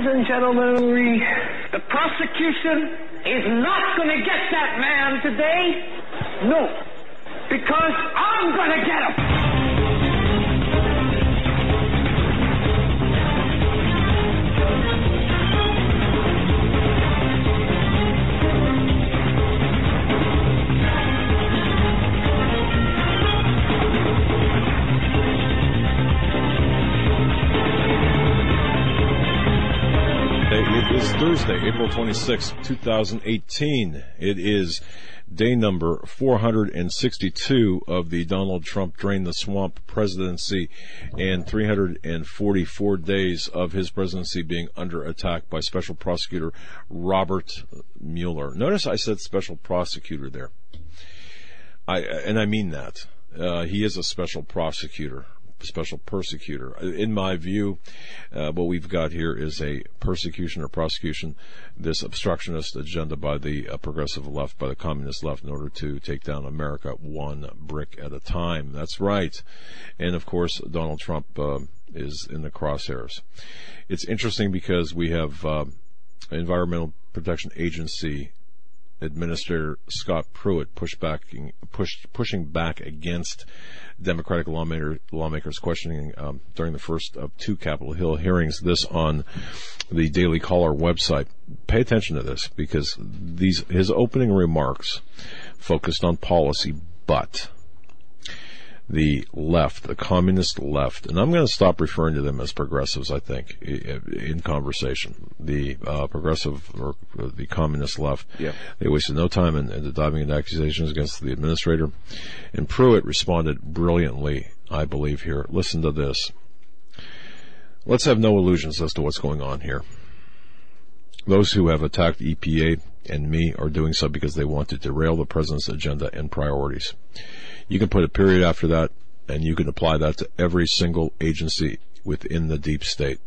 Ladies and gentlemen, we, the prosecution is not going to get that man today. No. Because I'm going to get him. Is Thursday, April 26, 2018. It is day number 462 of the Donald Trump Drain the Swamp presidency and 344 days of his presidency being under attack by Special Prosecutor Robert Mueller. Notice I said Special Prosecutor there. I, and I mean that. Uh, he is a special prosecutor special persecutor. In my view, uh, what we've got here is a persecution or prosecution, this obstructionist agenda by the uh, progressive left, by the communist left, in order to take down America one brick at a time. That's right. And of course, Donald Trump uh, is in the crosshairs. It's interesting because we have Environmental Protection Agency Administrator Scott Pruitt push back, push, pushing back against Democratic lawmaker, lawmakers questioning um, during the first of two Capitol Hill hearings. This on the Daily Caller website. Pay attention to this because these his opening remarks focused on policy, but the left, the communist left, and I'm going to stop referring to them as progressives. I think in conversation, the uh, progressive or the communist left, yeah. they wasted no time in, in diving into accusations against the administrator, and Pruitt responded brilliantly. I believe here. Listen to this. Let's have no illusions as to what's going on here. Those who have attacked EPA and me are doing so because they want to derail the president's agenda and priorities. You can put a period after that, and you can apply that to every single agency within the deep state.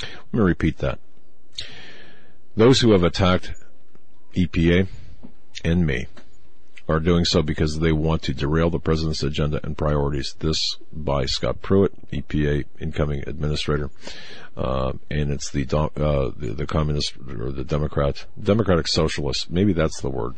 Let me repeat that. Those who have attacked EPA and me are doing so because they want to derail the president's agenda and priorities. This by Scott Pruitt, EPA incoming administrator, uh, and it's the, uh, the, the communist or the Democrat Democratic Socialist. Maybe that's the word.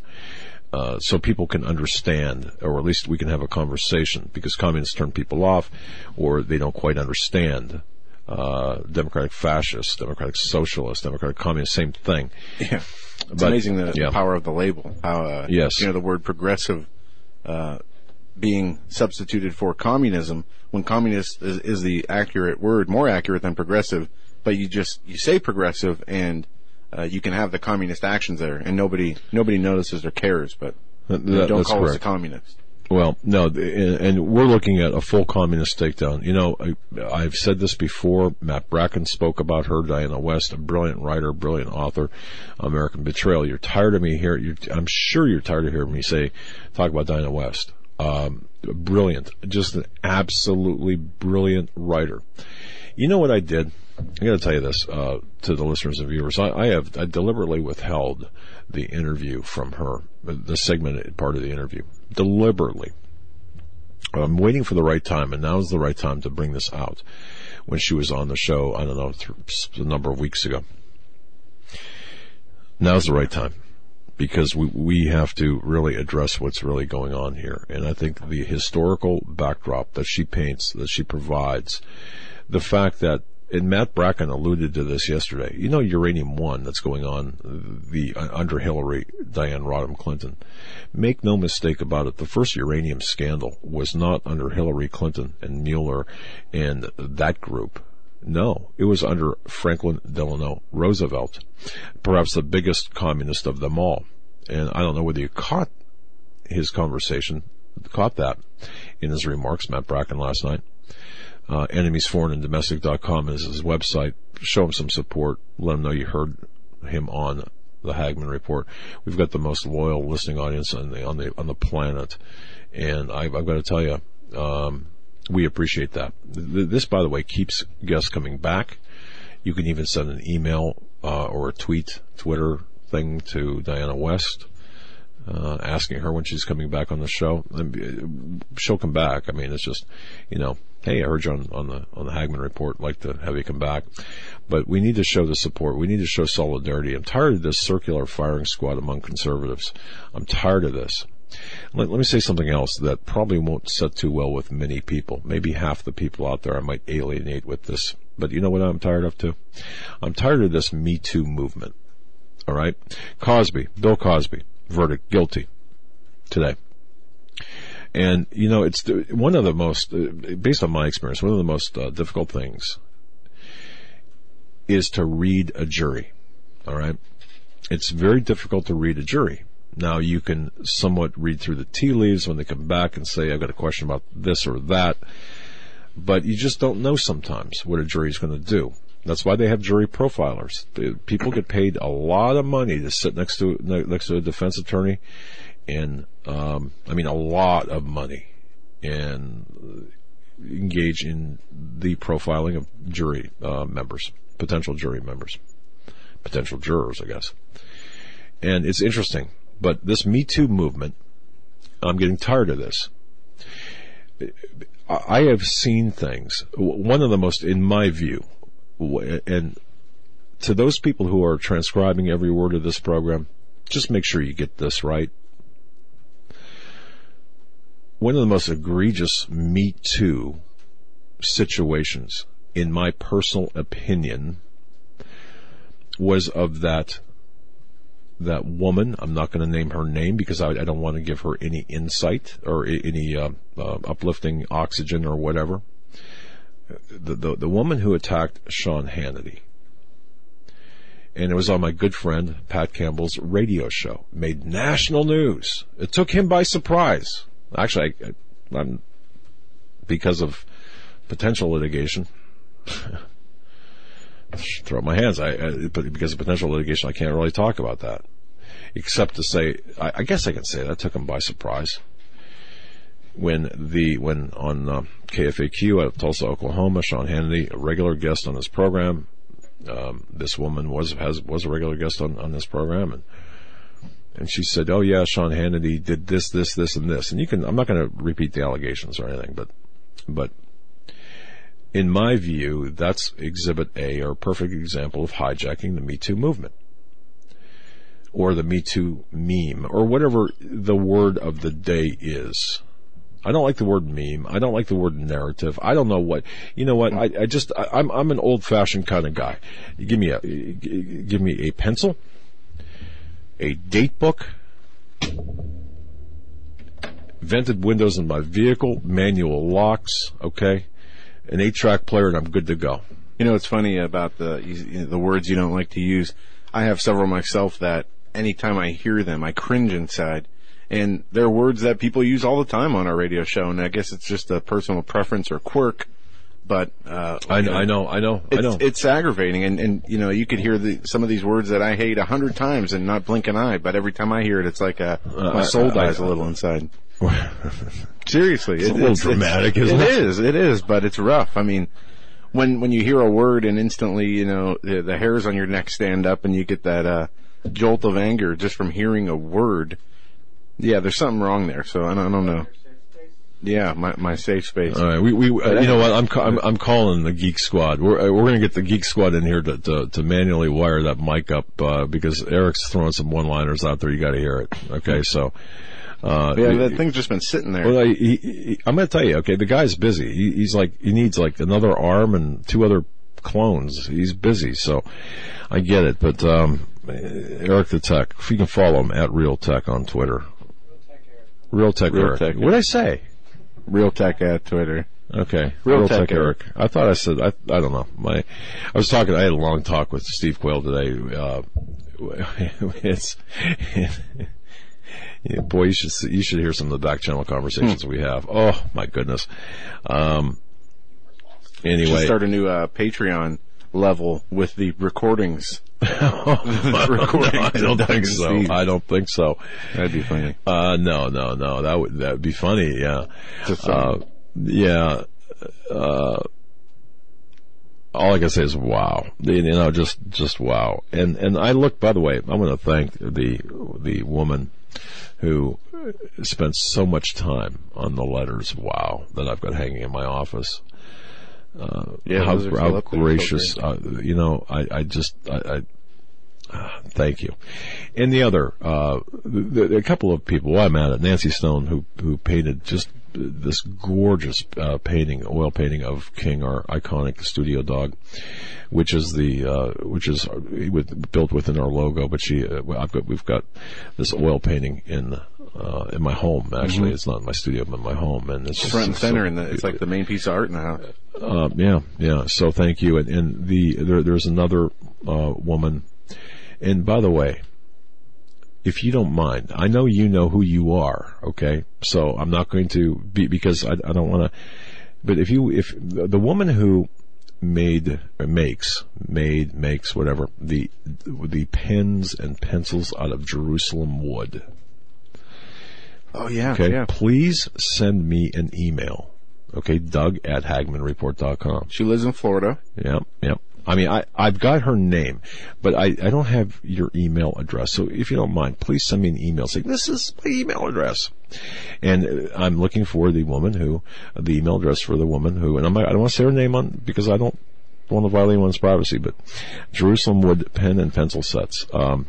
Uh, so people can understand, or at least we can have a conversation, because communists turn people off, or they don't quite understand. Uh, democratic fascist, democratic socialist, democratic communist, same thing. Yeah. It's but, amazing the yeah. power of the label. How, uh, yes. you know, the word progressive, uh, being substituted for communism when communist is, is, the accurate word, more accurate than progressive, but you just, you say progressive and, uh, you can have the communist actions there and nobody, nobody notices or cares, but that, don't call correct. us a communist. Well, no, and we're looking at a full communist takedown. You know, I, have said this before. Matt Bracken spoke about her. Diana West, a brilliant writer, brilliant author. American Betrayal. You're tired of me here. I'm sure you're tired of hearing me say, talk about Diana West. Um, brilliant, just an absolutely brilliant writer. You know what I did? I got to tell you this uh, to the listeners and viewers. I, I have I deliberately withheld the interview from her, the segmented part of the interview, deliberately. I'm waiting for the right time, and now is the right time to bring this out. When she was on the show, I don't know, a number of weeks ago. Now's the right time because we we have to really address what's really going on here. And I think the historical backdrop that she paints, that she provides, the fact that and Matt Bracken alluded to this yesterday. You know, uranium one that's going on the uh, under Hillary, Diane Rodham Clinton. Make no mistake about it. The first uranium scandal was not under Hillary Clinton and Mueller and that group. No, it was under Franklin Delano Roosevelt, perhaps the biggest communist of them all. And I don't know whether you caught his conversation, caught that in his remarks, Matt Bracken last night uh, enemiesforeignanddomestic.com is his website. Show him some support. Let him know you heard him on the Hagmann Report. We've got the most loyal listening audience on the on the on the planet, and I, have got to tell you, um, we appreciate that. This, by the way, keeps guests coming back. You can even send an email uh, or a tweet, Twitter thing to Diana West. Uh, asking her when she's coming back on the show. She'll come back. I mean, it's just, you know, hey, I heard you on, on the on the Hagmann report. Like to have you come back, but we need to show the support. We need to show solidarity. I'm tired of this circular firing squad among conservatives. I'm tired of this. Let, let me say something else that probably won't set too well with many people. Maybe half the people out there I might alienate with this. But you know what I'm tired of too? I'm tired of this Me Too movement. All right. Cosby, Bill Cosby, verdict guilty today. And you know, it's one of the most, based on my experience, one of the most uh, difficult things is to read a jury. All right. It's very difficult to read a jury. Now you can somewhat read through the tea leaves when they come back and say, I've got a question about this or that. But you just don't know sometimes what a jury is going to do. That's why they have jury profilers. People get paid a lot of money to sit next to next to a defense attorney, and um, I mean a lot of money, and engage in the profiling of jury uh, members, potential jury members, potential jurors, I guess. And it's interesting, but this Me Too movement, I'm getting tired of this. I have seen things. One of the most, in my view, and to those people who are transcribing every word of this program, just make sure you get this right. One of the most egregious Me Too situations, in my personal opinion, was of that that woman. I'm not going to name her name because I, I, don't want to give her any insight or any uh, uh, uplifting oxygen or whatever the, the, the woman who attacked Sean Hannity. And it was on my good friend Pat Campbell's radio show. Made national news. It took him by surprise. Actually, I, am because of potential litigation. throw up my hands. I, I, because of potential litigation, I can't really talk about that, except to say, I, I guess I can say that took him by surprise when the when on uh, KFAQ of Tulsa, Oklahoma, Sean Hannity, a regular guest on this program. Um, this woman was has was a regular guest on on this program, and and she said, "Oh yeah, Sean Hannity did this, this, this, and this." And you can I'm not going to repeat the allegations or anything, but but in my view, that's Exhibit A, or a perfect example of hijacking the Me Too movement or the Me Too meme, or whatever the word of the day is. I don't like the word meme. I don't like the word narrative. I don't know what, you know what, I, I just, I, I'm, I'm an old fashioned kind of guy. Give me a, give me a pencil, a date book, vented windows in my vehicle, manual locks, okay, an eight track player and I'm good to go. You know what's funny about the, you know, the words you don't like to use? I have several myself that anytime I hear them, I cringe inside and they're words that people use all the time on our radio show. And I guess it's just a personal preference or quirk. But uh, I, know, I know, I know, I know. It's aggravating, and and you know you could hear the, some of these words that I hate a hundred times and not blink an eye. But every time I hear it, it's like a, uh, my soul dies a little inside. Seriously, it's it, a little it's, dramatic, it's, isn't it? It is, it is, but it's rough. I mean, when when you hear a word and instantly, you know, the, the hairs on your neck stand up, and you get that uh, jolt of anger just from hearing a word yeah, there's something wrong there. So I don't, I don't know. Yeah, my my safe space. All right, we we uh, you know what I'm, I'm I'm calling the Geek Squad. We're uh, we're gonna get the Geek Squad in here to to, to manually wire that mic up uh, because Eric's throwing some one liners out there. You got to hear it. Okay, so. Uh, yeah, that thing's just been sitting there. Well, he, he, I'm going to tell you. Okay, the guy's busy. He, he's like he needs like another arm and two other clones. He's busy, so I get it. But um, Eric the Tech, if you can follow him at Real Tech on Twitter, Real Tech Real Eric. Tech. What did I say? Real Tech at Twitter. Okay. Real, Real Tech, Tech Eric. I thought I said I I don't know. My I was talking I had a long talk with Steve Quayle today. Uh it's yeah, boy, you should see, you should hear some of the back channel conversations hmm. we have. Oh my goodness. Um anyway, start a new uh, Patreon level with the recordings recording. I don't think so. I don't think so. That'd be funny. Uh, no, no, no. That would that would be funny. Yeah. Uh, yeah. Uh, all I can say is wow. You know, just just wow. And and I look. By the way, I'm going to thank the the woman who spent so much time on the letters. Wow, that I've got hanging in my office. Uh, Yeah, how, those are still how gracious, so uh, you know, I, I just, I, I uh, thank you. And the other, uh, the, the, a couple of people, well, I'm at it, Nancy Stone, who, who painted just this gorgeous, uh, painting, oil painting of King, our iconic studio dog, which is the, uh, which is with, built within our logo, but she, uh, I've got, we've got this oil painting in, uh, in my home, actually. It's not in my studio, but in my home, and it's Mm-hmm. Front and so- center, and it's like the main piece of art in the house. uh, yeah, yeah. So thank you. And, and the there, there's another uh, woman. And by the way, if you don't mind, I know you know who you are. Okay, so I'm not going to be because I, I don't want to. But if you if the the woman who made or makes made makes whatever the the pens and pencils out of Jerusalem wood. Oh yeah, Okay, yeah. please send me an email. Okay, Doug at HagmannReport.com. She lives in Florida. Yeah, yeah. I mean, I, I've got her name, but I, I don't have your email address. So if you don't mind, please send me an email saying, this is my email address. And uh, I'm looking for the woman who, the email address for the woman who, and I'm, I don't want to say her name on, because I don't want to violate anyone's privacy, but Jerusalem Wood pen and pencil sets. Um,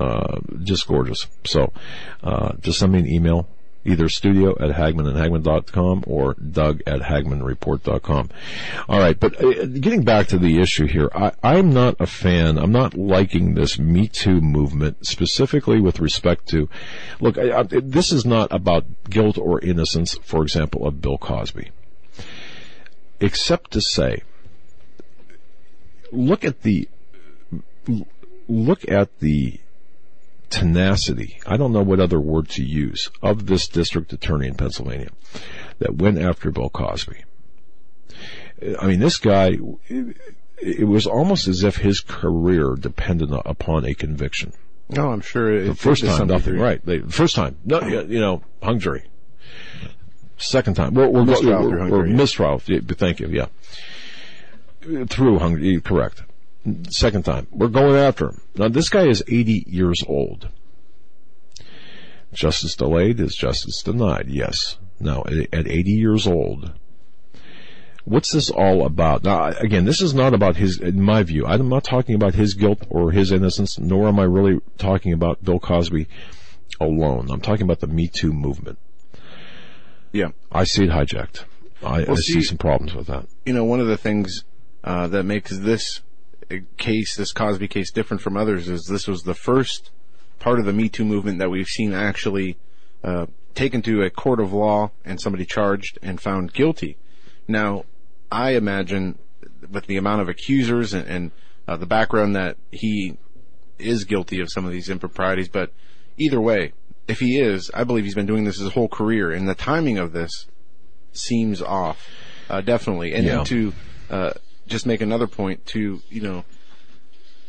uh, just gorgeous. So, uh, just send me an email, either studio at hagmann and or doug at hagmannreport.com. All right, but uh, getting back to the issue here, I, I'm not a fan. I'm not liking this Me Too movement, specifically with respect to, look, I, I, this is not about guilt or innocence, for example, of Bill Cosby. Except to say, look at the, look at the tenacity, I don't know what other word to use, of this district attorney in Pennsylvania that went after Bill Cosby. I mean, this guy, it, was almost as if his career depended upon a conviction. No, I'm sure it The first time, nothing, degree. right. They, first time, no, you know, hung jury. Second time, we're, we're, Mistrial we're, through hung we're yeah. mistrial, thank you, yeah. Through hung, correct. Second time, we're going after him. Now, this guy is 80 years old. Justice delayed is justice denied, yes. Now, at at 80 years old, what's this all about? Now, again, this is not about his, in my view, I'm not talking about his guilt or his innocence, nor am I really talking about Bill Cosby alone. I'm talking about the Me Too movement. Yeah. I see it hijacked. I, I see, see- some problems with that. you know, one of the things uh, that makes this case, this Cosby case, different from others is this was the first part of the Me Too movement that we've seen actually uh, taken to a court of law and somebody charged and found guilty. Now, I imagine with the amount of accusers and, and uh, the background that he is guilty of some of these improprieties, but either way, if he is, I believe he's been doing this his whole career, and the timing of this seems off, uh, definitely. And Yeah. to uh, just make another point, to you know,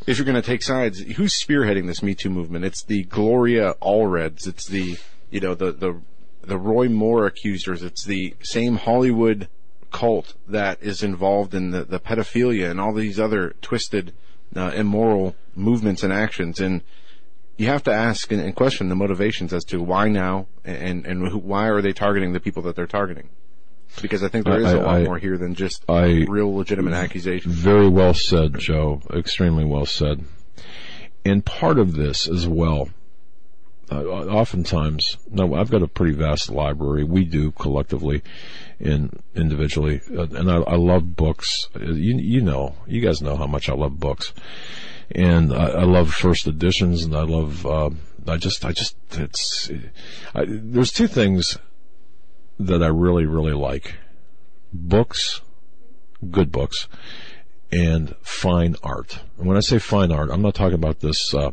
if you're going to take sides, who's spearheading this Me Too movement? It's the Gloria Allreds. It's the you know the the the Roy Moore accusers. It's the same Hollywood cult that is involved in the, the pedophilia and all these other twisted, uh, immoral movements and actions. And you have to ask and, and question the motivations as to why now and and why are they targeting the people that they're targeting? Because I think there is I- a lot I- more here than just I- real legitimate accusations. Very well said, Joe. Extremely well said. And part of this as well, uh, oftentimes, no, I've got a pretty vast library. We do collectively and individually. Uh, and I, I love books. Uh, You, you know, you guys know how much I love books. And I, I love first editions and I love, uh, I just, I just, it's, I, there's two things that I really, really like. Books, good books, and fine art. And when I say fine art, I'm not talking about this uh,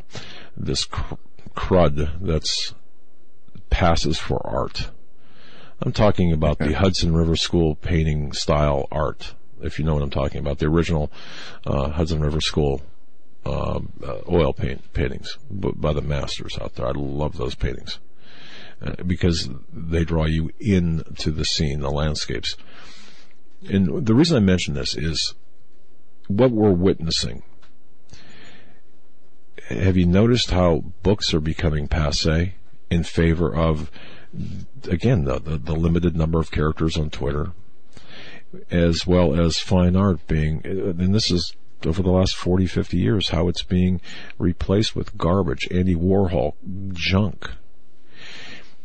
this cr- crud that's passes for art. I'm talking about the Hudson River School painting style art. If you know what I'm talking about, the original uh, Hudson River School um, uh, oil paint paintings by the masters out there. I love those paintings because they draw you into the scene, the landscapes. And the reason I mention this is what we're witnessing. Have you noticed how books are becoming passe in favor of, again, the, the, the limited number of characters on Twitter? as well as fine art being, and this is over the last 40, 50 years, how it's being replaced with garbage, Andy Warhol junk.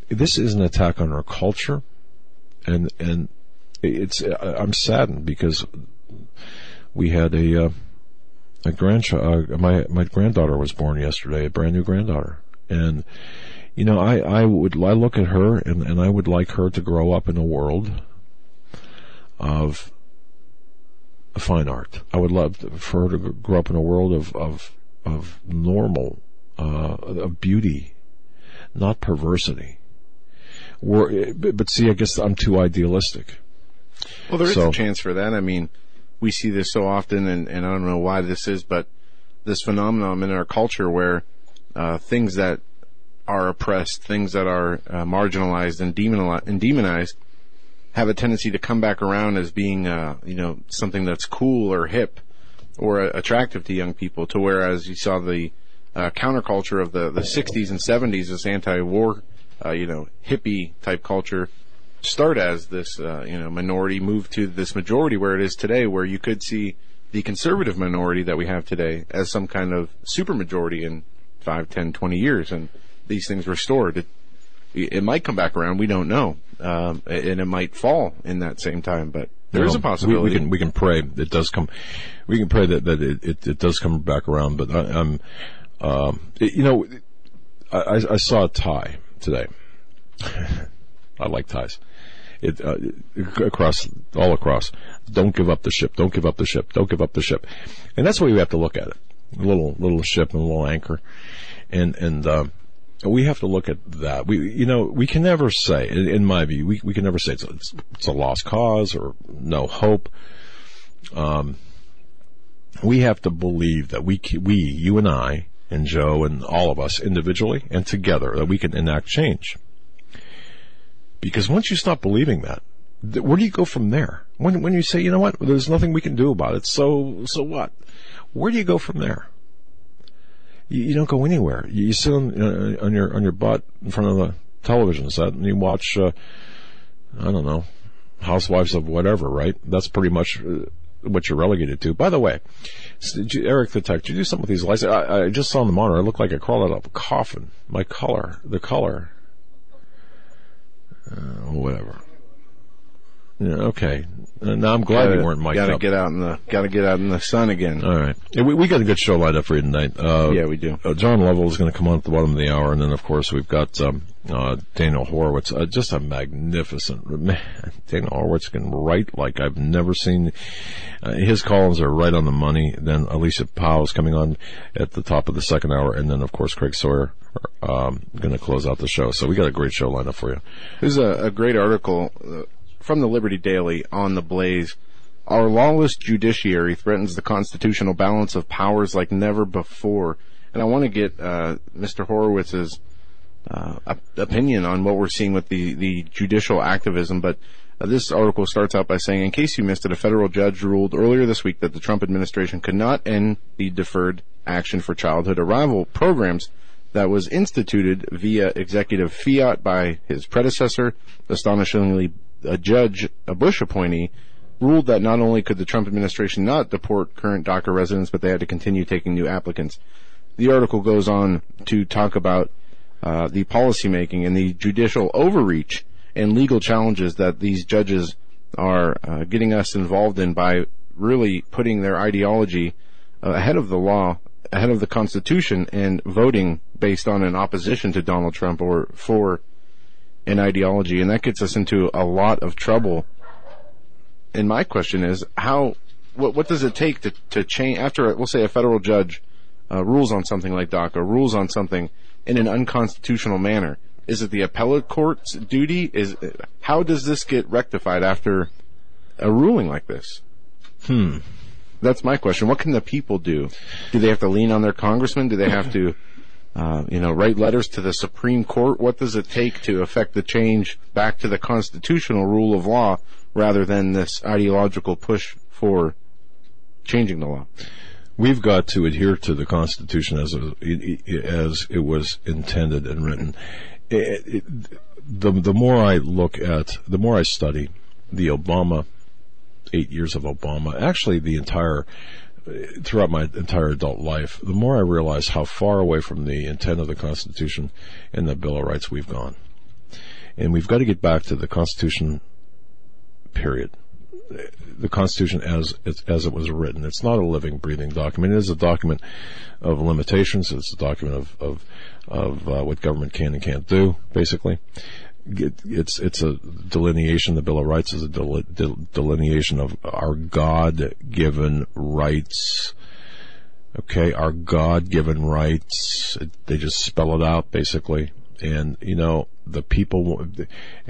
This is an attack on our culture, and and it's I'm saddened because we had a uh, a grandchild. Uh, my my granddaughter was born yesterday, a brand new granddaughter, and you know I I would I look at her and and I would like her to grow up in a world of fine art. I would love for her to grow up in a world of of of normal, uh, of beauty, not perversity. We're, but see, I guess I'm too idealistic. Well, there is so, a chance for that. I mean, we see this so often, and, and I don't know why this is, but this phenomenon in our culture where uh, things that are oppressed, things that are uh, marginalized and, and demonized, have a tendency to come back around as being, uh, you know, something that's cool or hip or uh, attractive to young people. To whereas you saw the uh, counterculture of the the 60s and 70s, this anti-war, uh, you know, hippie type culture, start as this, uh, you know, minority, move to this majority where it is today, where you could see the conservative minority that we have today as some kind of supermajority in 5, 10, 20 years, and these things restored. It, it might come back around. We don't know, um, and it might fall in that same time. But there is a possibility. We, we, can we can pray it does come. We can pray that that it, it, it does come back around. But I, am um, you know, I, I saw a tie today. I like ties. It, uh, across all across. Don't give up the ship. Don't give up the ship. Don't give up the ship. And that's the way we have to look at it. A little little ship and a little anchor, and and. Uh, we have to look at that. We, you know, we can never say, in, my view, we, we can never say it's a, it's a lost cause or no hope. Um, we have to believe that we, we, you and I, and Joe and all of us individually and together, that we can enact change. Because once you stop believing that, where do you go from there? When, when you say, you know what, there's nothing we can do about it, so, so what? Where do you go from there? you, you don't go anywhere. You, you sit on, uh, on your on your butt in front of the television set and you watch. Uh, I don't know, Housewives of whatever. Right? That's pretty much. What you're relegated to. By the way, you, Eric the Tech, did you do something with these lights? I, I just saw on the monitor. It looked like I crawled out of a coffin. My color, the color, uh, whatever. Yeah, okay. Uh, now I'm glad gotta, you weren't mic'd gotta up. get out in the gotta get out in the sun again. All right. we, we got a good show lined up for you tonight. Uh, yeah, we do. Uh, John Lovell is going to come on at the bottom of the hour, and then of course we've got um, uh, Daniel Horowitz. Uh, just a magnificent man. Daniel Horowitz can write like I've never seen. Uh, his columns are right on the money. Then Alicia Powe is coming on at the top of the second hour, and then of course Craig Sawyer um, going to close out the show. So we got a great show lined up for you. There's a, a great article uh, from the Liberty Daily on the Blaze. Our lawless judiciary threatens the constitutional balance of powers like never before. And I want to get uh, Mr. Horowitz's uh, opinion on what we're seeing with the, the judicial activism. But uh, this article starts out by saying, in case you missed it, a federal judge ruled earlier this week that the Trump administration could not end the deferred action for childhood arrival programs that was instituted via executive fiat by his predecessor, astonishingly a judge, a Bush appointee, ruled that not only could the Trump administration not deport current DACA residents, but they had to continue taking new applicants. The article goes on to talk about uh, the policymaking and the judicial overreach and legal challenges that these judges are uh, getting us involved in by really putting their ideology uh, ahead of the law, ahead of the Constitution, and voting based on an opposition to Donald Trump or for an ideology, and that gets us into a lot of trouble. And my question is, how, what, what does it take to, to change, after, we'll say a federal judge uh, rules on something like DACA, rules on something in an unconstitutional manner? Is it the appellate court's duty? Is, how does this get rectified after a ruling like this? Hmm. That's my question. What can the people do? Do they have to lean on their congressman? Do they have to uh, you know, write letters to the Supreme Court? What does it take to affect the change back to the constitutional rule of law rather than this ideological push for changing the law? We've got to adhere to the Constitution as it, as it was intended and written. It, it, the the more I look at, the more I study the Obama eight years of Obama, actually the entire throughout my entire adult life, the more I realize how far away from the intent of the Constitution and the Bill of Rights we've gone. And we've got to get back to the Constitution, period. The Constitution as as it was written. It's not a living, breathing document. It is a document of limitations. It's a document of of, of uh, what government can and can't do, basically it's it's a delineation. The Bill of Rights is a delineation of our God-given rights. Okay, our God-given rights. They just spell it out basically. And you know, the people.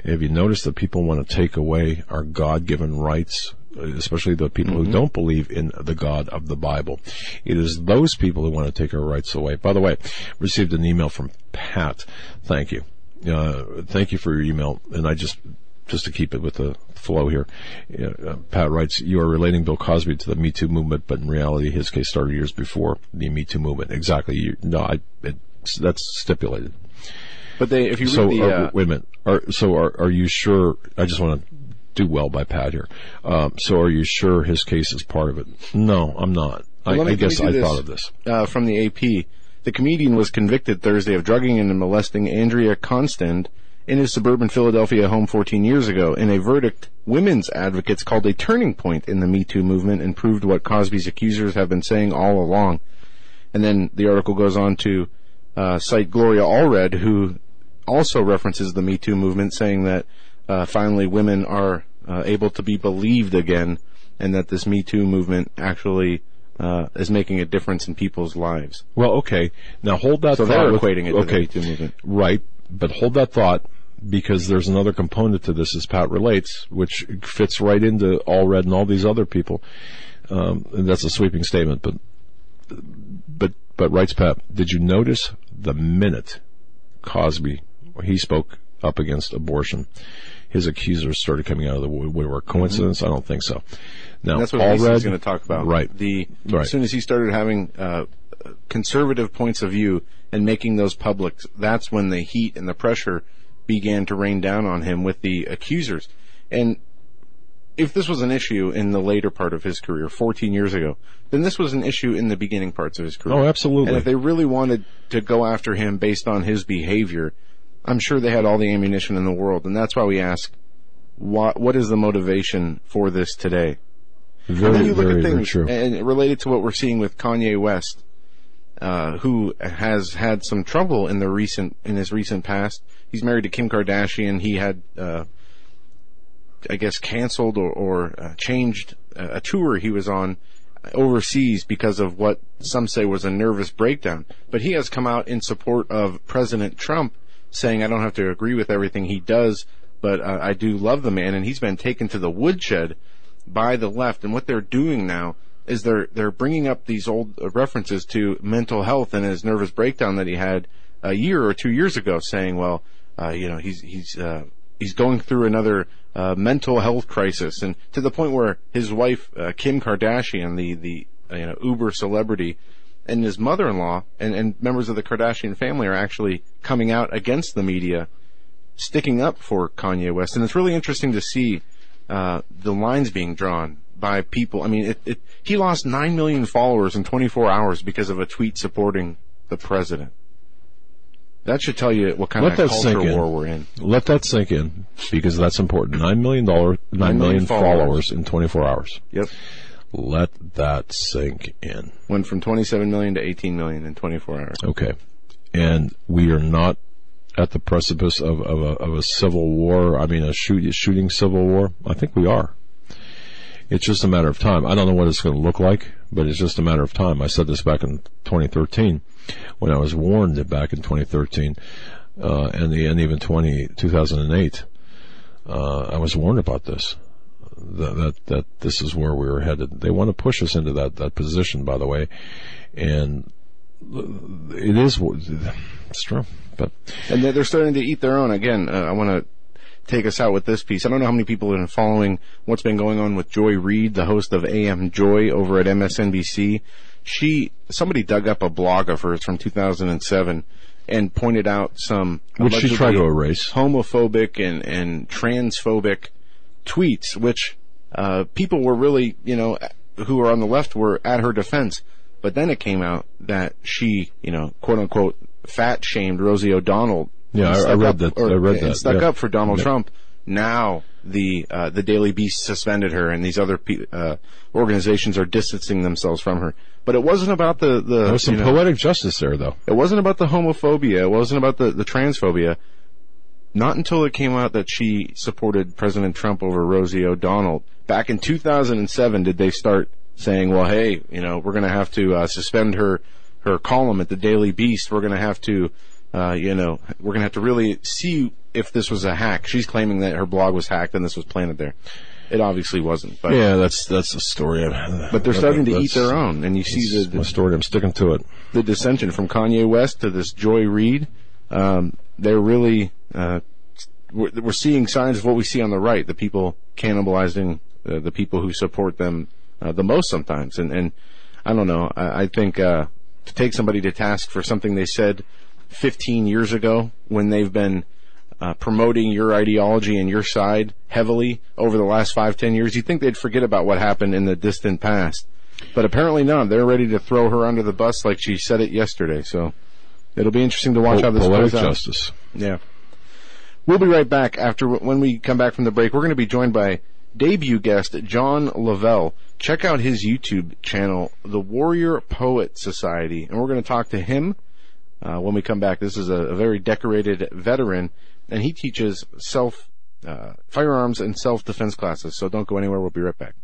Have you noticed that people want to take away our God-given rights? especially the people mm-hmm. who don't believe in the God of the Bible. It is those people who want to take our rights away. By the way, received an email from Pat. Thank you. Uh, thank you for your email. And I just, just to keep it with the flow here, uh, Pat writes, you are relating Bill Cosby to the Me Too movement, but in reality, his case started years before the Me Too movement. Exactly. You, no, I, it, that's stipulated. But they, if you so, the, uh, wait a minute. Are, so are, are you sure? I just want to do well by Pat here. Um, so are you sure his case is part of it? No, I'm not. Well, I, me, I, guess I thought of this. Uh, from the AP. The comedian was convicted Thursday of drugging and molesting Andrea Constand in his suburban Philadelphia home 14 years ago. In a verdict, women's advocates called a turning point in the Me Too movement and proved what Cosby's accusers have been saying all along. And then the article goes on to uh, cite Gloria Allred, who also references the Me Too movement, saying that uh, finally women are uh, able to be believed again, and that this Me Too movement actually uh, is making a difference in people's lives. Well, okay. Now hold that. So thought they're equating it okay, to the Me Too movement, right? But hold that thought because there's another component to this, as Pat relates, which fits right into Allred and all these other people. Um, and that's a sweeping statement, but but but writes Pat. Did you notice the minute Cosby he spoke up against abortion? his accusers started coming out of the woodwork. Coincidence? Mm-hmm. I don't think so. Now, that's what Allred is going to talk about. Right. The right. as soon as he started having uh, conservative points of view and making those public, that's when the heat and the pressure began to rain down on him with the accusers. And if this was an issue in the later part of his career, 14 years ago, then this was an issue in the beginning parts of his career. Oh, absolutely. And if they really wanted to go after him based on his behavior, I'm sure they had all the ammunition in the world, and that's why we ask, what what is the motivation for this today? Very, and then you look very, at things and related to what we're seeing with Kanye West, uh, who has had some trouble in the recent in his recent past. He's married to Kim Kardashian. He had, uh, I guess, canceled or, or uh, changed a tour he was on overseas because of what some say was a nervous breakdown. But he has come out in support of President Trump saying I don't have to agree with everything he does, but uh, I do love the man, and he's been taken to the woodshed by the left. And what they're doing now is they're they're bringing up these old uh, references to mental health and his nervous breakdown that he had a year or two years ago, saying, well, uh, you know, he's he's uh, he's going through another uh, mental health crisis, and to the point where his wife uh, Kim Kardashian, the the you know Uber celebrity, and his mother-in-law and, and members of the Kardashian family are actually coming out against the media, sticking up for Kanye West. And it's really interesting to see uh, the lines being drawn by people. I mean, it, it, he lost 9 million followers in 24 hours because of a tweet supporting the president. That should tell you what kind Let of culture war we're in. Let that sink in because that's important. Nine million dollars, nine million followers. followers in 24 hours. Yep. Let that sink in. Went from 27 million to 18 million in 24 hours. Okay. And we are not at the precipice of, of, a, of a civil war. I mean, a shoot, shooting civil war. I think we are. It's just a matter of time. I don't know what it's going to look like, but it's just a matter of time. I said this back in 2013 when I was warned that back in 2013, uh, and the, and even 20, 2008. Uh, I was warned about this that, that that this is where we were headed. They want to push us into that that position, by the way, and it is it's true. But and they're starting to eat their own again. Uh, I want to take us out with this piece. I don't know how many people have been following what's been going on with Joy Reid, the host of AM Joy over at MSNBC. She somebody dug up a blog of hers from 2007 and pointed out some which she tried to erase homophobic and and transphobic tweets, which uh, people were really, you know, who were on the left were at her defense. But then it came out that she, you know, quote unquote, fat shamed Rosie O'Donnell. Yeah, I- I Stuck read up- that. or- I read that, Stuck yeah. up for Donald Yeah. Trump. Now the uh, the Daily Beast suspended her, and these other pe- uh, organizations are distancing themselves from her. But it wasn't about the the. There was some you know, poetic justice there, though. it wasn't about the homophobia. It wasn't about the, the transphobia. Not until it came out that she supported President Trump over Rosie O'Donnell. Back in 2007 did they start saying, well, hey, you know, we're going to have to uh, suspend her, her column at the Daily Beast. We're going to have to, uh, you know, we're going to have to really see if this was a hack. She's claiming that her blog was hacked and this was planted there. It obviously wasn't, but, Yeah, that's that's the story. but they're starting to eat their own. And you see the, my story. I'm sticking to it. the dissension from Kanye West to this Joy Reid, um, they're really uh, we're, we're seeing signs of what we see on the right. The people cannibalizing uh, the people who support them uh, the most sometimes. And and I don't know. I, I think uh, to take somebody to task for something they said 15 years ago when they've been uh, promoting your ideology and your side heavily over the last five, ten years, you'd think they'd forget about what happened in the distant past. But apparently not. They're ready to throw her under the bus like she said it yesterday. So it'll be interesting to watch how this poetic plays out. justice. Yeah. We'll be right back after when we come back from the break. We're going to be joined by debut guest John Lovell. Check out his YouTube channel, The Warrior Poet Society, and we're going to talk to him uh, when we come back. This is a, a very decorated veteran, and he teaches self uh, firearms and self defense classes. So don't go anywhere. We'll be right back.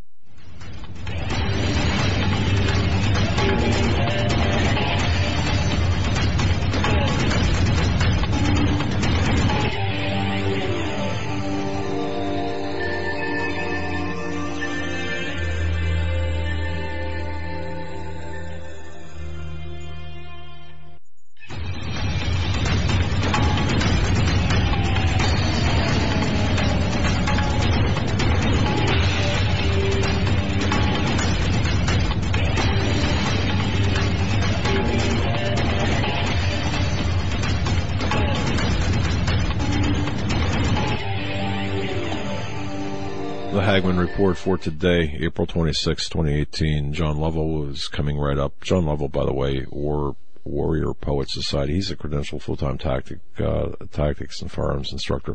Hagmann Report for today, April 26, 2018. John Lovell is coming right up. John Lovell, by the way, War, Warrior Poet Society. He's a credentialed full-time tactic, uh, tactics and firearms instructor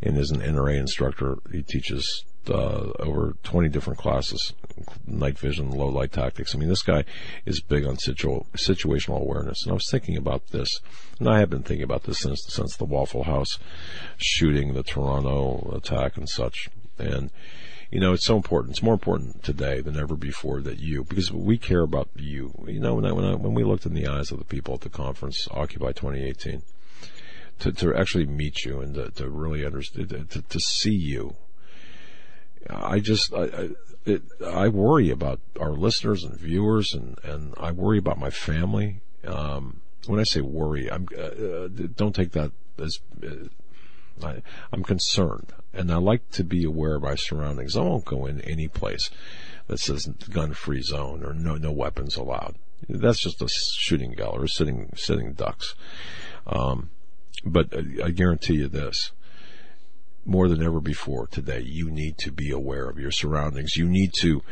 and is an NRA instructor. He teaches, uh, over 20 different classes, night vision, low light tactics. I mean, this guy is big on situ- situational awareness. And I was thinking about this, and I have been thinking about this since, since the Waffle House shooting, the Toronto attack and such. And, you know, it's so important. It's more important today than ever before that you, because we care about you. You know, when I, when I, when we looked in the eyes of the people at the conference, Occupy 2018, to, to actually meet you and to, to really understand, to, to see you, I just, I, I, it, I worry about our listeners and viewers and, and I worry about my family. Um, when I say worry, I'm, uh, uh, don't take that as, uh, I, I'm concerned, and I like to be aware of my surroundings. I won't go in any place that says gun-free zone or no no weapons allowed. That's just a shooting gallery, sitting sitting ducks. Um, but I guarantee you this: more than ever before today, you need to be aware of your surroundings. You need to.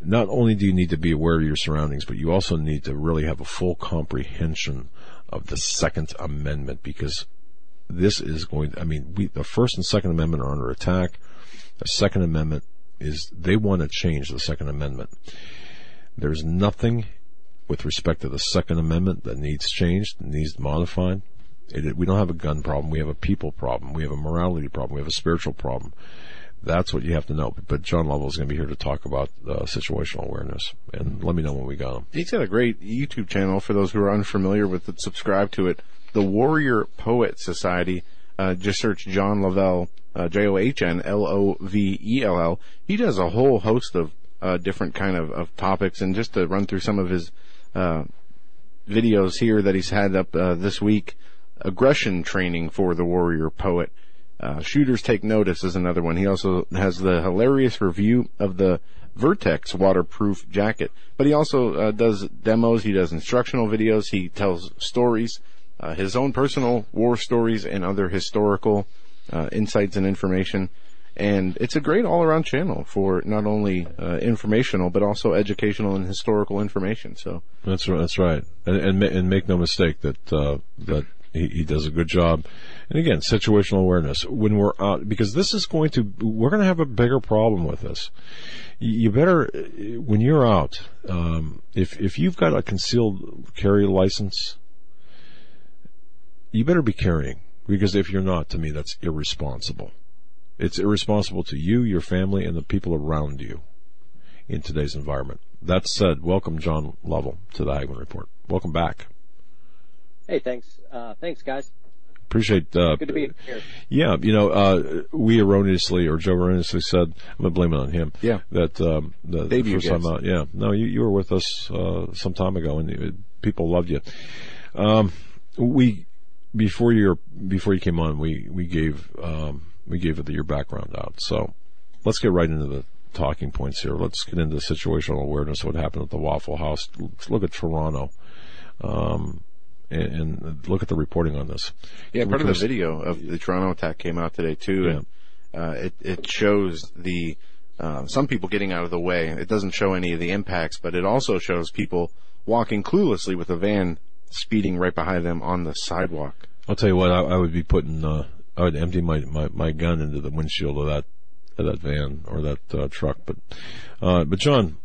Not only do you need to be aware of your surroundings, but you also need to really have a full comprehension of the Second Amendment because this is going I mean, we, the First and Second Amendment are under attack. The Second Amendment is, they want to change the Second Amendment. There's nothing with respect to the Second Amendment that needs changed, needs modified. It, we don't have a gun problem. We have a people problem. We have a morality problem. We have a spiritual problem. That's what you have to know. But John Lovell is going to be here to talk about uh, situational awareness. And let me know when we got him. He's got a great YouTube channel for those who are unfamiliar with it. Subscribe to it. The Warrior Poet Society. Uh, just search John Lovell, uh, J-O-H-N-L-O-V-E-L-L. He does a whole host of, uh, different kind of, of topics and just to run through some of his, uh, videos here that he's had up, uh, this week. Aggression training for the Warrior Poet. Shooters Take Notice is another one. He also has the hilarious review of the Vertex waterproof jacket. But he also does demos. He does instructional videos. He tells stories, uh, his own personal war stories and other historical uh, insights and information. And it's a great all-around channel for not only uh, informational but also educational and historical information. So That's right. That's right. And and, and make no mistake that uh, that he, he does a good job. And again, situational awareness when we're out because this is going to we're going to have a bigger problem with this. You better when you're out, um, if if you've got a concealed carry license, you better be carrying because if you're not, to me, that's irresponsible. It's irresponsible to you, your family, and the people around you in today's environment. That said, welcome John Lovell to the Hagmann Report. Welcome back. Hey, thanks. Uh, thanks, guys. Appreciate. Uh, Good to be here. Yeah, you know, uh, we erroneously, or Joe erroneously said, I'm gonna blame it on him. Yeah. That um, the, the Debut first time out. Yeah. No, you you were with us uh, some time ago, and you, people loved you. Um, we before your before you came on, we we gave um, we gave the, your background out. So let's get right into the talking points here. Let's get into situational awareness. What happened at the Waffle House? Let's look at Toronto. Um, and, and look at the reporting on this. Yeah, part of the video of the Toronto attack came out today too, and uh, it it shows the uh, some people getting out of the way. It doesn't show any of the impacts, but it also shows people walking cluelessly with a van speeding right behind them on the sidewalk. I'll tell you what, I, I would be putting, uh, I would empty my, my, my gun into the windshield of that, of that van or that uh, truck. But, uh, but John,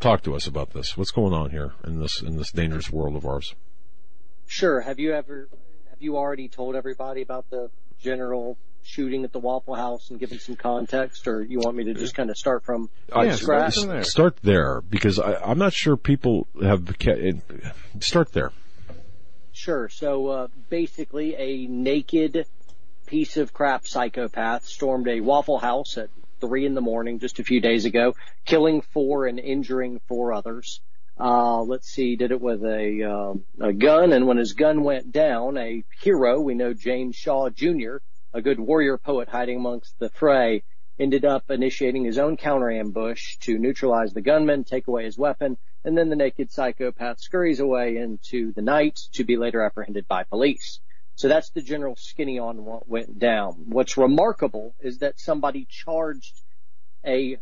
talk to us about this. What's going on here in this in this dangerous world of ours? Sure. Have you ever, have you already told everybody about the general shooting at the Waffle House and given some context, or you want me to just kind of start from Yeah, scratch? start there. Because I, I'm not sure people have. ca- Start there. Sure. So uh, basically, a naked piece of crap psychopath stormed a Waffle House at three in the morning just a few days ago, killing four and injuring four others. Uh, let's see, did it with a, um, a gun, and when his gun went down, a hero, we know James Shaw Jr., a good warrior poet hiding amongst the fray, ended up initiating his own counter ambush to neutralize the gunman, take away his weapon, and then the naked psychopath scurries away into the night to be later apprehended by police. So that's the general skinny on what went down. What's remarkable is that somebody charged a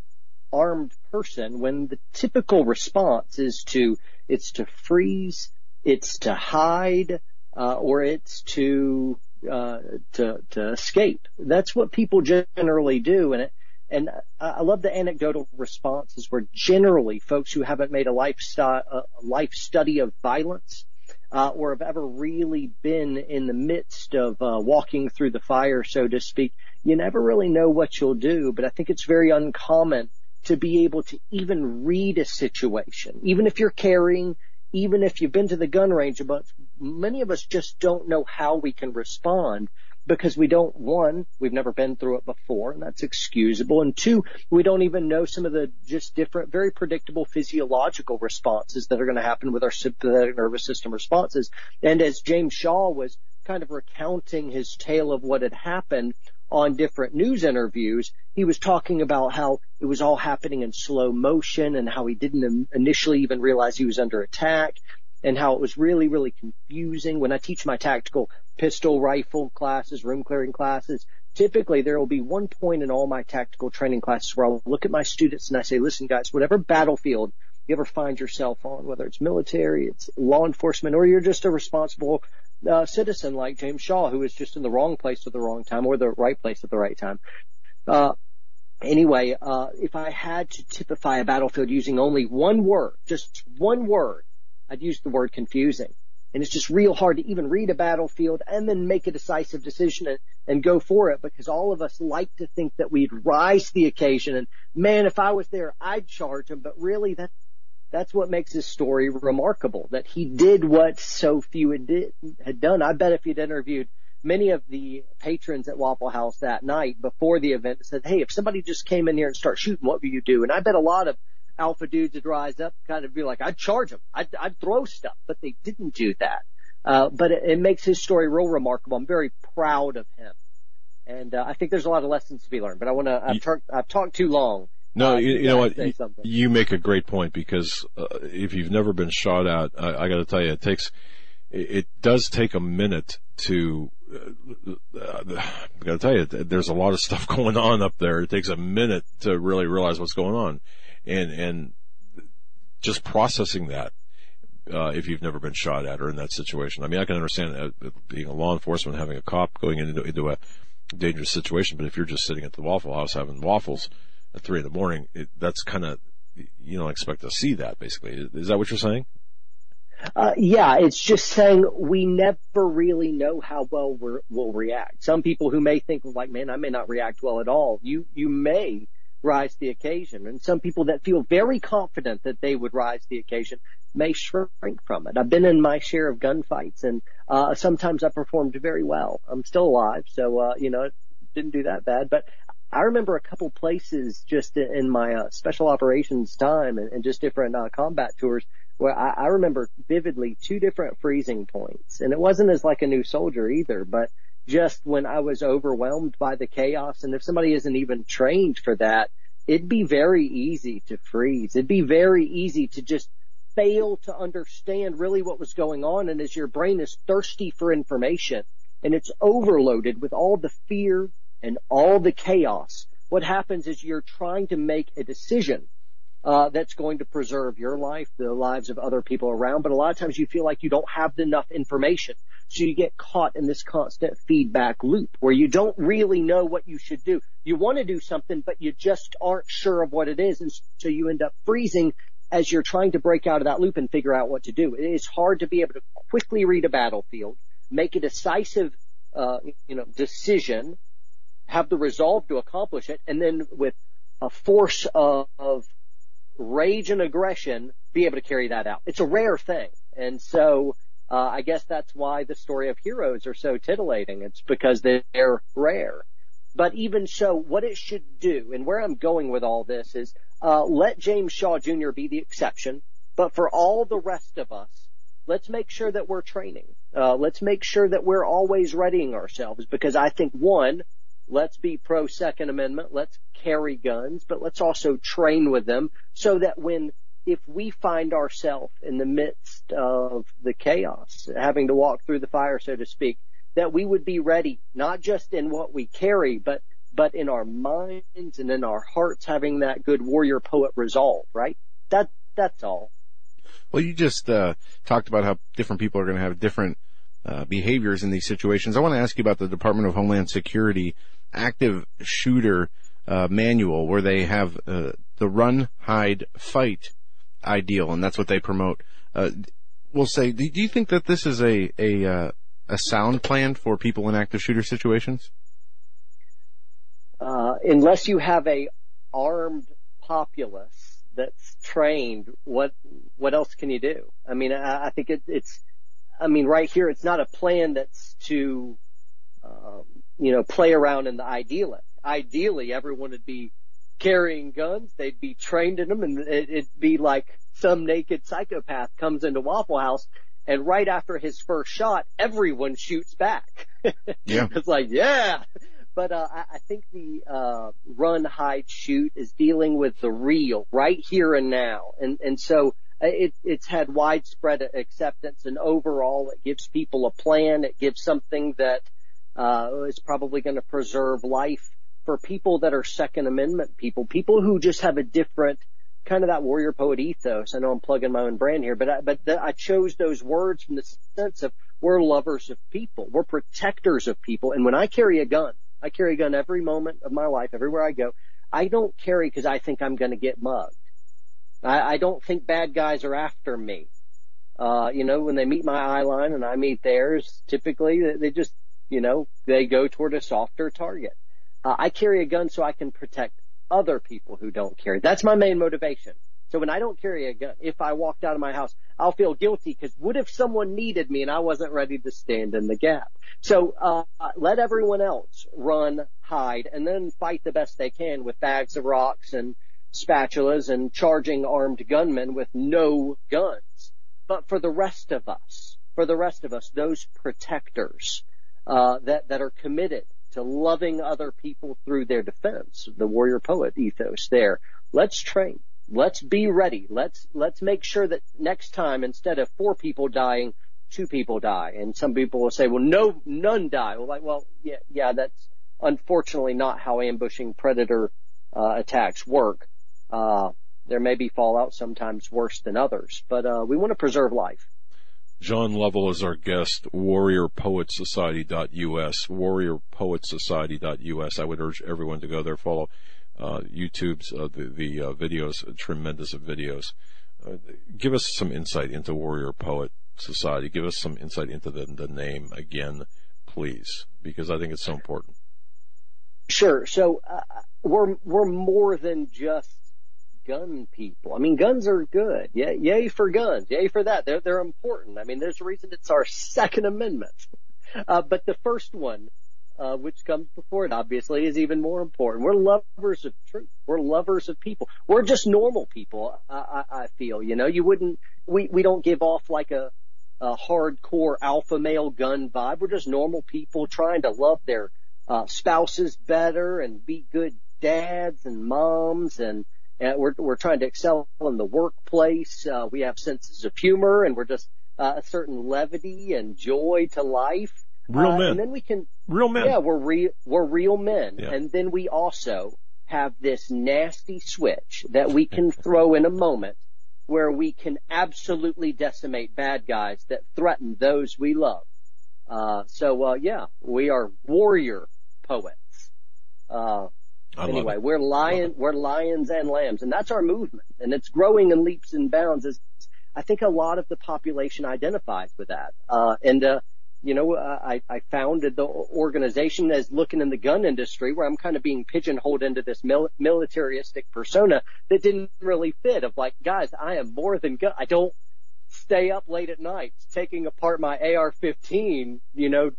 armed person when the typical response is to it's to freeze, it's to hide, uh, or it's to uh, to to escape. That's what people generally do, and it and I love the anecdotal responses where generally folks who haven't made a lifestyle a life study of violence uh, or have ever really been in the midst of uh, walking through the fire, so to speak, you never really know what you'll do. But I think it's very uncommon to be able to even read a situation, even if you're carrying, even if you've been to the gun range. But many of us just don't know how we can respond because we don't, one, we've never been through it before, and that's excusable. And two, we don't even know some of the just different, very predictable physiological responses that are going to happen with our sympathetic nervous system responses. And as James Shaw was kind of recounting his tale of what had happened on different news interviews, he was talking about how it was all happening in slow motion and how he didn't initially even realize he was under attack and how it was really, really confusing. When I teach my tactical pistol rifle classes, room clearing classes, typically there will be one point in all my tactical training classes where I'll look at my students and I say, listen guys, whatever battlefield you ever find yourself on, whether it's military, it's law enforcement, or you're just a responsible uh, citizen like James Shaw, who is just in the wrong place at the wrong time or the right place at the right time. Uh, anyway, uh, if I had to typify a battlefield using only one word, just one word, I'd use the word confusing. And it's just real hard to even read a battlefield and then make a decisive decision and, and go for it because all of us like to think that we'd rise to the occasion and man, if I was there, I'd charge him. But really that, that's what makes his story remarkable, that he did what so few had, did, had done. I bet if you'd interviewed many of the patrons at Waffle House that night before the event said, Hey, if somebody just came in here and start shooting, what would you do? And I bet a lot of alpha dudes would rise up, kind of be like, I'd charge them. I'd, I'd throw stuff, but they didn't do that. Uh, but it, it makes his story real remarkable. I'm very proud of him. And, uh, I think there's a lot of lessons to be learned, but I want to, I've, tur- I've talked too long. No, Uh, you, you know what? You, you make a great point because uh, if you've never been shot at, I, I got to tell you, it takes it, it does take a minute to uh, I got to tell you, there's a lot of stuff going on up there. It takes a minute to really realize what's going on, and and just processing that. Uh, if you've never been shot at or in that situation, I mean, I can understand uh, being a law enforcement having a cop going into into a dangerous situation, but if you're just sitting at the Waffle House having waffles at three in the morning, it, that's kind of you don't expect to see that. Basically, is that what you're saying? Uh, yeah, it's just saying we never really know how well we will react. Some people who may think like, man, I may not react well at all. You, you may rise to the occasion. And some people that feel very confident that they would rise to the occasion may shrink from it. I've been in my share of gunfights and, uh, sometimes I performed very well. I'm still alive. So, uh, you know, it didn't do that bad, but I remember a couple places just in my uh, special operations time and, and just different uh, combat tours where I, I remember vividly two different freezing points. And it wasn't as like a new soldier either, but just when I was overwhelmed by the chaos. And if somebody isn't even trained for that, it'd be very easy to freeze. It'd be very easy to just fail to understand really what was going on. And as your brain is thirsty for information and it's overloaded with all the fear and all the chaos, what happens is you're trying to make a decision uh, that's going to preserve your life, the lives of other people around. But a lot of times you feel like you don't have enough information. So you get caught in this constant feedback loop where you don't really know what you should do. You want to do something, but you just aren't sure of what it is. And so you end up freezing as you're trying to break out of that loop and figure out what to do. It is hard to be able to quickly read a battlefield, make a decisive, uh, you know, decision, have the resolve to accomplish it, and then with a force of, of rage and aggression, be able to carry that out. It's a rare thing. And so, uh, I guess that's why the story of heroes are so titillating. It's because they're rare. But even so, what it should do, and where I'm going with all this is, uh, let James Shaw Jr. be the exception, but for all the rest of us, let's make sure that we're training. Uh, let's make sure that we're always readying ourselves because I think one, Let's be pro Second Amendment. Let's carry guns, but let's also train with them so that when, if we find ourselves in the midst of the chaos, having to walk through the fire, so to speak, that we would be ready, not just in what we carry, but, but in our minds and in our hearts, having that good warrior poet resolve, right? That, that's all. Well, you just, uh, talked about how different people are going to have different, uh, behaviors in these situations. I want to ask you about the Department of Homeland Security active shooter uh, manual where they have uh, the run, hide, fight ideal, and that's what they promote. Uh, we'll say, do, you think that this is a a uh, a sound plan for people in active shooter situations? Uh, unless you have a armed populace that's trained, what what else can you do? I mean, I, I think it, it's, I mean, right here, it's not a plan that's to um, you know, play around in the ideal. Ideally, everyone would be carrying guns. They'd be trained in them and it'd be like some naked psychopath comes into Waffle House and right after his first shot, everyone shoots back. Yeah. it's like, yeah. But, uh, I, I think the, uh, run, hide, shoot is dealing with the real right here and now. And, and so uh, it, it's had widespread acceptance and overall it gives people a plan. It gives something that, uh, is probably going to preserve life for people that are Second Amendment people, people who just have a different kind of that warrior poet ethos. I know I'm plugging my own brand here, but I, but the, I chose those words from the sense of we're lovers of people, we're protectors of people, and when I carry a gun, I carry a gun every moment of my life, everywhere I go. I don't carry because I think I'm going to get mugged. I, I don't think bad guys are after me. Uh, you know, when they meet my eye line and I meet theirs, typically they just you know, they go toward a softer target. Uh, I carry a gun so I can protect other people who don't carry. That's my main motivation. So when I don't carry a gun, if I walked out of my house, I'll feel guilty because what if someone needed me and I wasn't ready to stand in the gap? So, uh, let everyone else run, hide, and then fight the best they can with bags of rocks and spatulas and charging armed gunmen with no guns. But for the rest of us, for the rest of us, those protectors, uh, that that are committed to loving other people through their defense. The warrior poet ethos there. Let's train. Let's be ready. Let's let's make sure that next time instead of four people dying, two people die. And some people will say, well, no, none die. Well, like, well, yeah, yeah, that's unfortunately not how ambushing predator uh, attacks work. Uh, there may be fallout sometimes worse than others, but uh, we want to preserve life. John Lovell is our guest, warriorpoetsociety.us, warriorpoetsociety.us. I would urge everyone to go there, follow uh, YouTube's, uh, the, the uh, videos, tremendous videos. Uh, give us some insight into Warrior Poet Society. Give us some insight into the, the name again, please, because I think it's so important. Sure. So uh, we're we're more than just gun people. I mean, guns are good. Yeah, yay for guns. Yay for that. They're they're important. I mean, there's a reason it's our Second Amendment. Uh, but the first one, uh, which comes before it, obviously, is even more important. We're lovers of truth. We're lovers of people. We're just normal people. I, I, I feel. You know, you wouldn't. We we don't give off like a a hardcore alpha male gun vibe. We're just normal people trying to love their uh, spouses better and be good dads and moms and, and we're, we're trying to excel in the workplace. Uh, we have senses of humor and we're just uh, a certain levity and joy to life. Real uh, men. And then we can, real men. Yeah, we're real, we're real men. Yeah. And then we also have this nasty switch that we can throw in a moment where we can absolutely decimate bad guys that threaten those we love. Uh, so, uh, yeah, we are warrior poets. Uh, anyway, we're lion, we're lions and lambs, and that's our movement, and it's growing in leaps and bounds. As I think a lot of the population identifies with that, uh, and uh, you know, uh, I, I founded the organization as looking in the gun industry where I'm kind of being pigeonholed into this mil- militaristic persona that didn't really fit of like, guys, I am more than gun. I don't stay up late at night taking apart my AR-15, you know,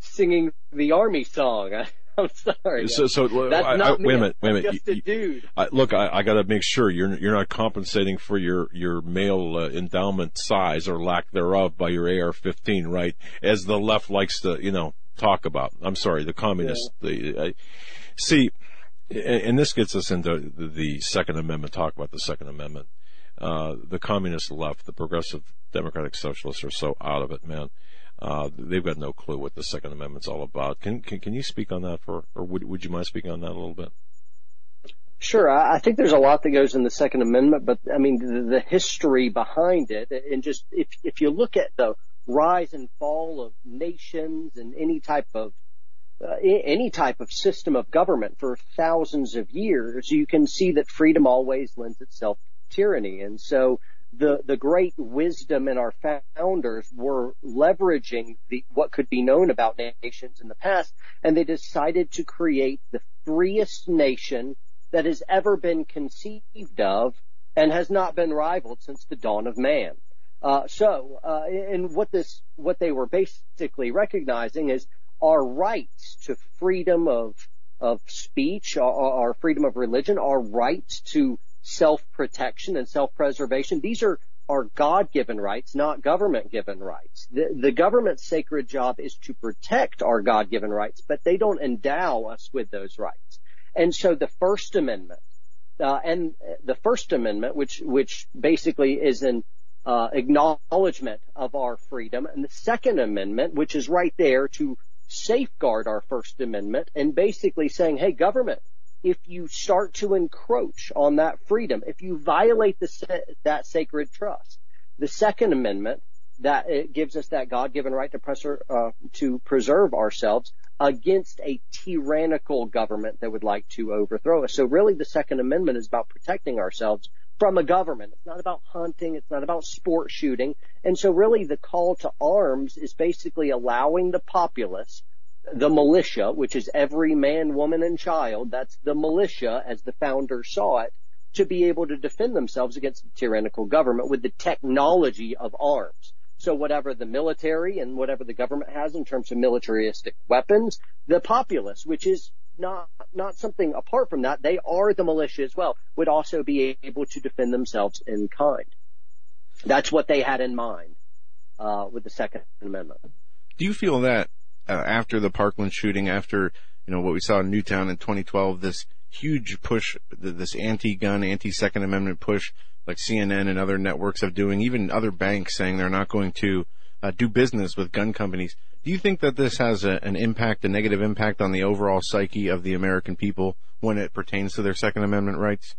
singing the army song. I'm sorry. So, so That's I, not I, wait a minute, wait a minute. just a dude. I, look, I, I got to make sure you're you're not compensating for your your male uh, endowment size or lack thereof by your AR-15, right? As the left likes to, you know, talk about. I'm sorry, the communists. The I, see, and, and this gets us into the, the Second Amendment. Talk about the Second Amendment. Uh, the communist left, the progressive democratic socialists are so out of it, man. Uh, they've got no clue what the Second Amendment's all about. Can, can, can you speak on that for, or would, would you mind speaking on that a little bit? Sure. I think there's a lot that goes in the Second Amendment, but I mean, the, the history behind it and just if, if you look at the rise and fall of nations and any type of uh, any type of system of government for thousands of years, you can see that freedom always lends itself to tyranny. And so the, the great wisdom in our founders were leveraging the, what could be known about nations in the past, and they decided to create the freest nation that has ever been conceived of and has not been rivaled since the dawn of man. Uh, so, uh, and what this, what they were basically recognizing is our rights to freedom of, of speech, our, our freedom of religion, our rights to self-protection and self-preservation. These are, are God-given rights, not government-given rights. The, the government's sacred job is to protect our God-given rights, but they don't endow us with those rights. And so the First Amendment, uh, and the First Amendment, which which basically is an uh, acknowledgement of our freedom, and the Second Amendment, which is right there to safeguard our First Amendment, and basically saying, "Hey, government, if you start to encroach on that freedom, if you violate the that sacred trust, the Second Amendment that it gives us that God-given right to, uh, to preserve ourselves against a tyrannical government that would like to overthrow us. So really the Second Amendment is about protecting ourselves from a government. It's not about hunting. It's not about sport shooting. And so really the call to arms is basically allowing the populace, the militia, which is every man, woman, and child, that's the militia as the founders saw it, to be able to defend themselves against a tyrannical government with the technology of arms. So whatever the military and whatever the government has in terms of militaristic weapons, the populace, which is not not something apart from that, they are the militia as well, would also be able to defend themselves in kind. That's what they had in mind uh, with the Second Amendment. Do you feel that uh, after the Parkland shooting, after you know what we saw in Newtown in 2012, this huge push, this anti-gun, anti-Second Amendment push, like CNN and other networks of doing, even other banks saying they're not going to uh, do business with gun companies. Do you think that this has a, an impact, a negative impact on the overall psyche of the American people when it pertains to their Second Amendment rights?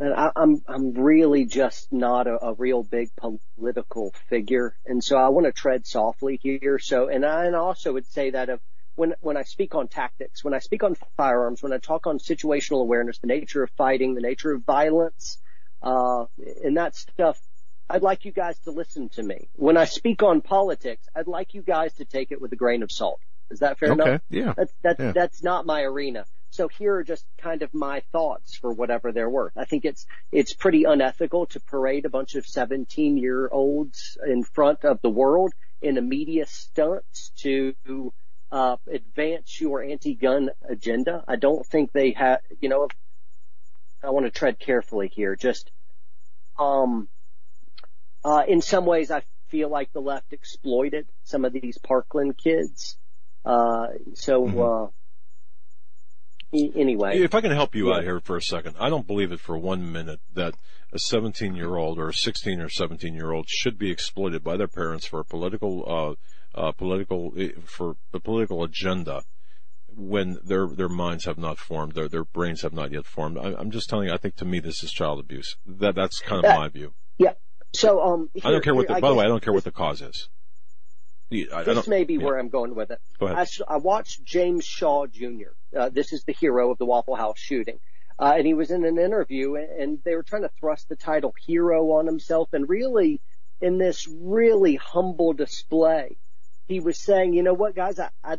And I, I'm I'm really just not a, a real big political figure, and so I want to tread softly here. So, and I and also would say that of when when I speak on tactics, when I speak on firearms, when I talk on situational awareness, the nature of fighting, the nature of violence, uh, and that stuff, I'd like you guys to listen to me. When I speak on politics, I'd like you guys to take it with a grain of salt. Is that fair Okay, enough? yeah, That's that's yeah. that's not my arena. So here are just kind of my thoughts for whatever they're worth. I think it's it's pretty unethical to parade a bunch of 17 year olds in front of the world in a media stunt to uh, advance your anti-gun agenda. I don't think they have. You know, I want to tread carefully here. Just um, uh, in some ways, I feel like the left exploited some of these Parkland kids. Uh, so, uh, e- anyway, If I can help you Yeah. out here for a second, I don't believe it for one minute that a 17 year old or a 16 or 17 year old should be exploited by their parents for a political, uh, uh, political, eh, for a political agenda when their, their minds have not formed, their, their brains have not yet formed. I, I'm just telling you, I think to me this is child abuse. That, that's kind of my view. yeah. So, um, I don't care what the, by the way, I don't care what the cause is. Yeah, I, I This may be yeah. where I'm going with it. Go. I, I watched James Shaw Jr. Uh, this is the hero of the Waffle House shooting. Uh, and he was in an interview and, and they were trying to thrust the title hero on himself and really in this really humble display, he was saying, you know what guys, I, I,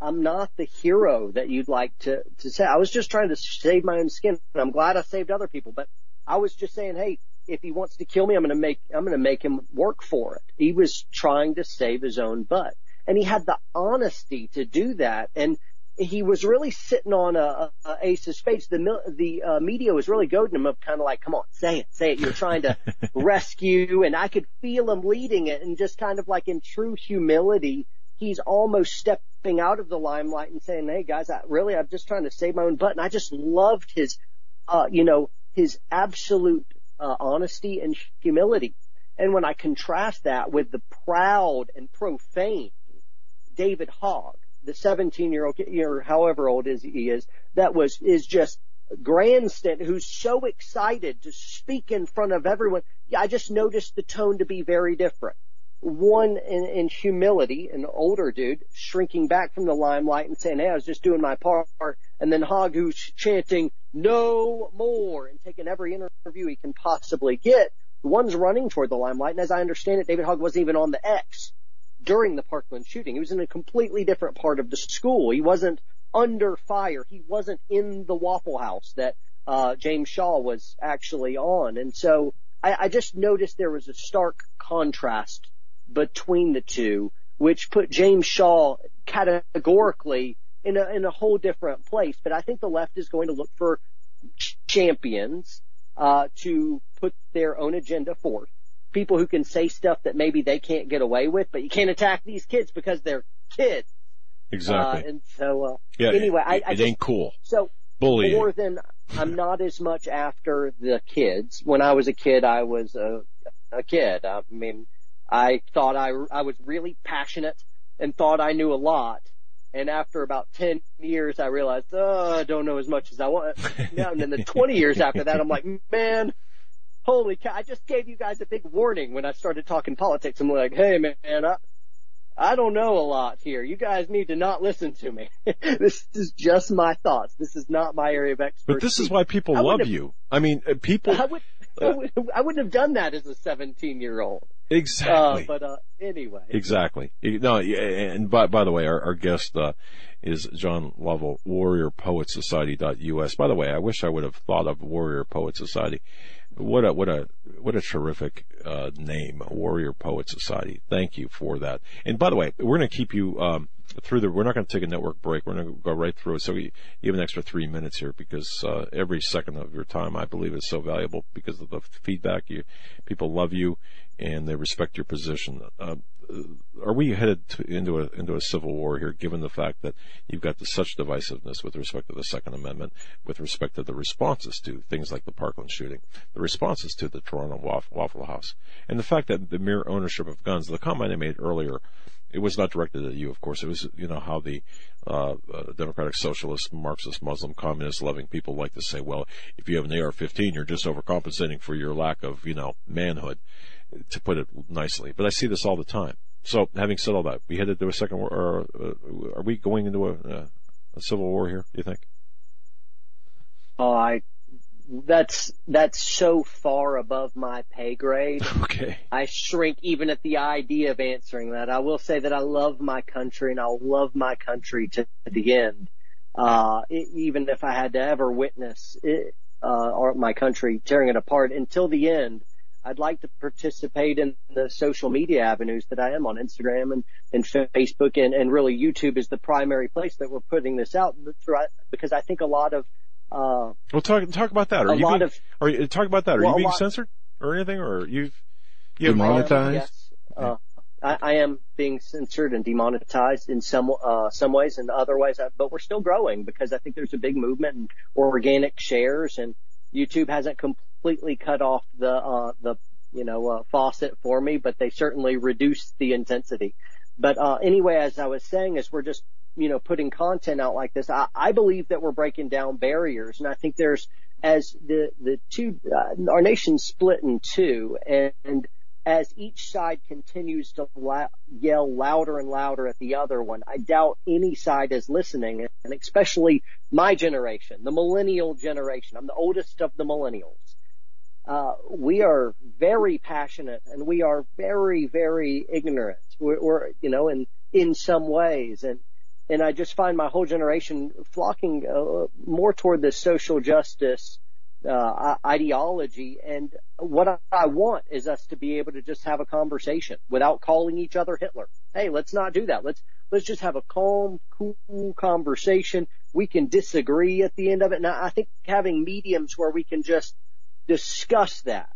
I'm not the hero that you'd like to, to say. I was just trying to save my own skin and I'm glad I saved other people, but I was just saying, hey, if he wants to kill me, I'm going to make, I'm going to make him work for it. He was trying to save his own butt and he had the honesty to do that. And he was really sitting on a, a, ace of spades. The, the uh, media was really goading him up kind of like, come on, say it, say it. You're trying to rescue. And I could feel him leading it and just kind of like in true humility, he's almost stepping out of the limelight and saying, Hey guys, I really, I'm just trying to save my own butt. And I just loved his, uh, you know, his absolute uh, honesty and humility. And when I contrast that with the proud and profane David Hogg, the 17 year old, or however old is he is, that was, is just grandstand, who's so excited to speak in front of everyone. I just noticed the tone to be very different. One in, in humility, an older dude, shrinking back from the limelight and saying, hey, I was just doing my part. And then Hogg who's chanting, no more, and taking every interview he can possibly get. The one's running toward the limelight. And as I understand it, David Hogg wasn't even on the X during the Parkland shooting. He was in a completely different part of the school. He wasn't under fire. He wasn't in the Waffle House that uh, James Shaw was actually on. And so I, I just noticed there was a stark contrast between the two, which put James Shaw categorically in a in a whole different place. But I think the left is going to look for ch- champions uh, to put their own agenda forth. People who can say stuff that maybe they can't get away with, but you can't attack these kids because they're kids. Exactly. Uh, and so, uh, yeah. anyway, it, I, I it just, ain't cool. so Bullying. more than I'm not as much after the kids. When I was a kid, I was a, a kid. I mean, I thought I, I was really passionate and thought I knew a lot. And after about 10 years, I realized, oh, I don't know as much as I want. Now, and then the 20 years after that, I'm like, man, holy cow, I just gave you guys a big warning when I started talking politics. I'm like, hey man, I, I don't know a lot here. You guys need to not listen to me. this is just my thoughts. This is not my area of expertise. But this is why people I love you. I mean, uh, people. I would, I would, I wouldn't have done that as a 17 year old. Uh, Exactly. but, uh, anyway. Exactly. No, and by, by the way, our, our guest, uh, is John Lovell, warriorpoetsociety.us. By the way, I wish I would have thought of Warrior Poet Society. What a, what a, what a terrific, uh, name, Warrior Poet Society. Thank you for that. And by the way, we're going to keep you, um, through the, we're not going to take a network break. We're going to go right through it. So we, you have an extra three minutes here because, uh, every second of your time, I believe is so valuable because of the feedback. You, people love you and they respect your position. Uh, are we headed to, into a into a civil war here, given the fact that you've got the, such divisiveness with respect to the Second Amendment, with respect to the responses to things like the Parkland shooting, the responses to the Toronto Waffle House, and the fact that the mere ownership of guns. The comment I made earlier it was not directed at you, of course. It was, you know, how the uh, uh, democratic, socialist, Marxist, Muslim, communist loving people like to say, well, if you have an AR-15, you're just overcompensating for your lack of, you know, manhood, to put it nicely. But I see this all the time. So, having said all that, we headed to a second war, or uh, are we going into a, uh, a civil war here? Do you think? Oh, I that's that's so far above my pay grade. Okay. I shrink even at the idea of answering that. I will say that I love my country and I'll love my country to the end. Uh, it, even if I had to ever witness it, uh, or my country tearing it apart until the end, I'd like to participate in the social media avenues that I am on Instagram and, and Facebook and, and really YouTube is the primary place that we're putting this out throughout because I think a lot of uh, well, talk talk about that. Are you being, of are you talk about that? Are well, you being lot, censored or anything, or you you demonetized? Yes, uh, I, I, am being censored and demonetized in some uh, some ways and other ways, uh, but we're still growing because I think there's a big movement and organic shares, and YouTube hasn't completely cut off the uh, the you know uh, faucet for me, but they certainly reduced the intensity. But uh, anyway, as I was saying, is we're just you know, putting content out like this, I, I believe that we're breaking down barriers. And I think there's, as the, the two, uh, our nation's split in two and, and as each side continues to la- yell louder and louder at the other one, I doubt any side is listening, and especially my generation, the millennial generation. I'm the oldest of the millennials. Uh, we are very passionate and we are very, very ignorant. We're, we're, you know, in, in some ways. And and I just find my whole generation flocking uh, more toward this social justice uh, ideology. And what I want is us to be able to just have a conversation without calling each other Hitler. Hey, let's not do that. Let's let's just have a calm, cool conversation. We can disagree at the end of it. And I think having mediums where we can just discuss that,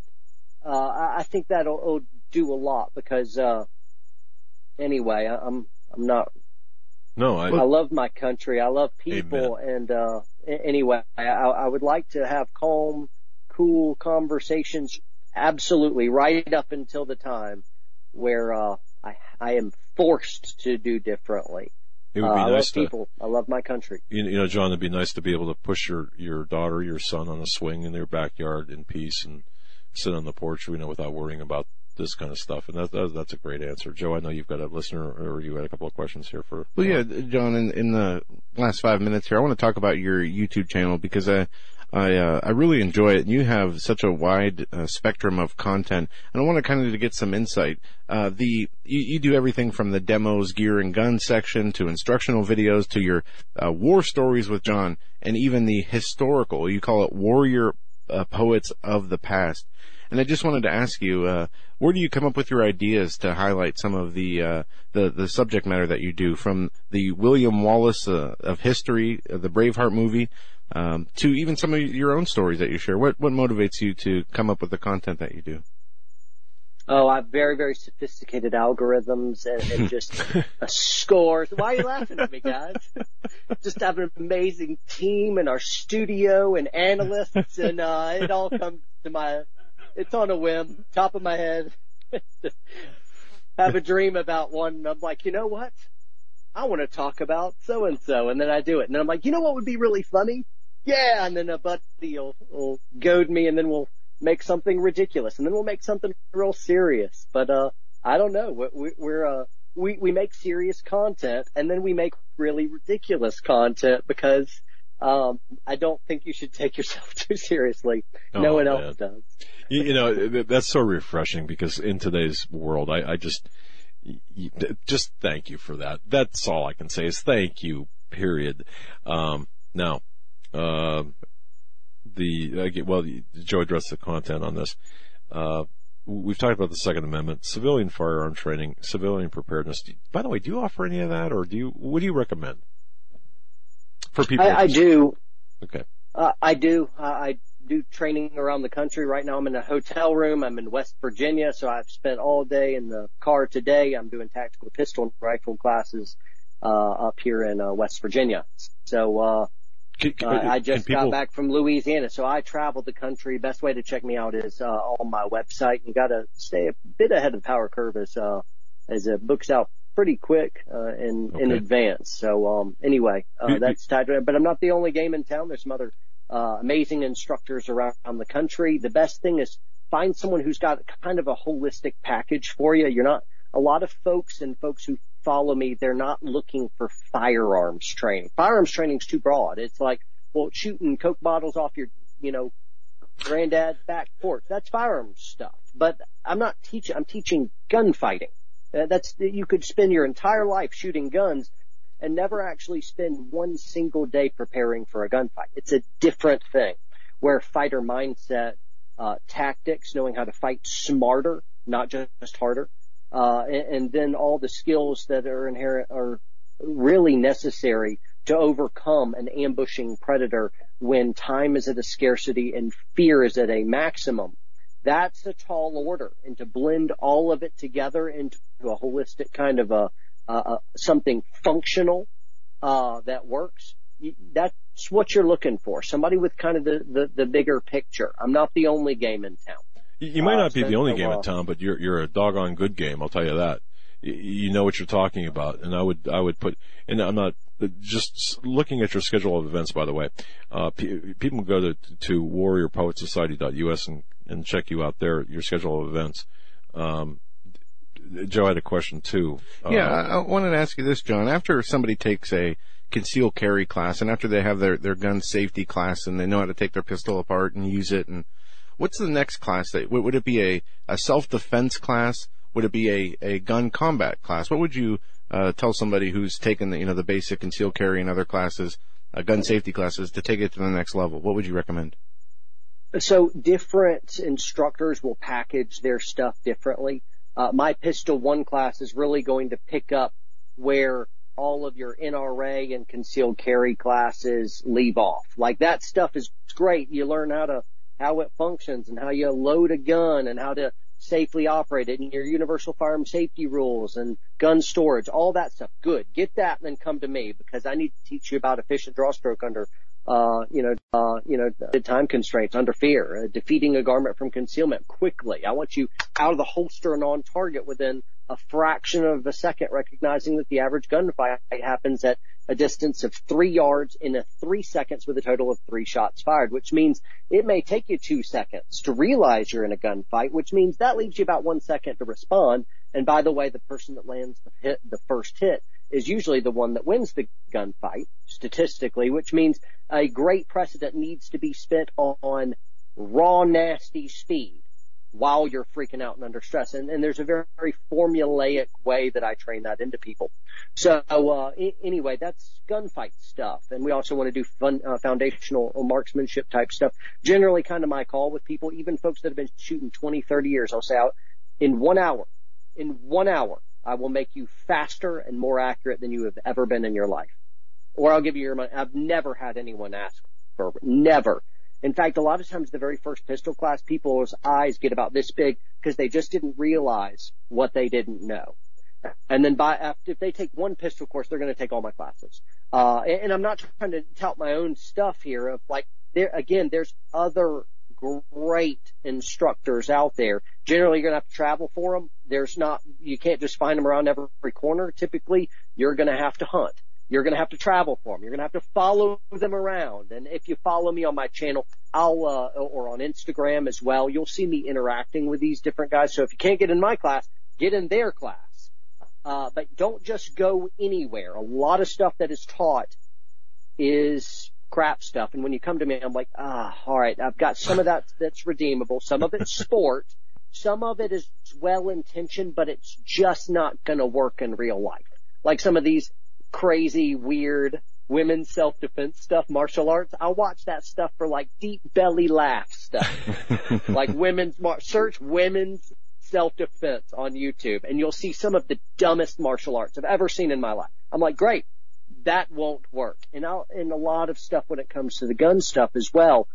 uh, I think that'll do a lot because, uh, anyway, I, I'm, I'm not no, I, I love my country. I love people. Amen. And, uh, anyway, I, I would like to have calm, cool conversations. Absolutely. Right up until the time where, uh, I, I am forced to do differently. It would be uh, nice I love to, people. I love my country. You, you know, John, it'd be nice to be able to push your, your daughter, your son on a swing in their backyard in peace and sit on the porch, you know, without worrying about this kind of stuff. And that, that, that's a great answer. Joe, I know you've got a listener or you had a couple of questions here for. Well, yeah, John, in, in the last five minutes here, I want to talk about your YouTube channel because I, I, uh, I really enjoy it. And you have such a wide uh, spectrum of content, and I want to kind of to get some insight. Uh, the you, you, do everything from the demos, gear, and gun section to instructional videos to your uh, war stories with John, and even the historical. You call it warrior uh, poets of the past. And I just wanted to ask you, uh, where do you come up with your ideas to highlight some of the uh, the, the subject matter that you do, from the William Wallace uh, of history, uh, the Braveheart movie, um, to even some of your own stories that you share? What what motivates you to come up with the content that you do? Oh, I have very, very sophisticated algorithms and, and just a scores. Why are you laughing at me, guys? just have an amazing team in our studio and analysts, and uh, it all comes to my it's on a whim, top of my head. have a dream about one, and I'm like, you know what? I want to talk about so and so, and then I do it, and I'm like, you know what would be really funny? Yeah, and then a buddy will, will goad me, and then we'll make something ridiculous, and then we'll make something real serious. But uh, I don't know. We, we're uh, we we make serious content, and then we make really ridiculous content because um, I don't think you should take yourself too seriously. Oh, no one man. else does. You, you, know, that's so refreshing because in today's world, I, I just, just thank you for that. That's all I can say is thank you, period. Um, now, uh, the, well, Joe addressed the content on this. Uh, we've talked about the Second Amendment, civilian firearm training, civilian preparedness. By the way, do you offer any of that, or do you? What do you recommend for people? I, I do. Okay. Uh, I do. I do training around the country. Right now I'm in a hotel room. I'm in West Virginia, so I've spent all day in the car today. I'm doing tactical pistol and rifle classes, uh, up here in, uh, West Virginia. So, uh, Can- can- uh, I just people- got back from Louisiana, so I traveled the country. Best way to check me out is, uh, on my website. You gotta stay a bit ahead of the power curve as, uh, as it books out pretty quick, uh, in, in advance. So, um, anyway, uh, that's tied to. But I'm not the only game in town. There's some other uh, amazing instructors around the country. The best thing is find someone who's got kind of a holistic package for you. You're not, a lot of folks and folks who follow me, they're not looking for firearms training. Firearms training's too broad. It's like, well, shooting Coke bottles off your, you know, granddad's back porch. That's firearms stuff. But I'm not teaching, I'm teaching gunfighting. Uh, that's, you could spend your entire life shooting guns and never actually spend one single day preparing for a gunfight. It's a different thing where fighter mindset, uh, tactics, knowing how to fight smarter, not just harder, uh, and, and then all the skills that are inherent are really necessary to overcome an ambushing predator when time is at a scarcity and fear is at a maximum. That's a tall order and to blend all of it together into a holistic kind of a, uh, something functional uh, that works. That's what you're looking for. Somebody with kind of the, the, the bigger picture. I'm not the only game in town. You, you might Uh, not be the so, only game uh, in town, but you're you're a doggone good game. I'll tell you that. You know what you're talking about, and I would I would put. And I'm not just looking at your schedule of events. By the way, uh, people can go to to warriorpoetsociety.us and and check you out there. Your schedule of events. Um, Joe had a question too. Yeah, Uh, I, wanted to ask you this, John. After somebody takes a concealed carry class and after they have their, their gun safety class and they know how to take their pistol apart and use it and what's the next class that, would would it be a, a self-defense class? Would it be a, a gun combat class? What would you, uh, tell somebody who's taken the, you know, the basic concealed carry and other classes, uh, gun safety classes to take it to the next level? What would you recommend? So different instructors will package their stuff differently. Uh, my pistol one class is really going to pick up where all of your NRA and concealed carry classes leave off. Like that stuff is great. You learn how to, how it functions and how you load a gun and how to safely operate it and your universal firearm safety rules and gun storage, all that stuff. Good. Get that and then come to me because I need to teach you about efficient draw stroke under uh, you know, uh, you know, the time constraints under fear, uh, defeating a garment from concealment quickly. I want you out of the holster and on target within a fraction of a second, recognizing that the average gunfight happens at a distance of three yards in a three seconds with a total of three shots fired, which means it may take you two seconds to realize you're in a gunfight, which means that leaves you about one second to respond. And by the way, the person that lands the hit, the first hit is usually the one that wins the gunfight statistically, which means a great precedent needs to be spent on raw, nasty speed while you're freaking out and under stress. And, and there's a very, very formulaic way that I train that into people. So, uh, I- anyway, that's gunfight stuff. And we also want to do fun, uh, foundational marksmanship type stuff. Generally kind of my call with people, even folks that have been shooting 20, 30 years. I'll say out in one hour, in one hour, I will make you faster and more accurate than you have ever been in your life. Or I'll give you your money. I've never had anyone ask for, never. In fact, a lot of times the very first pistol class, people's eyes get about this big because they just didn't realize what they didn't know. And then by, after, if they take one pistol course, they're going to take all my classes. Uh, and, and I'm not trying to tout my own stuff here of like, there, again, there's other great instructors out there. Generally, you're going to have to travel for them. There's not, you can't just find them around every corner. Typically, you're going to have to hunt. You're going to have to travel for them. You're going to have to follow them around. And if you follow me on my channel, I'll, uh, or on Instagram as well, you'll see me interacting with these different guys. So if you can't get in my class, get in their class. Uh, but don't just go anywhere. A lot of stuff that is taught is crap stuff. And when you come to me, I'm like, ah, all right, I've got some of that that's redeemable. Some of it's sport. Some of it is well intentioned, but it's just not going to work in real life. Like some of these crazy, weird, women's self-defense stuff, martial arts, I'll watch that stuff for like deep belly laugh stuff. like women's, mar- search women's self-defense on YouTube and you'll see some of the dumbest martial arts I've ever seen in my life. I'm like, great, that won't work. And I'll, and a lot of stuff when it comes to the gun stuff as well,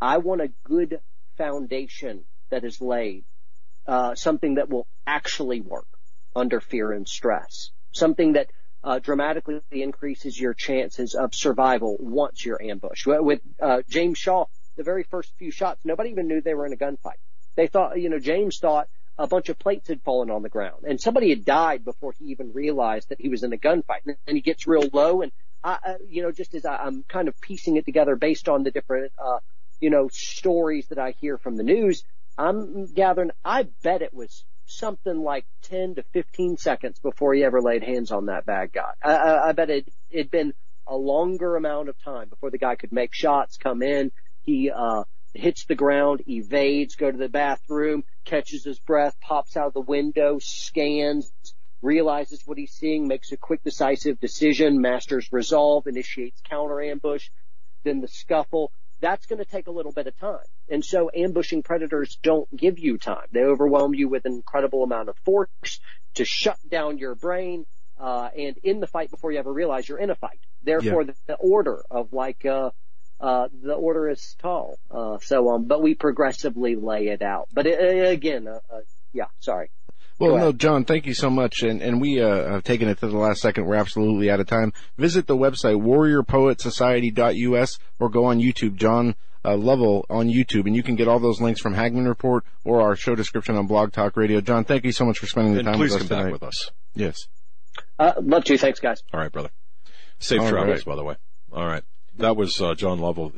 I want a good foundation that is laid, uh, something that will actually work under fear and stress, something that uh, dramatically increases your chances of survival once you're ambushed. With uh, James Shaw, the very first few shots, nobody even knew they were in a gunfight. They thought, you know, James thought a bunch of plates had fallen on the ground and somebody had died before he even realized that he was in a gunfight. And he gets real low and, I, you know, just as I, am kind of piecing it together based on the different, uh, you know, stories that I hear from the news, I'm gathering, I bet it was something like 10 to 15 seconds before he ever laid hands on that bad guy. I, I, I bet it, it'd been a longer amount of time before the guy could make shots, come in. He, uh, hits the ground, evades, go to the bathroom, catches his breath, pops out of the window, scans, realizes what he's seeing, makes a quick decisive decision, masters resolve, initiates counter ambush, then the scuffle. That's going to take a little bit of time. And so ambushing predators don't give you time. They overwhelm you with an incredible amount of force to shut down your brain, uh, and in the fight before you ever realize you're in a fight. Therefore, yeah. the, the, order of like, uh, uh, the order is tall, uh, so on, but we progressively lay it out. But it, uh, again, uh, uh, yeah, sorry. Well, no, John, thank you so much. And, and we, uh, have taken it to the last second. We're absolutely out of time. Visit the website, warriorpoetsociety.us or go on YouTube, John uh, Lovell on YouTube, and you can get all those links from Hagmann Report or our show description on Blog Talk Radio. John, thank you so much for spending the and time with us Please come back with us. Yes. Uh, love to. Thanks, guys. All right, brother. Safe All travels, right. by the way. All right. That was uh, John Lovell,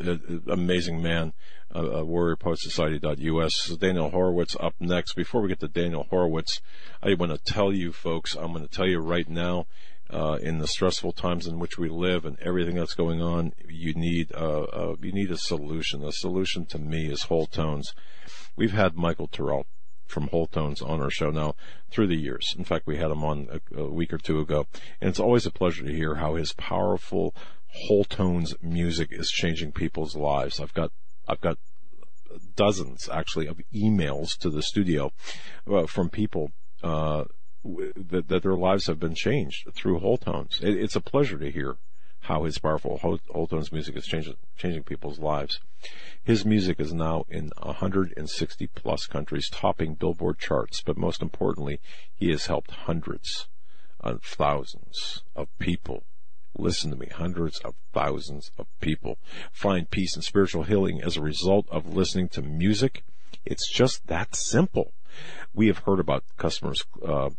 amazing man, uh, warriorpoetsociety.us. Daniel Horowitz up next. Before we get to Daniel Horowitz, I want to tell you folks, I'm going to tell you right now, uh, in the stressful times in which we live and everything that's going on, you need uh, uh, you need a solution. The solution to me is whole tones. We've had Michael Tyrrell from Whole Tones on our show now through the years. In fact, we had him on a, a week or two ago, and it's always a pleasure to hear how his powerful Whole Tones music is changing people's lives. I've got I've got dozens actually of emails to the studio uh, from people uh, that, that their lives have been changed through whole tones. It, it's a pleasure to hear how his powerful whole, tones music is changing changing people's lives. His music is now in 160 plus countries, topping Billboard charts. But most importantly, he has helped hundreds of thousands of people. Listen to me, hundreds of thousands of people find peace and spiritual healing as a result of listening to music. It's just that simple. We have heard about customers uh,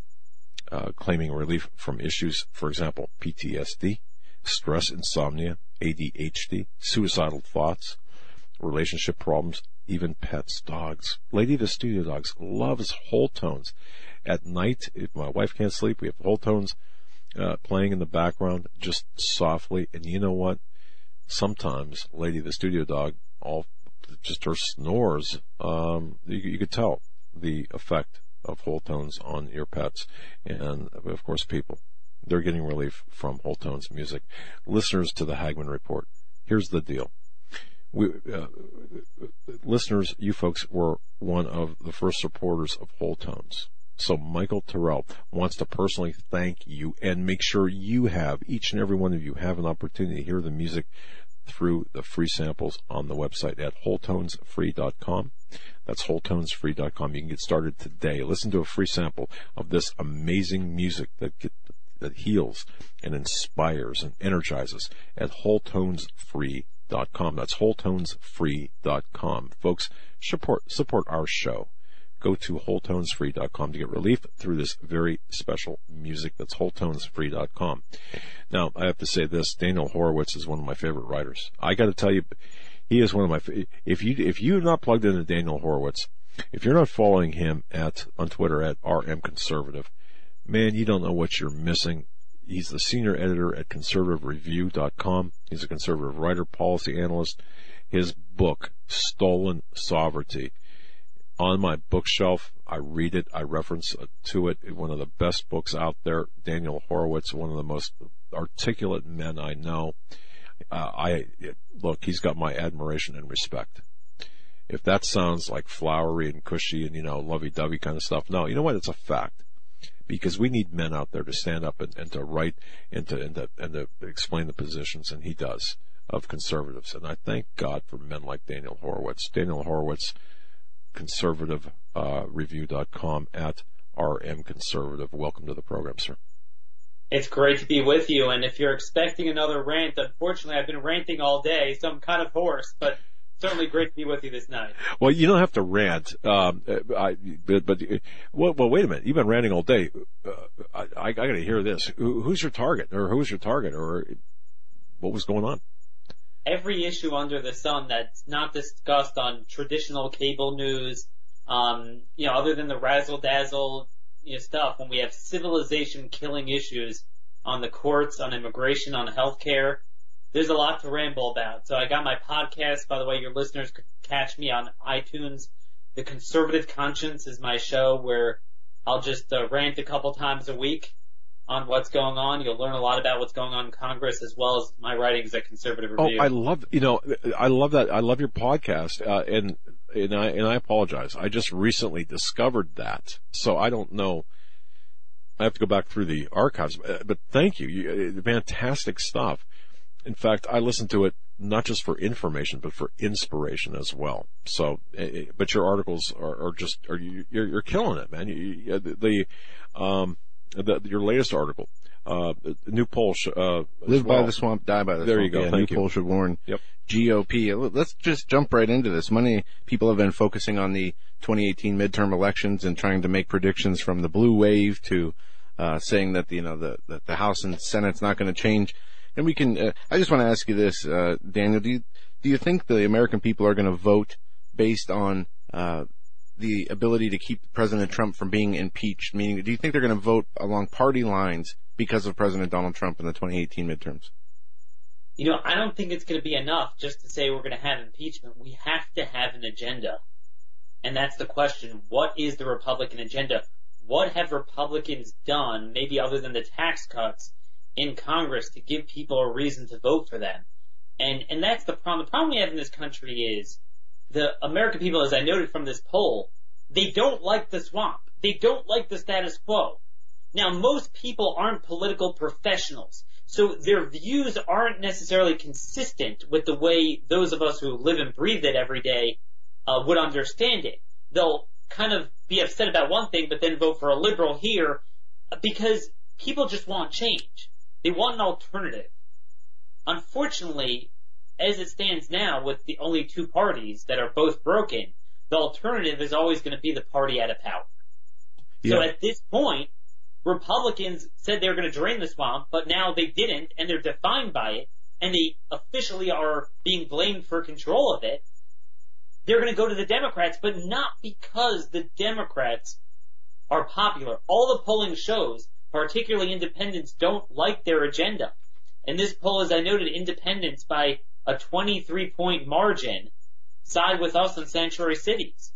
uh, claiming relief from issues, for example, PTSD, stress, insomnia, ADHD, suicidal thoughts, relationship problems, even pets, dogs. Lady the Studio Dogs loves whole tones. At night, if my wife can't sleep, we have whole tones uh, playing in the background just softly. And you know what? Sometimes Lady the Studio Dog, all just her snores, um, you, you could tell the effect of whole tones on your pets and of course people. They're getting relief from whole tones music. Listeners to the Hagmann Report, here's the deal. We, uh, listeners, you folks were one of the first supporters of whole tones. So Michael Tyrrell wants to personally thank you and make sure you have, each and every one of you have an opportunity to hear the music through the free samples on the website at wholetonesfree.com. That's wholetonesfree.com. You can get started today. Listen to a free sample of this amazing music that get, that heals and inspires and energizes at wholetonesfree.com. That's wholetonesfree.com. Folks, support support our show go to wholetonesfree.com to get relief through this very special music. That's wholetonesfree.com. Now, I have to say this, Daniel Horowitz is one of my favorite writers. I gotta tell you, he is one of my, if you, if you're not plugged into Daniel Horowitz, if you're not following him at, on Twitter at RM Conservative, man, you don't know what you're missing. He's the senior editor at conservativereview.com. He's a conservative writer, policy analyst. His book, Stolen Sovereignty, on my bookshelf. I read it. I reference to it. One of the best books out there. Daniel Horowitz, one of the most articulate men I know. Uh, I look, he's got my admiration and respect. If that sounds like flowery and cushy and you know lovey-dovey kind of stuff, no, you know what? It's a fact because we need men out there to stand up and, and to write and to, and to and to explain the positions, and he does of conservatives. And I thank God for men like Daniel Horowitz. Daniel Horowitz, conservative.review.com uh, at RM Conservative. Welcome to the program, sir. It's great to be with you. And if you're expecting another rant, unfortunately, I've been ranting all day, so I'm kind of hoarse, but certainly great to be with you this night. Well, you don't have to rant. Um, I, but, but well, well, wait a minute. You've been ranting all day. Uh, I, I got to hear this. Who, who's your target, or who's your target, or what was going on? Every issue under the sun that's not discussed on traditional cable news, um, you know, other than the razzle dazzle you know, stuff, when we have civilization killing issues on the courts, on immigration, on healthcare, there's a lot to ramble about. So I got my podcast. By the way, your listeners could catch me on iTunes. The Conservative Conscience is my show where I'll just uh, rant a couple times a week on what's going on. You'll learn a lot about what's going on in Congress as well as my writings at Conservative oh, Review. Oh, I love, you know, I love that. I love your podcast. Uh, and and I and I apologize. I just recently discovered that, so I don't know. I have to go back through the archives, uh, but thank you. you uh, fantastic stuff. In fact, I listen to it not just for information, but for inspiration as well. So, uh, but your articles are, are just are you you're, you're, killing it, man. You, the um the, your latest article, uh, new poll, sh- uh, live well. by the swamp, die by the there swamp. There you go. Yeah, Thank new you. poll should warn. Yep. GOP. Let's just jump right into this. Many people have been focusing on the 2018 midterm elections and trying to make predictions from the blue wave to uh, saying that you know the, the, the House and Senate's not going to change. And we can. Uh, I just want to ask you this, uh, Daniel. Do you do you think the American people are going to vote based on uh, the ability to keep President Trump from being impeached? Meaning, do you think they're going to vote along party lines because of President Donald Trump in the 2018 midterms? You know, I don't think it's going to be enough just to say we're going to have impeachment. We have to have an agenda. And that's the question. What is the Republican agenda? What have Republicans done, maybe other than the tax cuts, in Congress to give people a reason to vote for them? And, and that's the problem. The problem we have in this country is the American people, as I noted from this poll, they don't like the swamp. They don't like the status quo. Now, most people aren't political professionals. So their views aren't necessarily consistent with the way those of us who live and breathe it every day uh, would understand it. They'll kind of be upset about one thing, but then vote for a liberal here uh, because people just want change. They want an alternative. Unfortunately, as it stands now, with the only two parties that are both broken, the alternative is always going to be the party out of power. Yeah. So at this point, Republicans said they were going to drain the swamp, but now they didn't, and they're defined by it, and they officially are being blamed for control of it. They're going to go to the Democrats, but not because the Democrats are popular. All the polling shows, particularly independents, don't like their agenda. And this poll, as I noted, independents by a 23 point margin side with us in sanctuary cities.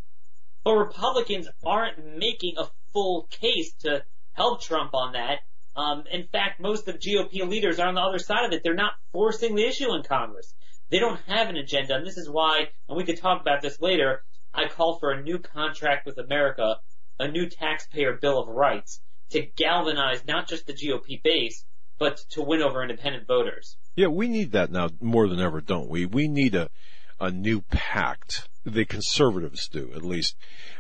But Republicans aren't making a full case to help Trump on that. Um, in fact, most of GOP leaders are on the other side of it. They're not forcing the issue in Congress. They don't have an agenda, and this is why, and we could talk about this later, I call for a new contract with America, a new taxpayer bill of rights, to galvanize not just the GOP base, but to win over independent voters. Yeah, we need that now more than ever, don't we? We need a, a new pact the conservatives do, at least.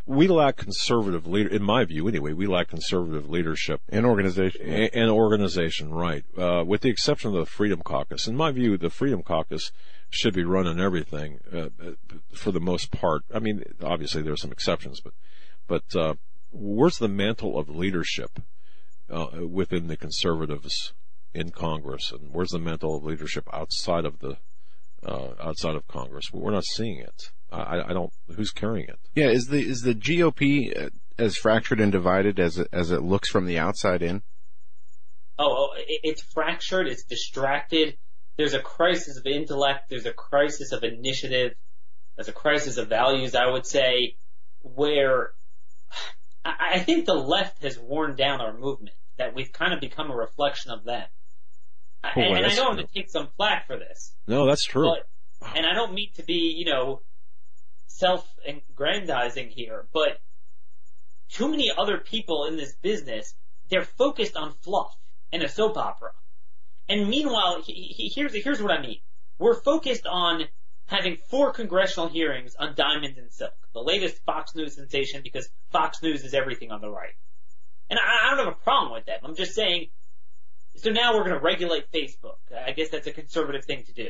We lack conservative leader, in my view anyway, we lack conservative leadership. And organization. And, and organization, right. Uh, with the exception of the Freedom Caucus. In my view, the Freedom Caucus should be running everything, uh, for the most part. I mean, obviously there are some exceptions, but, but, uh, where's the mantle of leadership, uh, within the conservatives in Congress? And where's the mantle of leadership outside of the, uh, outside of Congress? We're not seeing it. I, I don't. Who's carrying it? Yeah, is the is the GOP uh, as fractured and divided as it, as it looks from the outside in? Oh, oh it's fractured. It's distracted. There's a crisis of intellect. There's a crisis of initiative. There's a crisis of values. I would say, where I think the left has worn down our movement. That we've kind of become a reflection of them. Oh, and, and I know I'm going to take some flack for this, No, that's true. but and I don't mean to be, you know, self-aggrandizing here, but too many other people in this business, they're focused on fluff and a soap opera. And meanwhile, he, he, here's, here's what I mean. We're focused on having four congressional hearings on diamonds and silk, the latest Fox News sensation because Fox News is everything on the right. And I, I don't have a problem with that. I'm just saying, so now we're going to regulate Facebook. I guess that's a conservative thing to do.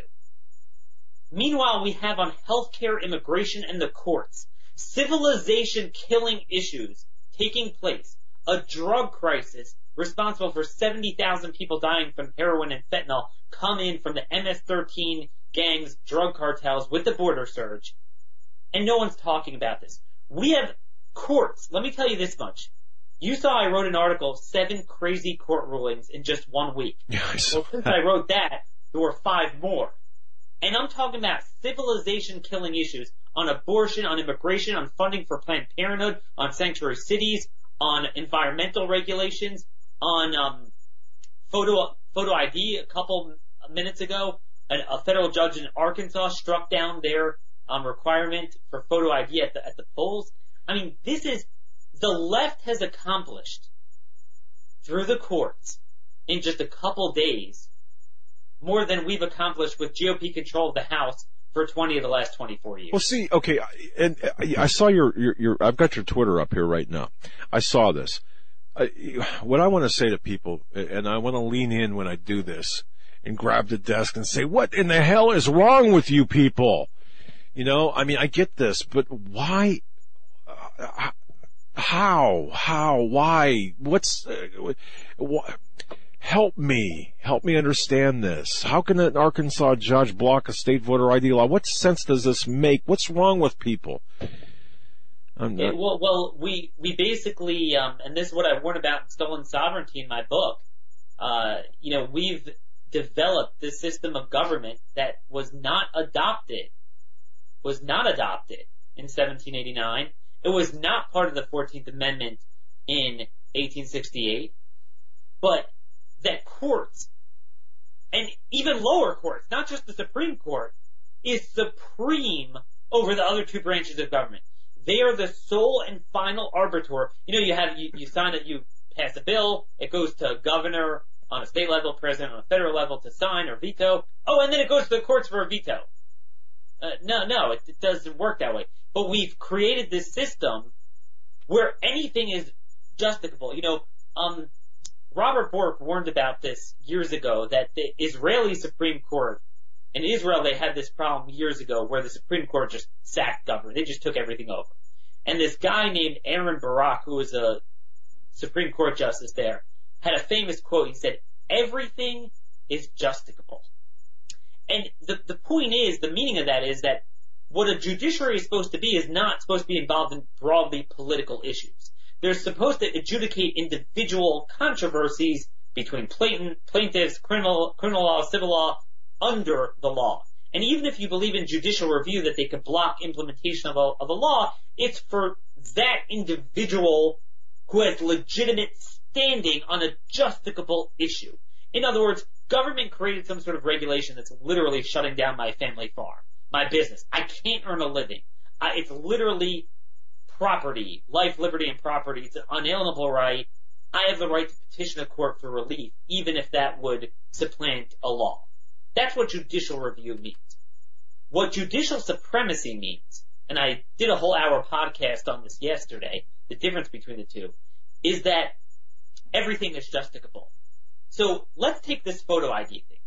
Meanwhile, we have on healthcare, immigration, and the courts, civilization killing issues taking place, a drug crisis responsible for 70,000 people dying from heroin and fentanyl come in from the MS-13 gangs, drug cartels with the border surge, and no one's talking about this. We have courts. Let me tell you this much. You saw I wrote an article, seven crazy court rulings in just one week. Yeah, I Well, since. I wrote that, there were five more. And I'm talking about civilization killing issues on abortion, on immigration, on funding for Planned Parenthood, on sanctuary cities, on environmental regulations, on um, photo photo ID. A couple minutes ago, a, a federal judge in Arkansas struck down their um, requirement for photo ID at the at the polls. I mean, this is the left has accomplished through the courts in just a couple days more than we've accomplished with GOP control of the House for 20 of the last 24 years. Well, see, okay, and I I saw your, your, your, I've got your Twitter up here right now. I saw this. I, what I want to say to people, and I want to lean in when I do this and grab the desk and say, what in the hell is wrong with you people? You know, I mean, I get this, but why, uh, how, how, why, what's, uh, what, help me, help me understand this. How can an Arkansas judge block a state voter ID law? What sense does this make? What's wrong with people? Not, well, well, we we basically, um, and this is what I warn about in stolen sovereignty in my book. Uh, you know, we've developed this system of government that was not adopted, was not adopted in 1789. It was not part of the 14th Amendment in 1868, but that courts and even lower courts, not just the Supreme Court, is supreme over the other two branches of government. They are the sole and final arbiter. You know, you have you, you sign it, you pass a bill, it goes to a governor on a state level, president on a federal level to sign or veto. Oh, and then it goes to the courts for a veto. Uh, no, no, it, it doesn't work that way. But we've created this system where anything is justiciable. You know, um, Robert Bork warned about this years ago that the Israeli Supreme Court in Israel they had this problem years ago where the Supreme Court just sacked government. They just took everything over. And this guy named Aharon Barak, who was a Supreme Court justice there, had a famous quote. He said, everything is justiciable. And the, the point is, the meaning of that is that what a judiciary is supposed to be is not supposed to be involved in broadly political issues. They're supposed to adjudicate individual controversies between plaintiff, plaintiffs, criminal, criminal law, civil law, under the law. And even if you believe in judicial review that they could block implementation of a, of a law, it's for that individual who has legitimate standing on a justiciable issue. In other words, government created some sort of regulation that's literally shutting down my family farm, my business. I can't earn a living. I, it's literally property, life, liberty, and property. It's an unalienable right. I have the right to petition a court for relief, even if that would supplant a law. That's what judicial review means. What judicial supremacy means, and I did a whole hour podcast on this yesterday, the difference between the two, is that everything is justiciable. So let's take this photo ID thing.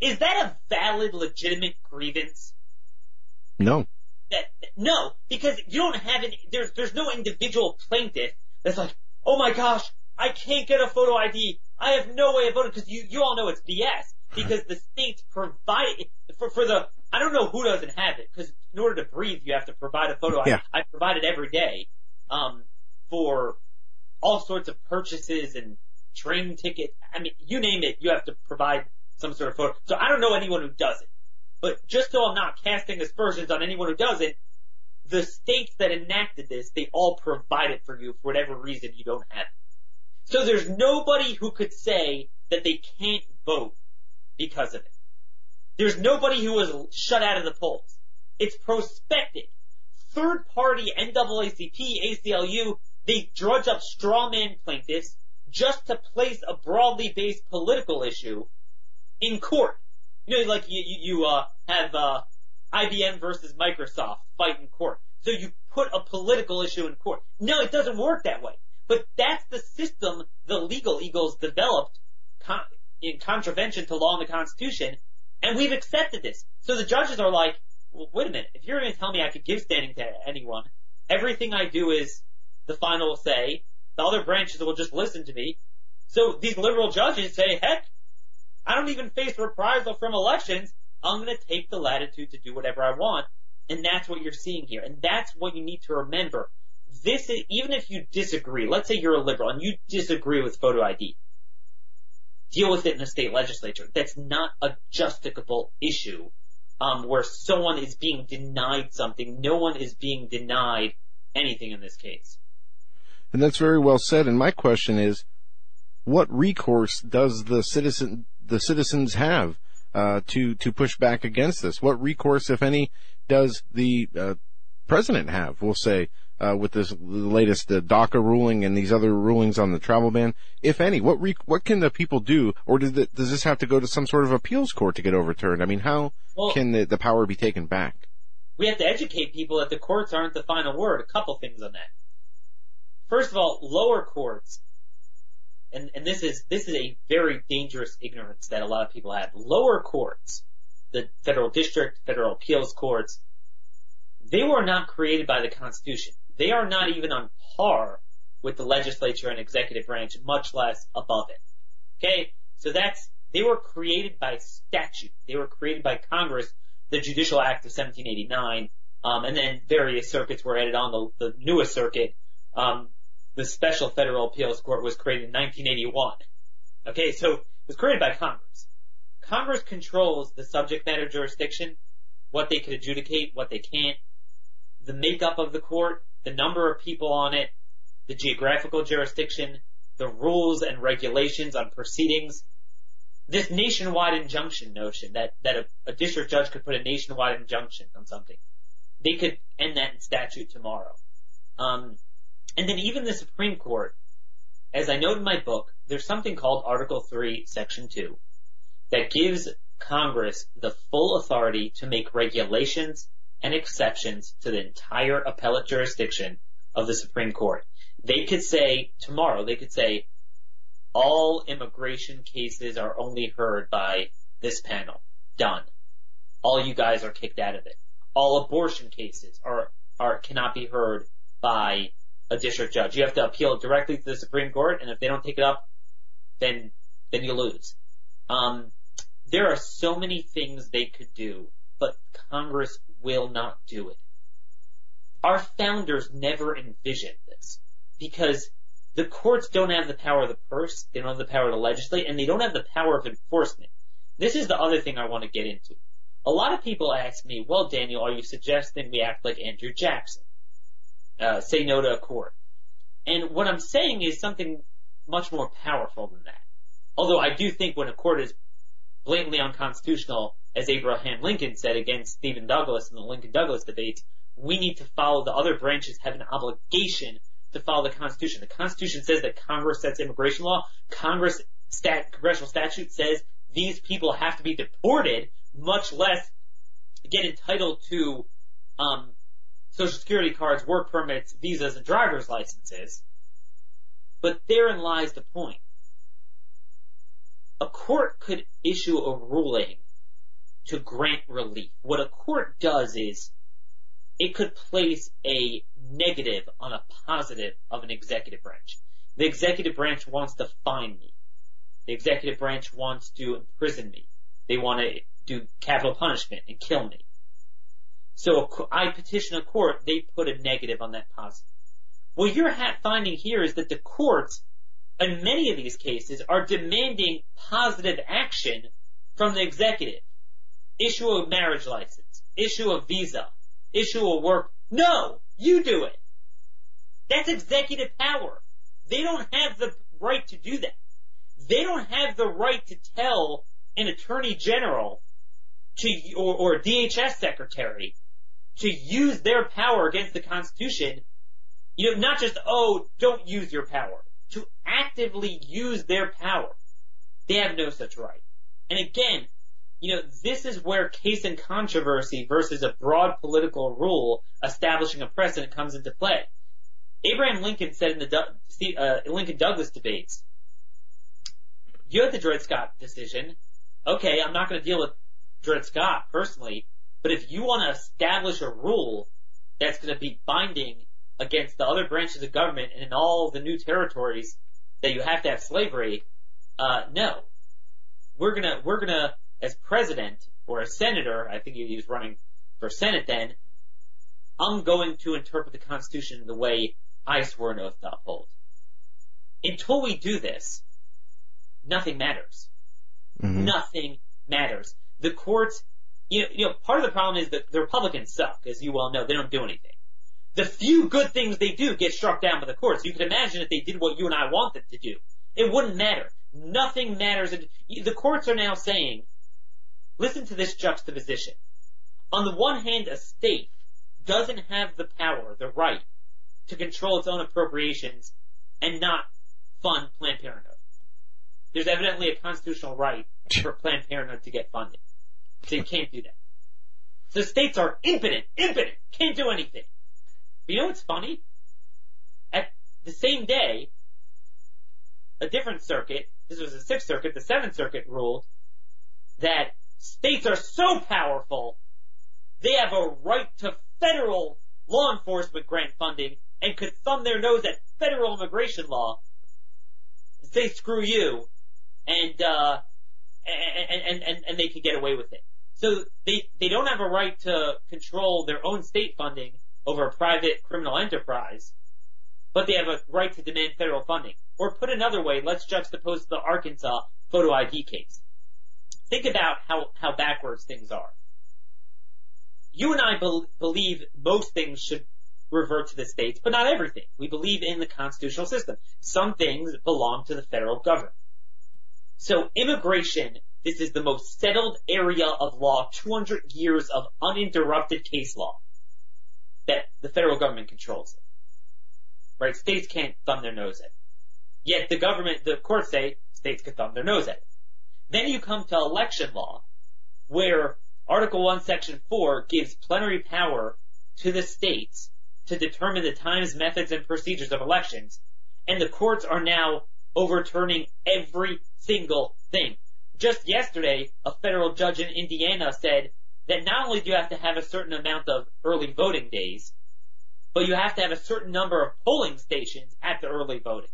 Is that a valid, legitimate grievance? No. that no, because you don't have any. There's there's no individual plaintiff that's like, oh my gosh, I can't get a photo ID. I have no way of voting because you you all know it's BS because the states provide for for the. I don't know who doesn't have it because in order to breathe you have to provide a photo Yeah. ID. I provide it every day um, for all sorts of purchases and train tickets. I mean, you name it, you have to provide some sort of photo. So I don't know anyone who doesn't. But just so I'm not casting aspersions on anyone who doesn't, the states that enacted this, they all provide it for you for whatever reason you don't have it. So there's nobody who could say that they can't vote because of it. There's nobody who was shut out of the polls. It's prospective. Third party NAACP, ACLU, they drudge up straw man plaintiffs just to place a broadly based political issue in court. You know, like you, you, you uh, have uh, IBM versus Microsoft fight in court. So you put a political issue in court. No, it doesn't work that way. But that's the system the legal eagles developed con- in contravention to law and the Constitution, and we've accepted this. So the judges are like, well, wait a minute, if you're going to tell me I could give standing to anyone, everything I do is the final say, the other branches will just listen to me. So these liberal judges say, heck, I don't even face reprisal from elections. I'm going to take the latitude to do whatever I want. And that's what you're seeing here. And that's what you need to remember. This is, even if you disagree, let's say you're a liberal and you disagree with photo ID, deal with it in the state legislature. That's not a justiciable issue, um, where someone is being denied something. No one is being denied anything in this case. And that's very well said. And my question is, what recourse does the citizen, the citizens have? uh, to to push back against this? What recourse, if any, does the uh, president have? We'll say uh, with this latest uh, DACA ruling and these other rulings on the travel ban, if any. What re- what can the people do, or does, the, does this have to go to some sort of appeals court to get overturned? I mean, how well, can the, the power be taken back? We have to educate people that the courts aren't the final word. A couple things on that. First of all, lower courts and, and this is this is a very dangerous ignorance that a lot of people have. Lower courts, the federal district, federal appeals courts, they were not created by the Constitution. They are not even on par with the legislature and executive branch, much less above it. Okay? So that's, they were created by statute. They were created by Congress, the Judicial Act of 1789, um, and then various circuits were added on the, the newest circuit, um, the Special Federal Appeals Court was created in 1981. Okay, so it was created by Congress. Congress controls the subject matter jurisdiction, what they can adjudicate, what they can't, the makeup of the court, the number of people on it, the geographical jurisdiction, the rules and regulations on proceedings. This nationwide injunction notion that, a, district judge could put a nationwide injunction on something. They could end that in statute tomorrow. Um, And then even the Supreme Court, as I note in my book, there's something called Article 3, Section 2, that gives Congress the full authority to make regulations and exceptions to the entire appellate jurisdiction of the Supreme Court. They could say, tomorrow, they could say, all immigration cases are only heard by this panel. Done. All you guys are kicked out of it. All abortion cases are, are, cannot be heard by a district judge. You have to appeal directly to the Supreme Court, and if they don't take it up, then then you lose. Um, there are so many things they could do, but Congress will not do it. Our founders never envisioned this because the courts don't have the power of the purse, they don't have the power to legislate, and they don't have the power of enforcement. This is the other thing I want to get into. A lot of people ask me, well, Daniel, are you suggesting we act like Andrew Jackson? Uh, say no to a court. And what I'm saying is something much more powerful than that. Although I do think when a court is blatantly unconstitutional, as Abraham Lincoln said against Stephen Douglas in the Lincoln Douglas debates, we need to follow the other branches have an obligation to follow the Constitution. The Constitution says that Congress sets immigration law. Congress stat, congressional statute says these people have to be deported, much less get entitled to um, social security cards, work permits, visas, and driver's licenses. But therein lies the point. A court could issue a ruling to grant relief. What a court does is it could place a negative on a positive of an executive branch. The executive branch wants to fine me. The executive branch wants to imprison me. They want to do capital punishment and kill me. So I petition a court, they put a negative on that positive. What you're finding here is that the courts, in many of these cases, are demanding positive action from the executive. Issue a marriage license, issue a visa, issue a work. No, you do it. That's executive power. They don't have the right to do that. They don't have the right to tell an attorney general to, or, or a DHS secretary to use their power against the Constitution, you know, not just, oh, don't use your power, to actively use their power. They have no such right. And again, you know, this is where case and controversy versus a broad political rule establishing a precedent comes into play. Abraham Lincoln said in the uh, Lincoln Douglas debates, you had the Dred Scott decision. Okay, I'm not going to deal with Dred Scott personally, but if you want to establish a rule that's going to be binding against the other branches of government and in all the new territories that you have to have slavery, uh, no. We're gonna, we're gonna, as president or as senator, I think he was running for Senate then, I'm going to interpret the Constitution the way I swore an oath to uphold. Until we do this, nothing matters. Mm-hmm. Nothing matters. The courts, you know, you know, part of the problem is that the Republicans suck, as you well know. They don't do anything. The few good things they do get struck down by the courts. You can imagine if they did what you and I want them to do. It wouldn't matter. Nothing matters. The courts are now saying, listen to this juxtaposition. On the one hand, a state doesn't have the power, the right, to control its own appropriations and not fund Planned Parenthood. There's evidently a constitutional right for Planned Parenthood to get funding. You can't do that. So states are impotent, impotent, can't do anything. But you know what's funny? At the same day, a different circuit, this was the Sixth Circuit, the Seventh Circuit ruled that states are so powerful, they have a right to federal law enforcement grant funding and could thumb their nose at federal immigration law, say screw you, and, uh, and, and, and, and they could get away with it. So they, they don't have a right to control their own state funding over a private criminal enterprise, but they have a right to demand federal funding. Or put another way, let's juxtapose the Arkansas photo ID case. Think about how, how backwards things are. You and I be- believe most things should revert to the states, but not everything. We believe in the constitutional system. Some things belong to the federal government. So immigration, this is the most settled area of law, 200 years of uninterrupted case law that the federal government controls it. Right? States can't thumb their nose at it. Yet the government, the courts say states can thumb their nose at it. Then you come to election law, where Article 1, Section 4 gives plenary power to the states to determine the times, methods, and procedures of elections, and the courts are now overturning every single thing. Just yesterday, a federal judge in Indiana said that not only do you have to have a certain amount of early voting days, but you have to have a certain number of polling stations at the early voting.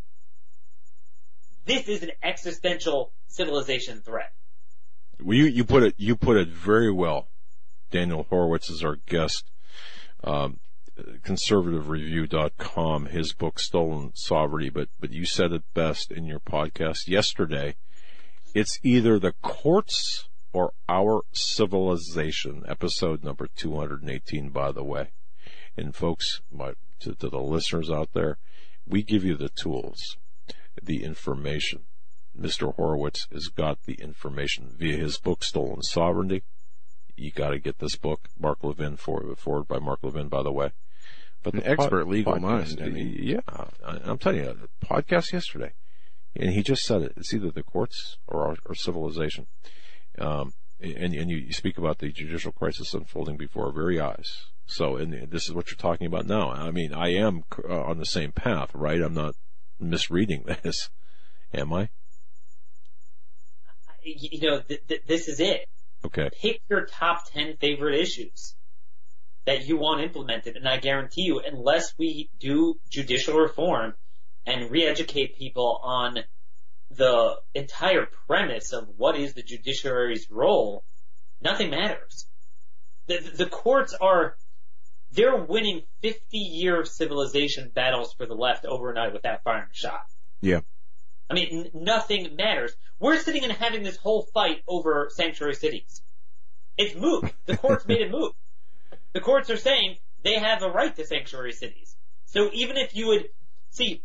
This is an existential civilization threat. Well, you, you put it, you put it very well. Daniel Horowitz is our guest. Um, conservativereview.com, his book Stolen Sovereignty, but, but you said it best in your podcast yesterday. It's either the courts or our civilization, episode number 218, by the way. And folks, my, to, to the listeners out there, we give you the tools, the information. Mr. Horowitz has got the information via his book, Stolen Sovereignty. You got to get this book, Mark Levin, forward, forward by Mark Levin, by the way. But an expert pod, legal podcast, mind. I mean, yeah, I'm telling you, podcast yesterday, and he just said it. It's either the courts or our, or civilization. Um, and and you speak about the judicial crisis unfolding before our very eyes. So, and this is what you're talking about now. I mean, I am uh, on the same path, right? I'm not misreading this, am I? You know, th- th- this is it. Okay. Pick your top ten favorite issues that you want implemented. And I guarantee you, unless we do judicial reform and re-educate people on the entire premise of what is the judiciary's role, nothing matters. The, the courts are, they're winning 50 year civilization battles for the left overnight without firing a shot. Yeah. I mean, n- nothing matters. We're sitting and having this whole fight over sanctuary cities. It's moot. The courts made it moot. The courts are saying they have a right to sanctuary cities. So even if you would see,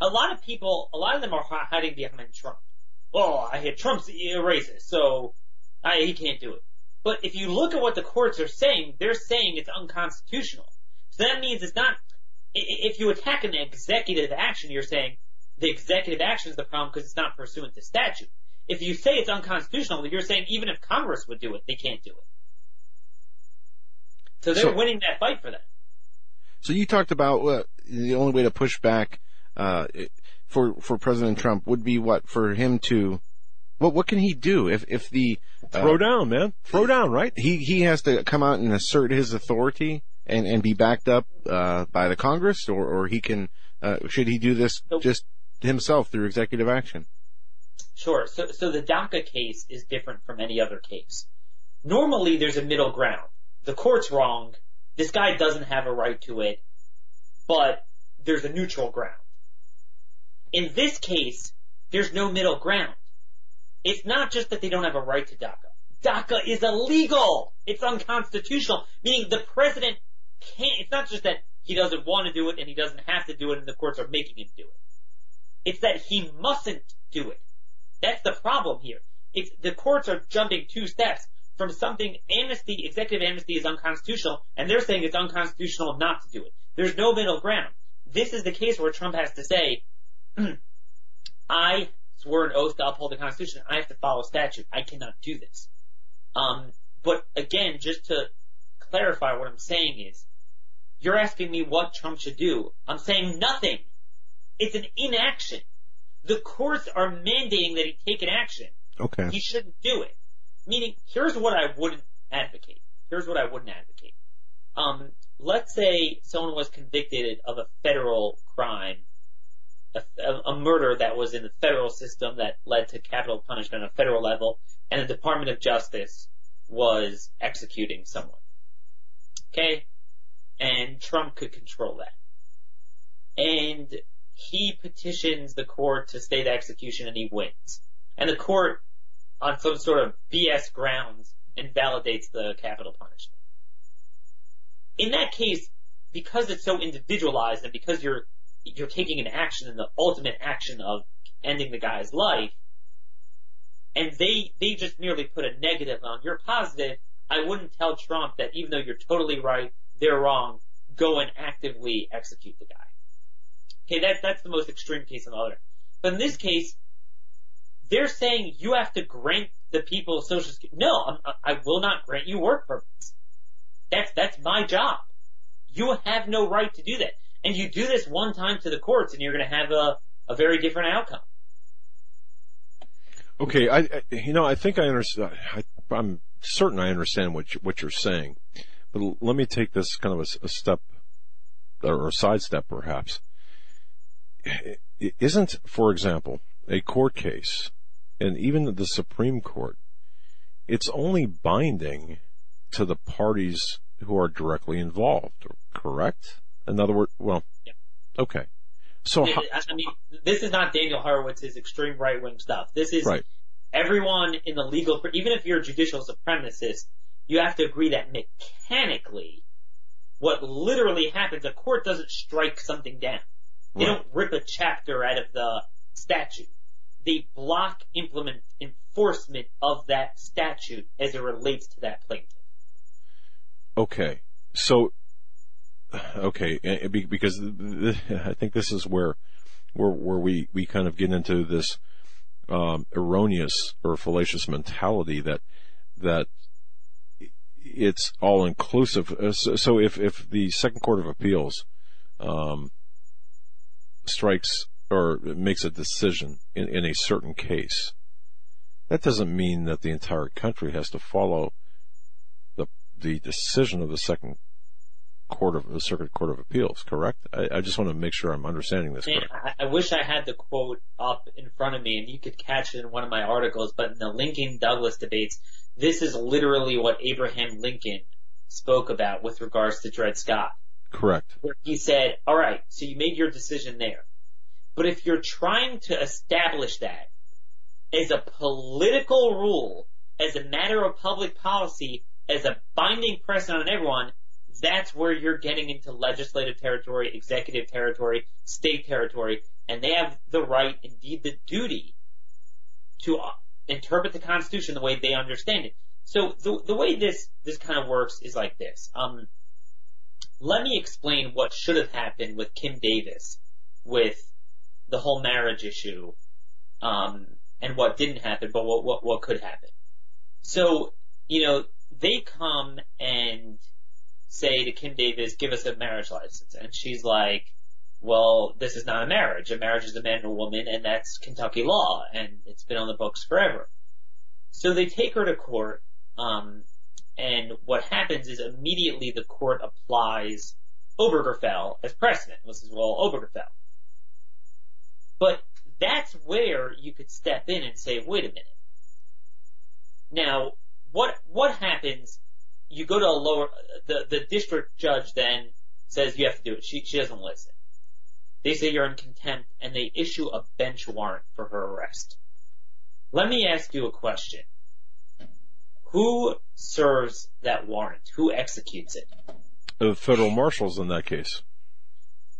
a lot of people, a lot of them are hiding behind Trump. well, I hit Trump's a racist, so I, he can't do it. But if you look at what the courts are saying, they're saying it's unconstitutional. So that means it's not, if you attack an executive action, you're saying the executive action is the problem because it's not pursuant to statute. If you say it's unconstitutional, you're saying even if Congress would do it, they can't do it. So they're So- winning that fight for that. So you talked about uh, the only way to push back uh, for for President Trump would be what for him to what what can he do if if the uh, Throw down, man. Throw down, right? he he has to come out and assert his authority and and be backed up uh, by the Congress or or he can uh, should he do this Nope. just himself through executive action? Sure. So, so the DACA case is different from any other case. Normally, there's a middle ground. The court's wrong. This guy doesn't have a right to it, but there's a neutral ground. In this case, there's no middle ground. It's not just that they don't have a right to DACA. DACA is illegal. It's unconstitutional. Meaning the president can't, it's not just that he doesn't want to do it and he doesn't have to do it and the courts are making him do it. It's that he mustn't do it. That's the problem here. It's, the courts are jumping two steps from something amnesty, executive amnesty is unconstitutional, and they're saying it's unconstitutional not to do it. There's no middle ground. This is the case where Trump has to say, I swore an oath to uphold the Constitution. I have to follow statute. I cannot do this. Um, but again, just to clarify what I'm saying is, you're asking me what Trump should do. I'm saying nothing. It's an inaction. The courts are mandating that he take an action. Okay. He shouldn't do it. Meaning, here's what I wouldn't advocate. Here's what I wouldn't advocate. Um, let's say someone was convicted of a federal crime, a, a murder that was in the federal system that led to capital punishment on a federal level, and the Department of Justice was executing someone. Okay? And Trump could control that. And he petitions the court to stay the execution and he wins. And the court, on some sort of BS grounds, invalidates the capital punishment. In that case, because it's so individualized and because you're, you're taking an action in the ultimate action of ending the guy's life, and they, they just merely put a negative on, you're positive, I wouldn't tell Trump that even though you're totally right, they're wrong, go and actively execute the guy. Okay, that, that's the most extreme case on the other. But in this case, they're saying you have to grant the people social security. No, I'm, I will not grant you work permits. That's, that's my job. You have no right to do that. And you do this one time to the courts and you're gonna have a, a very different outcome. Okay, I, I you know I think I understand. I, I'm certain I understand what you, what you're saying, but l- let me take this kind of a step or a sidestep, perhaps. I- Isn't, for example, a court case, and even the Supreme Court, it's only binding to the parties who are directly involved, correct? In other words, well, Yeah. okay. So, how, I mean, this is not Daniel Horowitz's extreme right wing stuff. This is Right. everyone in the legal, even if you're a judicial supremacist, you have to agree that mechanically, what literally happens, a court doesn't strike something down. They Right. don't rip a chapter out of the statute. They block implement enforcement of that statute as it relates to that plaintiff. Okay. So, okay, eh, because th- th- I think this is where, where, where we, we kind of get into this, um, erroneous or fallacious mentality that, that it's all inclusive. Uh, So, so if, if the Second Court of Appeals, um, strikes or makes a decision in, in a certain case, that doesn't mean that the entire country has to follow the the decision of the second court of the Circuit Court of Appeals. Correct? I, I just want to make sure I'm understanding this Man, correct. I, I wish I had the quote up in front of me and you could catch it in one of my articles, but in the Lincoln Douglas debates, this is literally what Abraham Lincoln spoke about with regards to Dred Scott. Correct. Where he said, alright, so you made your decision there. But if you're trying to establish that as a political rule, as a matter of public policy, as a binding precedent on everyone, that's where you're getting into legislative territory, executive territory, state territory, and they have the right, indeed the duty, to uh, interpret the Constitution the way they understand it. So the, the way this, this kind of works is like this. Um, let me explain what should have happened with Kim Davis with the whole marriage issue, um, and what didn't happen, but what, what, what could happen. So, you know, they come and say to Kim Davis, give us a marriage license. And she's like, well, this is not a marriage. A marriage is a man and a woman, and that's Kentucky law, and it's been on the books forever. So they take her to court, um, and what happens is immediately the court applies Obergefell as precedent. This is well Obergefell. But that's where you could step in and say, wait a minute. Now, what what happens? You go to a lower the the district judge then says you have to do it. She she doesn't listen. They say you're in contempt and they issue a bench warrant for her arrest. Let me ask you a question. Who serves that warrant? Who executes it? The federal marshals in that case.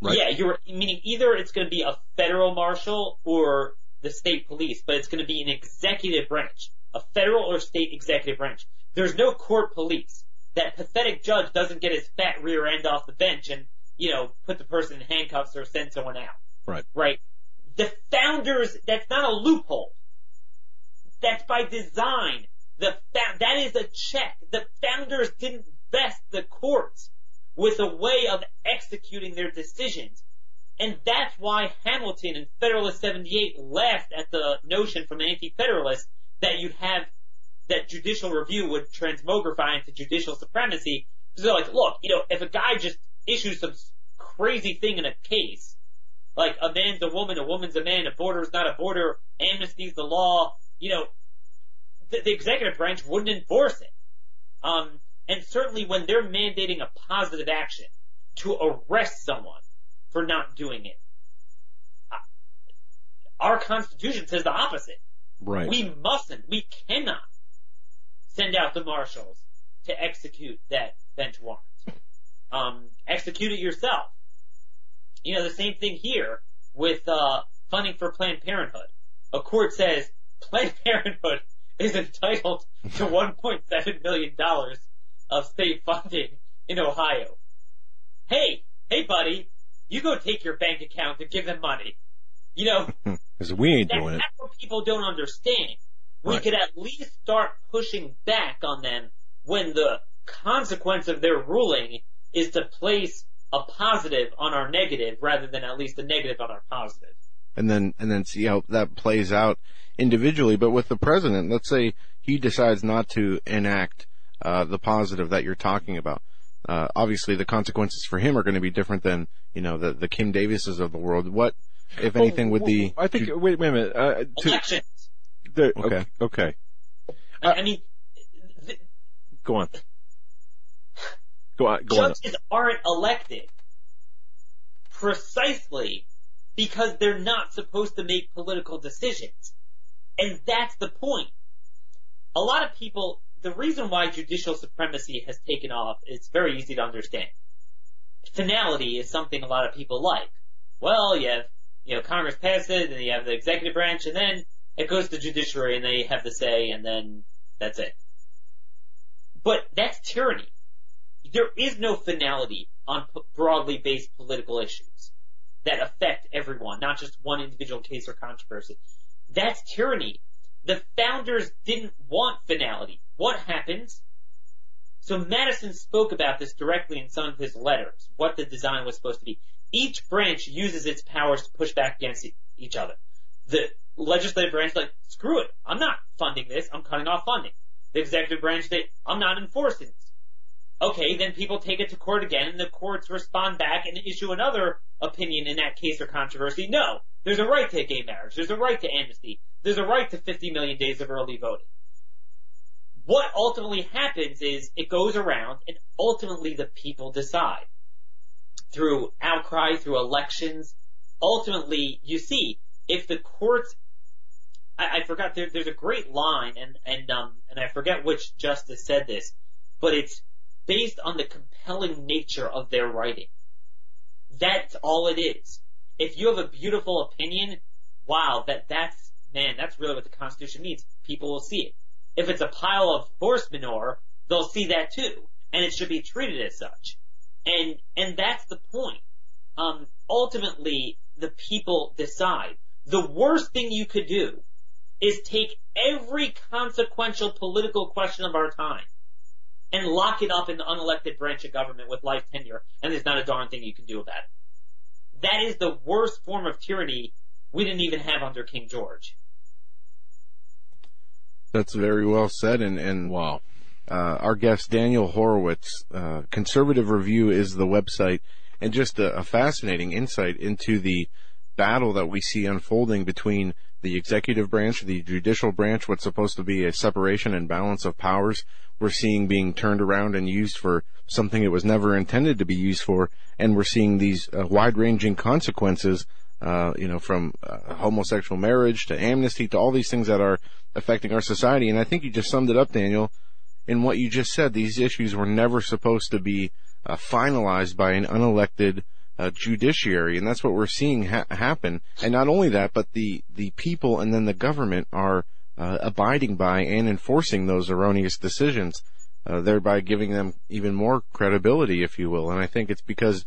Right. Yeah, you're meaning either it's going to be a federal marshal or the state police, but it's going to be an executive branch, a federal or state executive branch. There's no court police. That pathetic judge doesn't get his fat rear end off the bench and, you know, put the person in handcuffs or send someone out. Right. Right. The founders, that's not a loophole. That's by design. The fa- that is a check. The founders didn't vest the courts with a way of executing their decisions. And that's why Hamilton and Federalist 78 laughed at the notion from anti-federalists that you'd have that judicial review would transmogrify into judicial supremacy. Because they're like, look, you know, if a guy just issues some crazy thing in a case, like a man's a woman, a woman's a man, a border is not a border, amnesty's the law, you know, the, the executive branch wouldn't enforce it. Um, and certainly when they're mandating a positive action to arrest someone for not doing it, uh, our Constitution says the opposite. Right. We mustn't, we cannot send out the marshals to execute that bench warrant. Um, execute it yourself. You know, the same thing here with, uh, funding for Planned Parenthood. A court says Planned Parenthood is entitled to $1.7 million of state funding in Ohio. Hey, hey buddy, you go take your bank account and give them money. You know, Because we ain't that, doing it. that's what people don't understand. We Right. could at least start pushing back on them when the consequence of their ruling is to place a positive on our negative rather than at least a negative on our positive. and then and then see how that plays out individually. But with the president, let's say he decides not to enact uh, the positive that you're talking about. Uh, obviously, the consequences for him are going to be different than you know the the Kim Davises of the world. What, if anything, would the I think. Wait, wait a minute. Uh, to, Elections. The, Okay. okay. Okay. I, I mean, th- Go on. Go on. Go on. judges aren't elected precisely because they're not supposed to make political decisions. And that's the point. A lot of people, the reason why judicial supremacy has taken off is very easy to understand. Finality is something a lot of people like. Well, you have, you know, Congress passed it, and you have the executive branch, and then it goes to the judiciary, and they have the say, and then that's it. But that's tyranny there is no finality on broadly based political issues that affect everyone, not just one individual case or controversy. That's tyranny. The founders didn't want finality. What happens? So Madison spoke about this directly in some of his letters, what the design was supposed to be. Each branch uses its powers to push back against each other. The legislative branch like, screw it, I'm not funding this, I'm cutting off funding. The executive branch, they, I'm not enforcing this. Okay, then people take it to court again and the courts respond back and issue another opinion in that case or controversy. No, there's a right to gay marriage. There's a right to amnesty. There's a right to 50 million days of early voting. What ultimately happens is it goes around and ultimately the people decide. Through outcry, through elections, ultimately you see if the courts I, I forgot there, there's a great line and, and um and I forget which justice said this, but it's based on the compelling nature of their writing. That's all it is. If you have a beautiful opinion, wow, that that's man, that's really what the Constitution means. People will see it. If it's a pile of horse manure, they'll see that too, and it should be treated as such. And and that's the point. Um, ultimately, the people decide. The worst thing you could do is take every consequential political question of our time and lock it up in the unelected branch of government with life tenure, and there's not a darn thing you can do about it. That is the worst form of tyranny we didn't even have under King George. That's very well said, and, and Wow. uh, our guest Daniel Horowitz, uh, Conservative Review is the website, and just a, a fascinating insight into the battle that we see unfolding between the executive branch, the judicial branch, what's supposed to be a separation and balance of powers, we're seeing being turned around and used for something it was never intended to be used for, and we're seeing these uh, wide-ranging consequences, uh, you know, from uh, homosexual marriage to amnesty to all these things that are affecting our society. And I think you just summed it up, Daniel, in what you just said. These issues were never supposed to be uh, finalized by an unelected uh, judiciary, and that's what we're seeing ha- happen. And not only that, but the the people and then the government are uh, abiding by and enforcing those erroneous decisions, uh, thereby giving them even more credibility, if you will. And I think it's because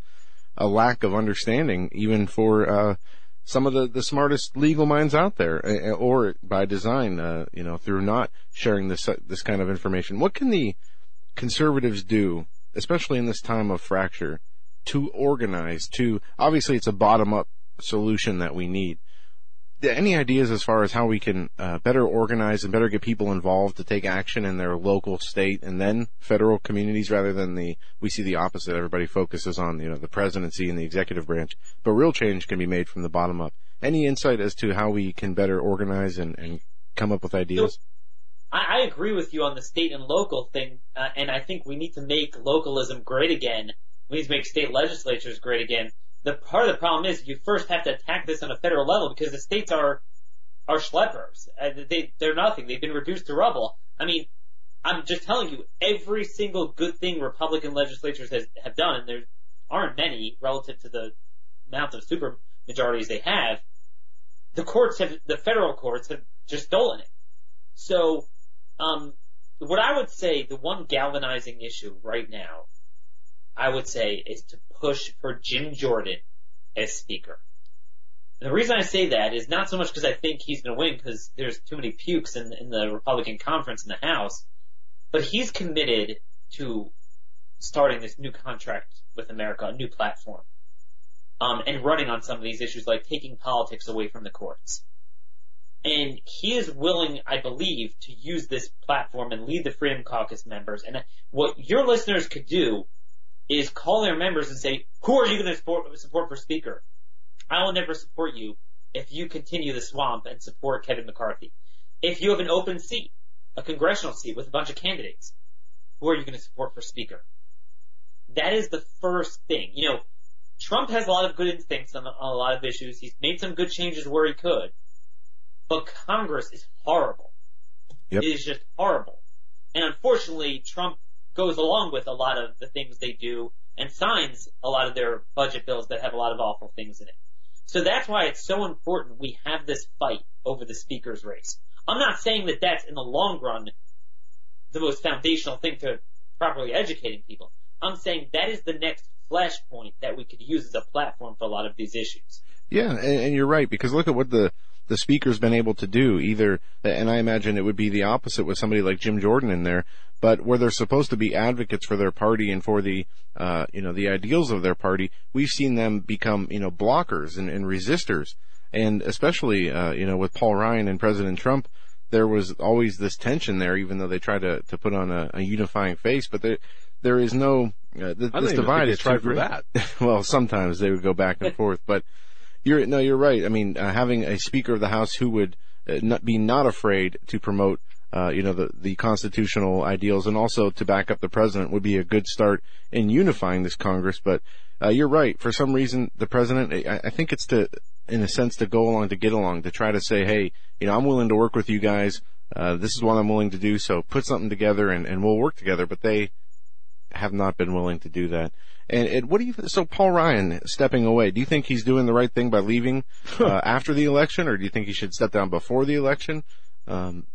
a lack of understanding, even for uh, some of the, the smartest legal minds out there, uh, or by design, uh, you know, through not sharing this this kind of information. What can the conservatives do, especially in this time of fracture, to organize? To obviously, it's a bottom up solution that we need. Any ideas as far as how we can uh, better organize and better get people involved to take action in their local, state, and then federal communities, rather than the we see the opposite. Everybody focuses on you know the presidency and the executive branch, but real change can be made from the bottom up. Any insight as to how we can better organize and, and come up with ideas? I, I agree with you on the state and local thing, uh, and I think we need to make localism great again. We need to make state legislatures great again. The part of the problem is you first have to attack this on a federal level because the states are are schleppers. Uh, they they're nothing. They've been reduced to rubble. I mean, I'm just telling you, every single good thing Republican legislatures has, have done, and there aren't many relative to the amount of super majorities they have. The courts have, the federal courts have just stolen it. So, um, what I would say, the one galvanizing issue right now, I would say, is to push for Jim Jordan as Speaker. And the reason I say that is not so much because I think he's going to win, because there's too many pukes in, in the Republican conference in the House, but he's committed to starting this new contract with America, a new platform, um, and running on some of these issues like taking politics away from the courts. And he is willing, I believe, to use this platform and lead the Freedom Caucus members. And what your listeners could do is call their members and say, who are you going to support, support for speaker? I will never support you if you continue the swamp and support Kevin McCarthy. If you have an open seat, a congressional seat with a bunch of candidates, who are you going to support for speaker? That is the first thing. You know, Trump has a lot of good instincts on, on a lot of issues. He's made some good changes where he could. But Congress is horrible. Yep. It is just horrible. And unfortunately, Trump goes along with a lot of the things they do and signs a lot of their budget bills that have a lot of awful things in it. So that's why it's so important we have this fight over the speaker's race. I'm not saying that that's in the long run the most foundational thing to properly educating people. I'm saying that is the next flashpoint that we could use as a platform for a lot of these issues. Yeah, and, and you're right because look at what the the speaker's been able to do. Either, and I imagine it would be the opposite with somebody like Jim Jordan in there, but where they're supposed to be advocates for their party and for the, uh, you know, the ideals of their party, we've seen them become, you know, blockers and, and resistors. And especially, uh, you know, with Paul Ryan and President Trump, there was always this tension there, even though they tried to, to put on a, a unifying face, but there, there is no, uh, th- this divide is tried too for great. that. well, sometimes they would go back and forth, but you're, no, you're right. I mean, uh, having a Speaker of the House who would uh, not be not afraid to promote, uh, you know, the, the constitutional ideals and also to back up the president would be a good start in unifying this Congress. But, uh, you're right. For some reason, the president, I, I think it's to, in a sense, to go along, to get along, to try to say, hey, you know, I'm willing to work with you guys. Uh, this is what I'm willing to do. So put something together and, and we'll work together. But they, have not been willing to do that. And, and what do you, so Paul Ryan stepping away, do you think he's doing the right thing by leaving, uh, after the election, or do you think he should step down before the election? Um,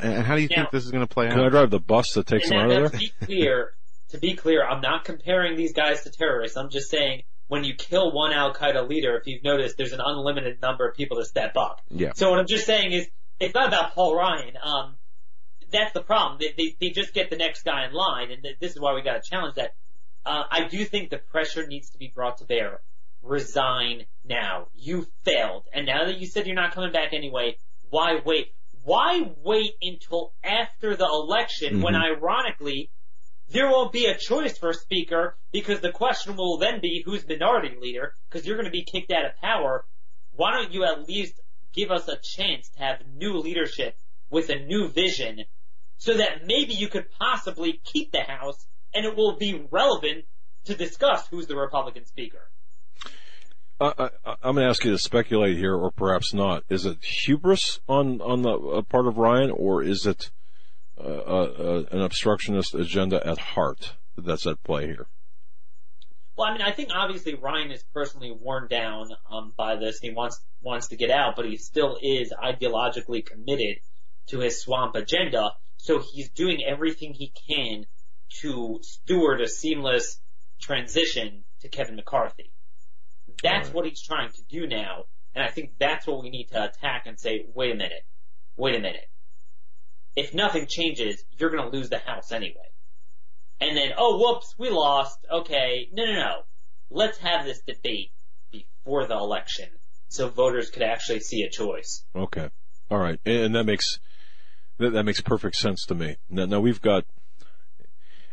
and how do you Now- think this is going to play out? Can I drive the bus that takes him out now of to there? be clear, to be clear, I'm not comparing these guys to terrorists. I'm just saying when you kill one Al Qaeda leader, if you've noticed, there's an unlimited number of people to step up. Yeah. So what I'm just saying is, it's not about Paul Ryan. Um, that's the problem. They, they, they just get the next guy in line, and this is why we got to challenge that. Uh, I do think the pressure needs to be brought to bear. Resign now. You failed, and now that you said you're not coming back anyway, why wait? Why wait until after the election when, ironically, there won't be a choice for a speaker because the question will then be who's minority leader because you're going to be kicked out of power. Why don't you at least give us a chance to have new leadership with a new vision so that maybe you could possibly keep the House and it will be relevant to discuss who's the Republican speaker. Uh, I, I'm going to ask you to speculate here, or perhaps not. Is it hubris on on the uh, part of Ryan, or is it uh, uh, uh, an obstructionist agenda at heart that's at play here? Well, I mean, I think obviously Ryan is personally worn down um, by this. and He wants wants to get out, but he still is ideologically committed to his swamp agenda. So he's doing everything he can to steward a seamless transition to Kevin McCarthy. That's what he's trying to do now, and I think that's what we need to attack and say, wait a minute, wait a minute. If nothing changes, you're going to lose the House anyway and then, oh, whoops, we lost. Okay, no, no, no. Let's have this debate before the election so voters could actually see a choice. Okay, all right, and that makes that, that makes perfect sense to me. Now, now we've got.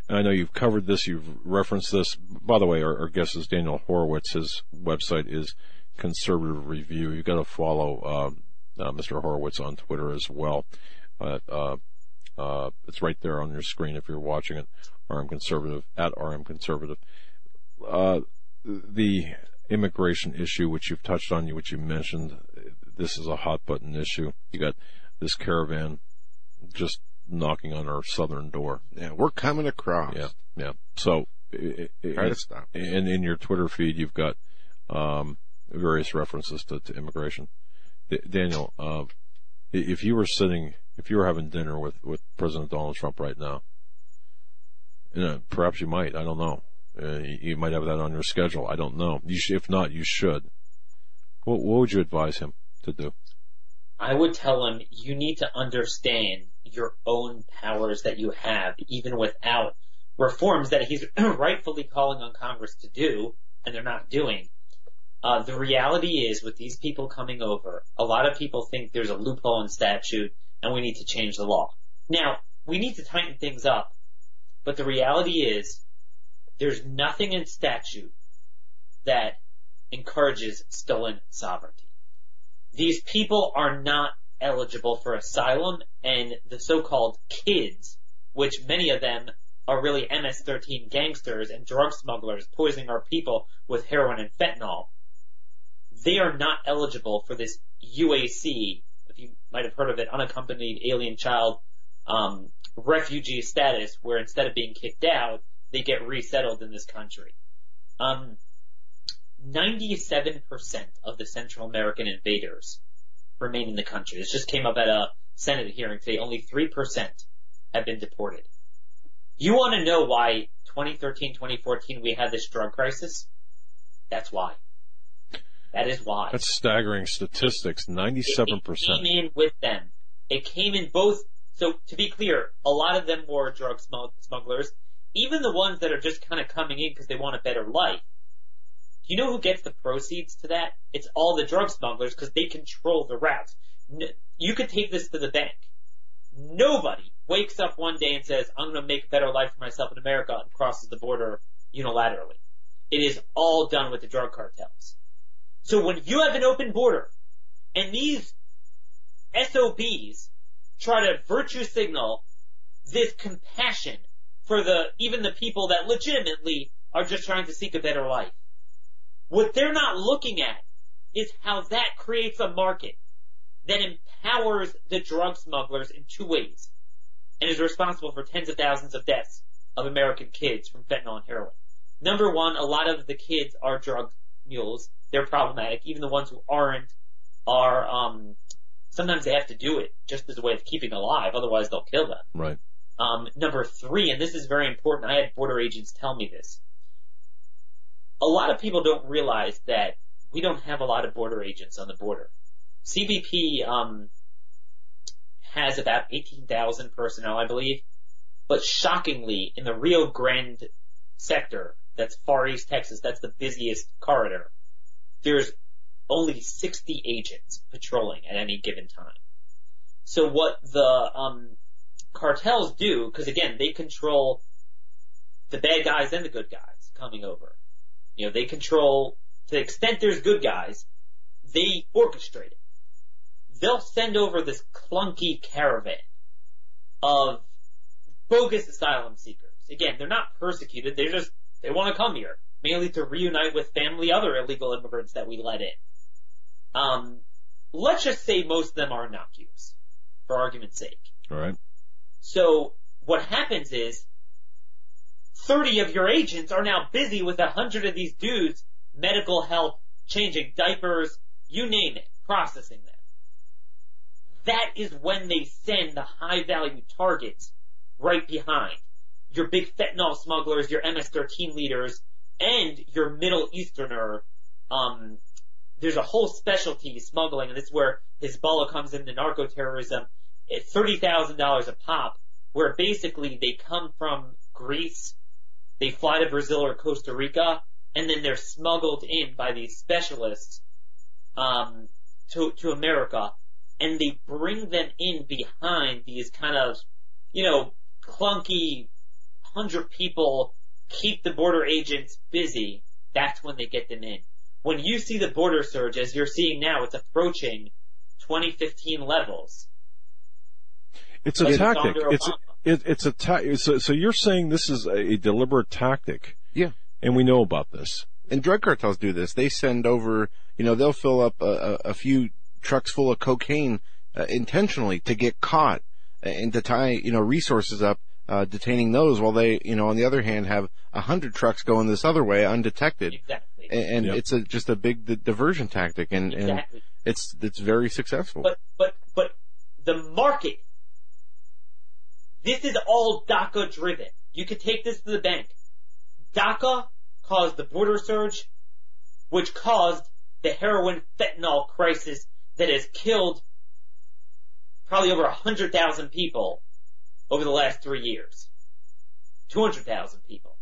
I know you've covered this, you've referenced this. By the way, our, our guest is Daniel Horowitz. His website is Conservative Review. You've got to follow uh, uh, Mr. Horowitz on Twitter as well. Uh, uh, uh, it's right there on your screen if you're watching it. RM Conservative at RM Conservative. Uh, the immigration issue, which you've touched on, which you mentioned, this is a hot button issue. You got this caravan just knocking on our southern door. Yeah, we're coming across. Yeah, yeah. So, i- i- Try to stop. and in your Twitter feed, you've got um, various references to, to immigration. D- Daniel, uh, if you were sitting, if you were having dinner with, with President Donald Trump right now, you know, perhaps you might. I don't know. Uh, you, you might have that on your schedule. I don't know. You sh- if not, you should. What, what would you advise him to do? I would tell him you need to understand your own powers that you have, even without reforms that he's rightfully calling on Congress to do, and they're not doing. Uh, the reality is, with these people coming over, a lot of people think there's a loophole in statute, and we need to change the law. Now, we need to tighten things up, but the reality is, there's nothing in statute that encourages stolen sovereignty these people are not eligible for asylum and the so-called kids, which many of them are really MS-13 gangsters and drug smugglers poisoning our people with heroin and fentanyl. They are not eligible for this UAC, if you might have heard of it, unaccompanied alien child um, refugee status, where instead of being kicked out, they get resettled in this country. Um, 97% of the Central American invaders remain in the country. This just came up at a Senate hearing today. Only 3% have been deported. You want to know why 2013, 2014 we had this drug crisis? That's why. That is why. That's staggering statistics. Ninety-seven It percent. came in with them. It came in both. So to be clear, a lot of them were drug smugglers. Even the ones that are just kind of coming in because they want a better life. You know who gets the proceeds to that? It's all the drug smugglers because they control the routes. You could take this to the bank. Nobody wakes up one day and says, I'm going to make a better life for myself in America and crosses the border unilaterally. It is all done with the drug cartels. So when you have an open border and these SOBs try to virtue signal this compassion for the, even the people that legitimately are just trying to seek a better life. What they're not looking at is how that creates a market that empowers the drug smugglers in two ways and is responsible for tens of thousands of deaths of American kids from fentanyl and heroin. Number one, a lot of the kids are drug mules. They're problematic. Even the ones who aren't are, um, sometimes they have to do it just as a way of keeping alive. Otherwise they'll kill them. Right. Um, number three, and this is very important. I had border agents tell me this. A lot of people don't realize that we don't have a lot of border agents on the border. CBP, um, has about 18,000 personnel, I believe. But shockingly, in the Rio Grande sector, that's Far East Texas, that's the busiest corridor, there's only 60 agents patrolling at any given time. So what the um, cartels do, because again, they control the bad guys and the good guys coming over. You know, they control, to the extent there's good guys, they orchestrate it. They'll send over this clunky caravan of bogus asylum seekers. Again, they're not persecuted, they're just, they want to come here, mainly to reunite with family other illegal immigrants that we let in. Um, let's just say most of them are innocuous, for argument's sake. All right. So what happens is 30 of your agents are now busy with a hundred of these dudes, medical help, changing diapers, you name it, processing them. That is when they send the high value targets right behind. Your big fentanyl smugglers, your MS-13 leaders, and your Middle Easterner, um, there's a whole specialty smuggling, and this is where Hezbollah comes into narco terrorism at $30,000 a pop, where basically they come from Greece, they fly to Brazil or Costa Rica, and then they're smuggled in by these specialists, um, to, to America, and they bring them in behind these kind of, you know, clunky hundred people keep the border agents busy. That's when they get them in. When you see the border surge, as you're seeing now, it's approaching 2015 levels. It's a tactic. It's. It, it's a ta- so, so you're saying this is a deliberate tactic, Yeah. and we know about this. And drug cartels do this. They send over, you know, they'll fill up a, a, a few trucks full of cocaine uh, intentionally to get caught and to tie, you know, resources up, uh, detaining those while they, you know, on the other hand have a hundred trucks going this other way undetected. Exactly. And, and Yep. it's a, just a big di- diversion tactic and, and it's, it's very successful. But, but, but the market, this is all DACA driven. You could take this to the bank. DACA caused the border surge, which caused the heroin fentanyl crisis that has killed probably over 100,000 people over the last three years. 200,000 people.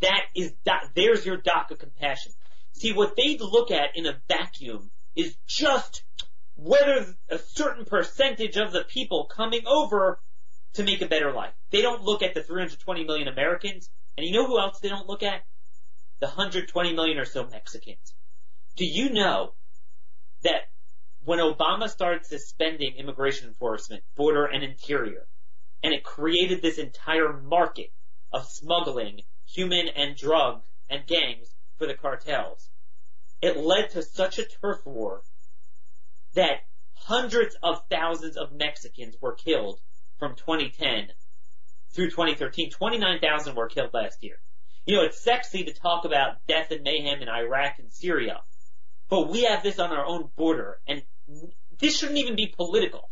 That is, there's your DACA compassion. See, what they look at in a vacuum is just whether a certain percentage of the people coming over to make a better life. They don't look at the 320 million Americans, and you know who else they don't look at? The 120 million or so Mexicans. Do you know that when Obama started suspending immigration enforcement, border and interior, and it created this entire market of smuggling human and drug and gangs for the cartels, it led to such a turf war that hundreds of thousands of Mexicans were killed from 2010 through 2013. 29,000 were killed last year. You know, it's sexy to talk about death and mayhem in Iraq and Syria, but we have this on our own border, and this shouldn't even be political.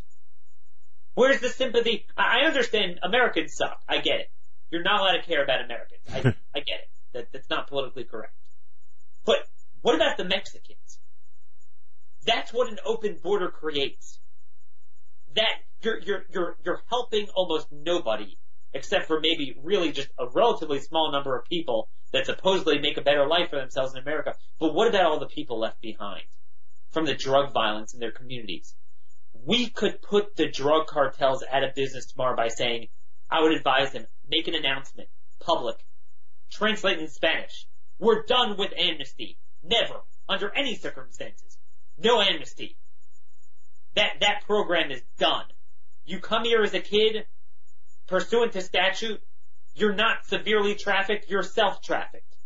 Where's the sympathy? I understand Americans suck. I get it. You're not allowed to care about Americans. I, I get it. That, that's not politically correct. But what about the Mexicans? That's what an open border creates. That you're you're you're you're helping almost nobody except for maybe really just a relatively small number of people that supposedly make a better life for themselves in America. But what about all the people left behind from the drug violence in their communities? We could put the drug cartels out of business tomorrow by saying, I would advise them, make an announcement, public, translate in Spanish. We're done with amnesty. Never, under any circumstances. No amnesty. That, that program is done. You come here as a kid, pursuant to statute, you're not severely trafficked, you're self-trafficked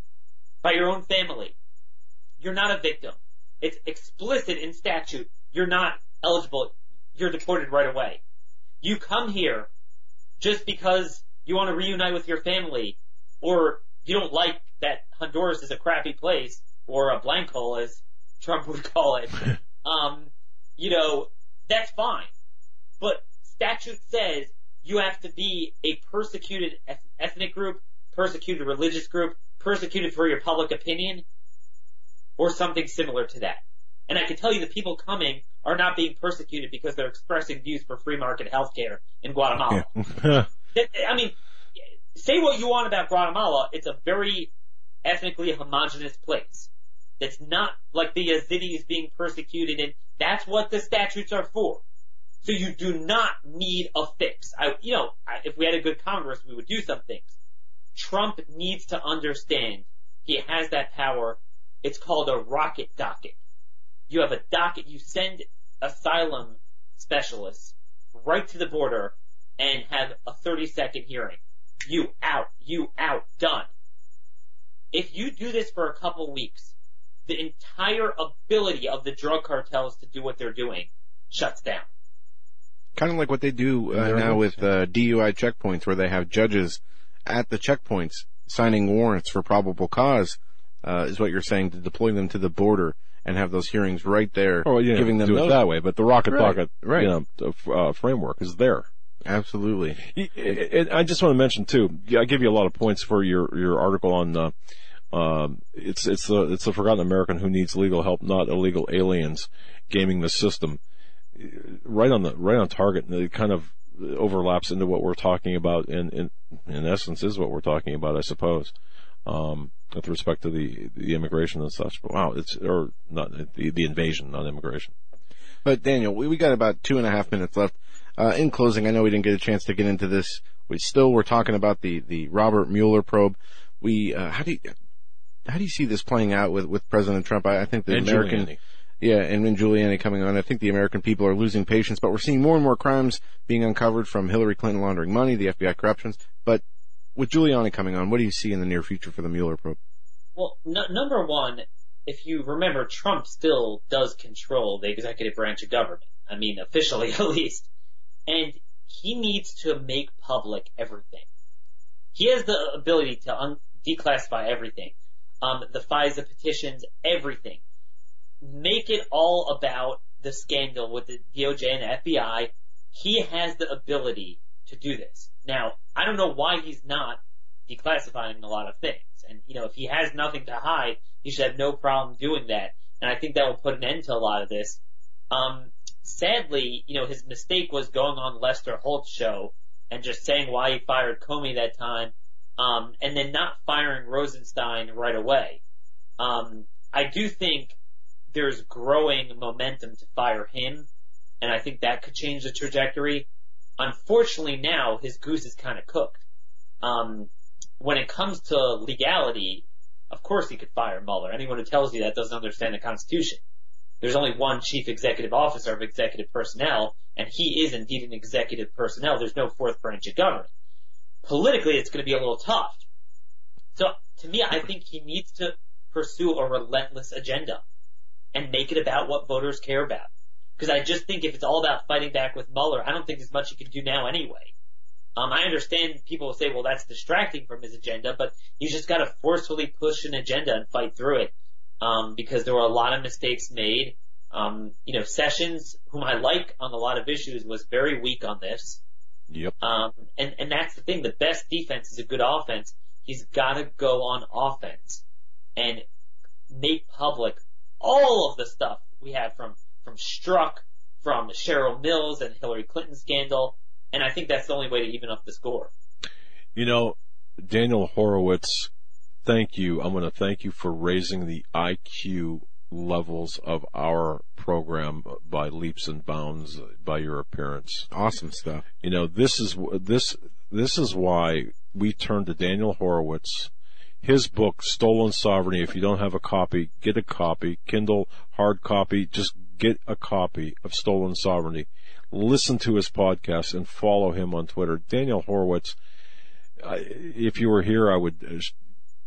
by your own family. You're not a victim. It's explicit in statute. You're not eligible. You're deported right away. You come here just because you want to reunite with your family, or you don't like that Honduras is a crappy place, or a blank hole as Trump would call it, um, you know, that's fine. But statute says you have to be a persecuted ethnic group, persecuted religious group, persecuted for your public opinion, or something similar to that. And I can tell you the people coming are not being persecuted because they're expressing views for free market healthcare in Guatemala. Yeah. I mean, say what you want about Guatemala, it's a very ethnically homogenous place. It's not like the Yazidis being persecuted and that's what the statutes are for. So you do not need a fix. I, you know, I, if we had a good Congress, we would do some things. Trump needs to understand he has that power. It's called a rocket docket. You have a docket, you send asylum specialists right to the border and have a 30 second hearing. You out, you out, done. If you do this for a couple weeks, the entire ability of the drug cartels to do what they're doing shuts down. Kind of like what they do uh, now with uh, DUI checkpoints, where they have judges at the checkpoints signing warrants for probable cause. Uh, is what you're saying to deploy them to the border and have those hearings right there, Oh, yeah, giving them do it those- that way. But the rocket Right, pocket, right. you know, uh, framework is there. Absolutely. And I just want to mention too. I give you a lot of points for your your article on. Uh, um, it's it's the it's the forgotten American who needs legal help, not illegal aliens gaming the system. Right on the right on target. And it kind of overlaps into what we're talking about, and in, in essence is what we're talking about, I suppose. Um, with respect to the the immigration and such. But wow, it's or not the the invasion, not immigration. But Daniel, we, we got about two and a half minutes left. Uh, in closing, I know we didn't get a chance to get into this. We still were talking about the, the Robert Mueller probe. We, uh, how do you, how do you see this playing out with, with President Trump? I, I think the And American, Giuliani. Yeah, and when Giuliani coming on, I think the American people are losing patience, but we're seeing more and more crimes being uncovered from Hillary Clinton laundering money, the FBI corruptions. But with Giuliani coming on, what do you see in the near future for the Mueller probe? Well, number one, if you remember, Trump still does control the executive branch of government. I mean, officially at least. And he needs to make public everything. He has the ability to un- declassify everything. Um, the FISA petitions, everything. Make it all about the scandal with the DOJ and the FBI. He has the ability to do this. Now, I don't know why he's not declassifying a lot of things. And, you know, if he has nothing to hide, he should have no problem doing that. And I think that will put an end to a lot of this. Um, sadly, you know, his mistake was going on Lester Holt's show and just saying why he fired Comey that time, um, and then not firing Rosenstein right away. Um, I do think there's growing momentum to fire him, and I think that could change the trajectory. Unfortunately now, his goose is kind of cooked. Um, when it comes to legality, of course he could fire Mueller. Anyone who tells you that doesn't understand the Constitution. There's only one chief executive officer of executive personnel, and he is indeed an executive personnel. There's no fourth branch of government. Politically, it's going to be a little tough. So, to me, I think he needs to pursue a relentless agenda and make it about what voters care about. Because I just think if it's all about fighting back with Mueller, I don't think there's much he can do now anyway. Um, I understand people will say, well, that's distracting from his agenda, but he's just got to forcefully push an agenda and fight through it. Um, because there were a lot of mistakes made. Um, you know, Sessions, whom I like on a lot of issues, was very weak on this. Yep. Um, and, and that's the thing. The best defense is a good offense. He's got to go on offense and make public all of the stuff we have from, from Strzok, from Cheryl Mills and Hillary Clinton scandal. And I think that's the only way to even up the score. You know, Daniel Horowitz, thank you. I'm going to thank you for raising the IQ levels of our program by leaps and bounds by your appearance. Awesome stuff. You know, this is this this is why we turn to Daniel Horowitz. His book, Stolen Sovereignty. If you don't have a copy, get a copy. Kindle, hard copy. Just get a copy of Stolen Sovereignty. Listen to his podcast and follow him on Twitter. Daniel Horowitz. If you were here, I would uh,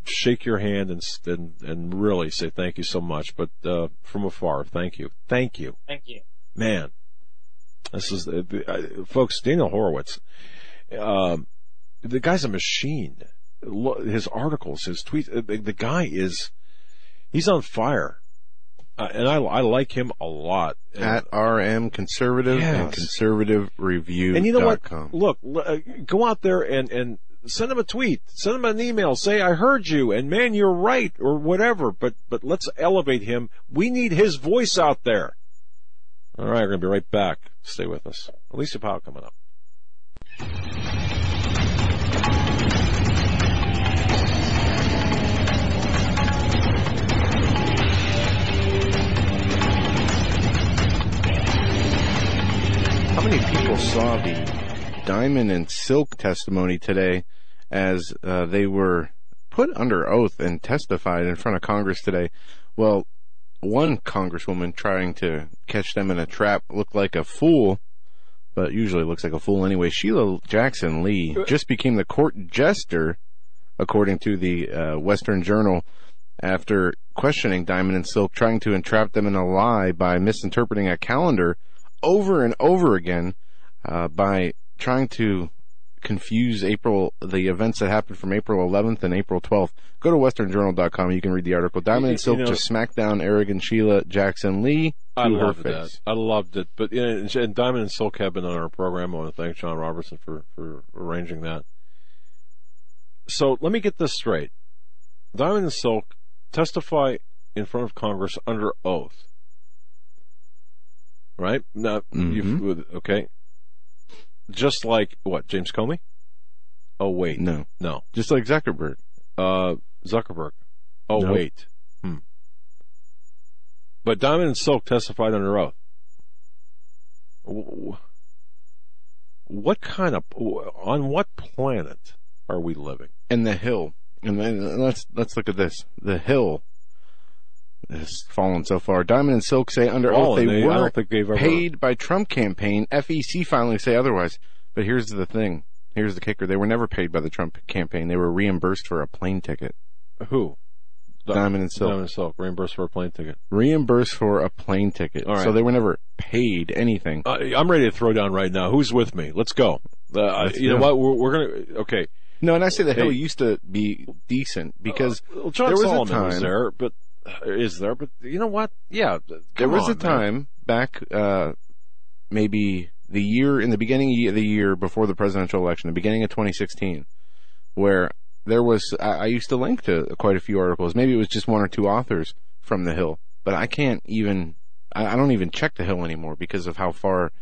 shake your hand and, and and really say thank you so much. But uh, from afar, thank you, thank you Thank you. man, this is, uh, uh, folks, Daniel Horowitz, um, the guy's a machine. His articles, his tweets, uh, the, the guy is, he's on fire. Uh, and I, I like him a lot. And- At RM Conservative and Yes. Conservative Review. And you know what? Com. Look, uh, go out there and, and send him a tweet, send him an email, say, I heard you, and man, you're right, or whatever, but, but let's elevate him. We need his voice out there. All right, we're going to be right back. Stay with us. Alicia Powe coming up. How many people saw the Diamond and Silk testimony today as uh, they were put under oath and testified in front of Congress today? Well, one congresswoman trying to catch them in a trap looked like a fool, but usually looks like a fool anyway. Sheila Jackson Lee just became the court jester, according to the uh, Western Journal, after questioning Diamond and Silk, trying to entrap them in a lie by misinterpreting a calendar over and over again uh, by trying to confuse April, the events that happened from April 11th and April 12th. Go to westernjournal.com. You can read the article. Diamond You- and Silk you know- just smacked down arrogant Sheila Jackson Lee I to her loved face. that. I loved it. But yeah, and and Diamond and Silk have been on our program. I want to thank John Robertson for, for arranging that. So let me get this straight. Diamond and Silk testify in front of Congress under oath. Right? Now, you've, okay. Just like, what, James Comey? Oh, wait. No, No. just like Zuckerberg. Uh, Zuckerberg. Oh, wait. Hmm. But Diamond and Silk testified under oath. What kind of, on what planet are we living? And the Hill. And then let's let's look at this. The Hill has fallen so far. Diamond and Silk say under oath they, They- were don't think they've ever- paid by Trump campaign. FEC finally say otherwise. But here's the thing. Here's the kicker. They were never paid by the Trump campaign. They were reimbursed for a plane ticket. Who? Diamond and Silk. Diamond and Silk. Reimbursed for a plane ticket. Reimbursed for a plane ticket. All right. So they were never paid anything. Uh, I'm ready to throw down right now. Who's with me? Let's go. Uh, Let's you know what? We're, we're gonna, okay. No, and I say the Hill used to be decent because Well, John there was a Solomon was time- there, but, is there, but you know what? Yeah. There was on, a man. time back, uh, maybe the year in the beginning of the year before the presidential election, the beginning of 2016, where there was I, I used to link to quite a few articles. Maybe it was just one or two authors from the Hill, but I can't even I, don't even check the Hill anymore because of how far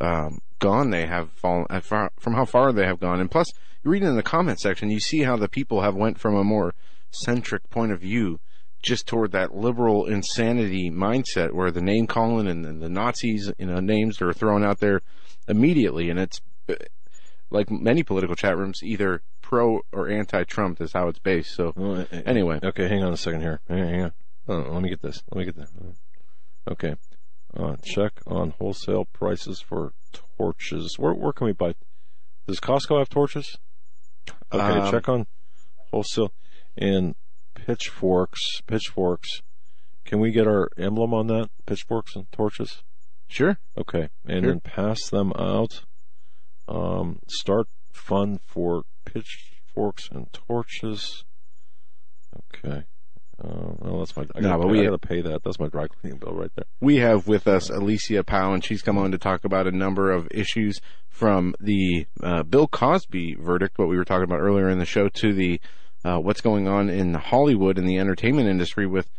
um, gone they have fallen uh, far, from how far they have gone. And plus, you read in the comment section, you see how the people have went from a more centric point of view just toward that liberal insanity mindset where the name calling and, and the Nazis, you know, names are thrown out there immediately. And it's like many political chat rooms, either pro or anti-Trump is how it's based. So Well, anyway, Okay, hang on a second here. Hang hang on. Oh, let me get this. Let me get this. Okay. Uh, check on wholesale prices for torches. Where, where can we buy? Does Costco have torches? Okay, Um, check on wholesale and pitchforks. Pitchforks. Can we get our emblem on that? Pitchforks and torches? sure. Okay, and Sure. then pass them out. Um, start fund for pitchforks and torches. Okay. Uh, well, that's my. I No, gotta, but we- I gotta pay that. That's my dry cleaning bill right there. We have with us Alicia Powe, and she's come on to talk about a number of issues from the uh, Bill Cosby verdict, what we were talking about earlier in the show, to the uh, what's going on in Hollywood and the entertainment industry with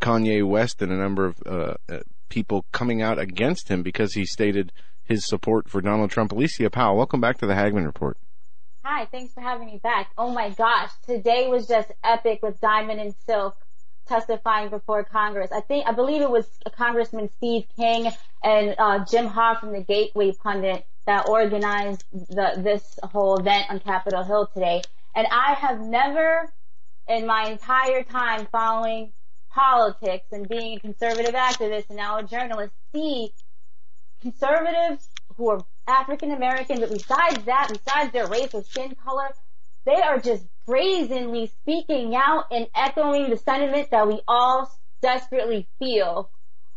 Kanye West and a number of uh, uh, people coming out against him because he stated his support for Donald Trump. Alicia Powe, welcome back to the Hagmann Report. Hi, thanks for having me back. Oh my gosh, today was just epic with Diamond and Silk testifying before Congress. I think, I believe it was Congressman Steve King and uh, Jim Hoft from the Gateway Pundit that organized the, this whole event on Capitol Hill today. And I have never in my entire time following politics and being a conservative activist and now a journalist see conservatives who are African American, but besides that, besides their race or skin color, they are just brazenly speaking out and echoing the sentiment that we all desperately feel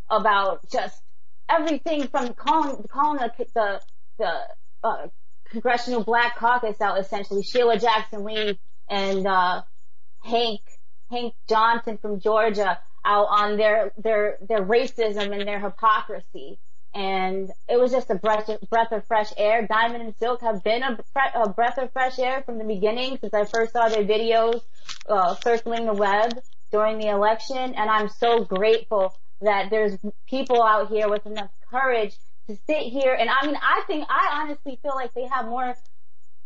about just everything from calling calling the the, the uh, Congressional Black Caucus out essentially, Sheila Jackson Lee and, uh, Hank, Hank Johnson from Georgia out on their, their, their racism and their hypocrisy. And it was just a breath, breath of fresh air. Diamond and Silk have been a, a breath of fresh air from the beginning since I first saw their videos, uh, circling the web during the election. And I'm so grateful that there's people out here with enough courage to sit here. And I mean, I think, I honestly feel like they have more,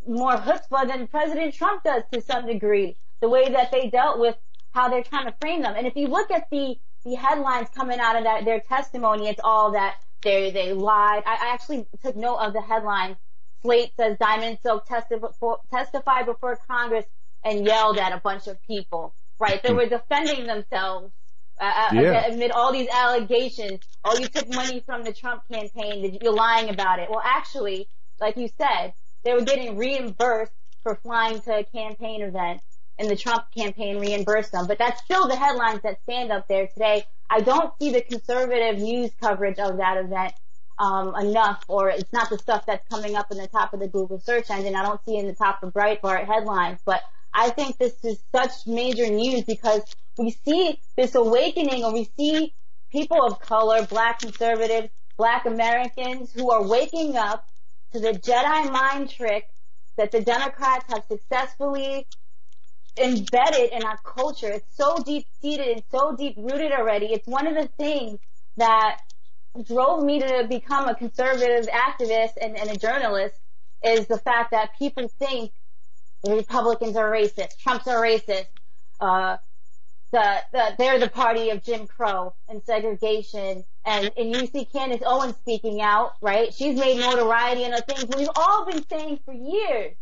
more chutzpah than President Trump does to some degree. The way that they dealt with how they're trying to frame them. And if you look at the, the headlines coming out of that, their testimony, it's all that they, they lied. I, I actually took note of the headline. Slate says Diamond Silk testified before Congress and yelled at a bunch of people. Right? They were defending themselves uh, uh yeah. amid all these allegations. Oh, you took money from the Trump campaign. You're lying about it. Well, actually, like you said, they were getting reimbursed for flying to a campaign event and the Trump campaign reimbursed them. But that's still the headlines that stand up there today. I don't see the conservative news coverage of that event um, enough, or it's not the stuff that's coming up in the top of the Google search engine. I don't see in the top of Breitbart headlines, but I think this is such major news because we see this awakening, or we see people of color, black conservatives, black Americans who are waking up to the Jedi mind trick that the Democrats have successfully embedded in our culture. It's so deep seated and so deep rooted already. It's one of the things that drove me to become a conservative activist and, and a journalist is the fact that people think Republicans are racist, Trump's are racist, uh, they're the party of Jim Crow and segregation. And, and you see Candace Owens speaking out, right? She's made notoriety and the things we've all been saying for years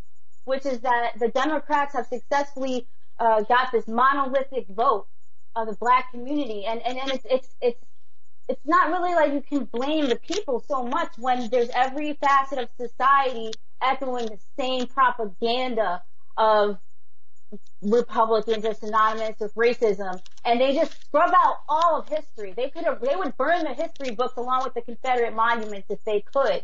which is that the Democrats have successfully uh, got this monolithic vote of the black community, and and, and it's it's it's it's not really like you can blame the people so much when there's every facet of society echoing the same propaganda of Republicans are synonymous with racism, and they just scrub out all of history. They could have, they would burn the history books along with the Confederate monuments if they could,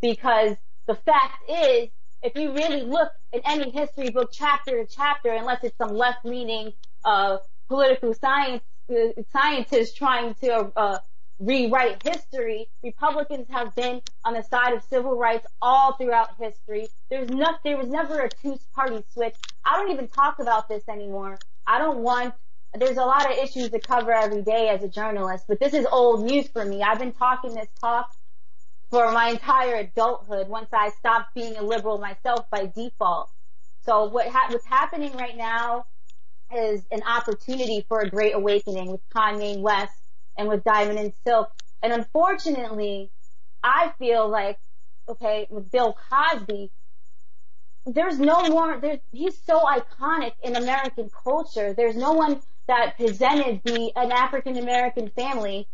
because the fact is if you really look in any history book chapter to chapter, unless it's some left-leaning uh, political science uh, scientist trying to uh, rewrite history, Republicans have been on the side of civil rights all throughout history. There's not, there was never a two-party switch. I don't even talk about this anymore. I don't want there's a lot of issues to cover every day as a journalist, but this is old news for me. I've been talking this talk for my entire adulthood once I stopped being a liberal myself by default. So what ha- what's happening right now is an opportunity for a great awakening with Kanye West and with Diamond and Silk. And unfortunately, I feel like, okay, with Bill Cosby, there's no more, there's, he's so iconic in American culture. There's no one that presented the, an African American family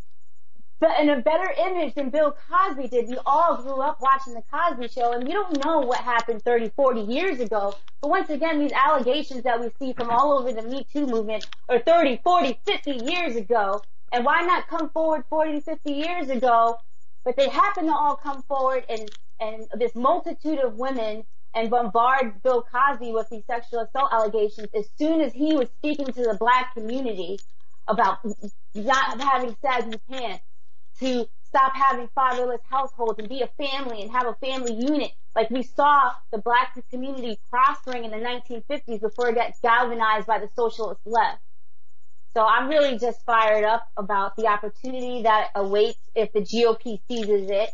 but in a better image than Bill Cosby did. We all grew up watching the Cosby show and we don't know what happened 30, 40 years ago. But once again, these allegations that we see from all over the Me Too movement are 30, 40, 50 years ago. And why not come forward 40, 50 years ago? But they happen to all come forward and, and this multitude of women and bombard Bill Cosby with these sexual assault allegations as soon as he was speaking to the black community about not having saggy pants to stop having fatherless households and be a family and have a family unit. Like we saw the black community prospering in the 1950s before it got galvanized by the socialist left. So I'm really just fired up about the opportunity that awaits if the GOP seizes it.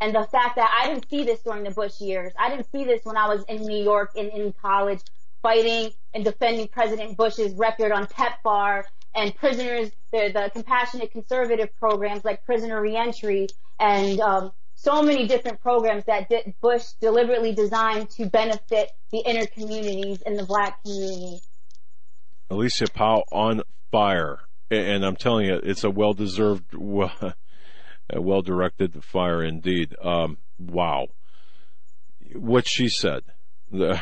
And the fact that I didn't see this during the Bush years. I didn't see this when I was in New York and in college fighting and defending President Bush's record on PEPFAR and prisoners, the, the compassionate conservative programs like prisoner reentry and um, so many different programs that Bush deliberately designed to benefit the inner communities and the black community. Alicia Powe on fire. And I'm telling you, it's a well-deserved, well, well-directed fire indeed. Um, wow. What she said. The,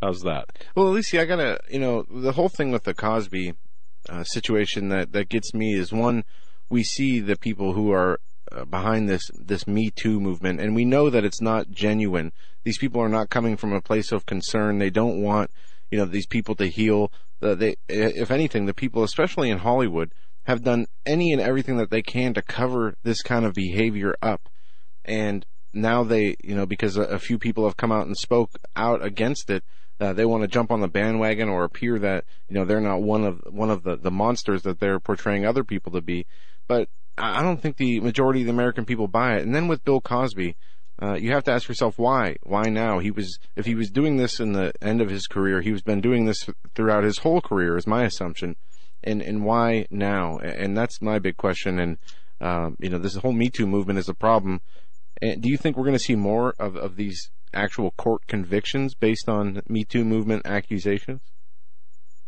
how's that? Well, Alicia, I gotta, you know, the whole thing with the Cosby uh, situation that, that gets me is one, we see the people who are uh, behind this this Me Too movement, and we know that it's not genuine. These people are not coming from a place of concern. They don't want you know these people to heal. Uh, they, if anything, the people, especially in Hollywood, have done any and everything that they can to cover this kind of behavior up. And now they, you know, because a, a few people have come out and spoke out against it, uh, they want to jump on the bandwagon or appear that you know they're not one of one of the the monsters that they're portraying other people to be. But I don't think the majority of the American people buy it. And then with Bill Cosby, uh, you have to ask yourself why? Why now? He was if he was doing this in the end of his career, he was been doing this throughout his whole career, is my assumption. And and why now? And that's my big question. And um, you know, this whole Me Too movement is a problem. And do you think we're going to see more of, of these actual court convictions based on Me Too movement accusations?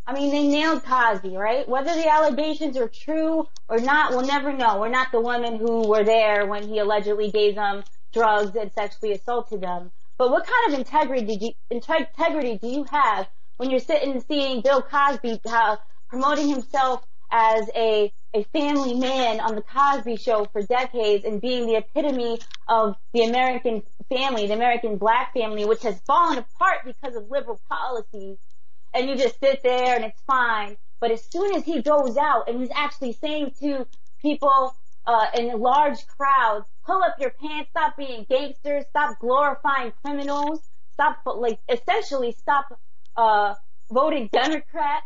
I mean, they nailed Cosby, right? Whether the allegations are true or not, we'll never know. We're not the women who were there when he allegedly gave them drugs and sexually assaulted them. But what kind of integrity did you, integrity do you have when you're sitting and seeing Bill Cosby uh, promoting himself as a a family man on the Cosby Show for decades and being the epitome of the American family, the American black family, which has fallen apart because of liberal policies. And you just sit there and it's fine. But as soon as he goes out and he's actually saying to people uh, in large crowds, pull up your pants, stop being gangsters, stop glorifying criminals, stop like essentially stop uh, voting Democrat,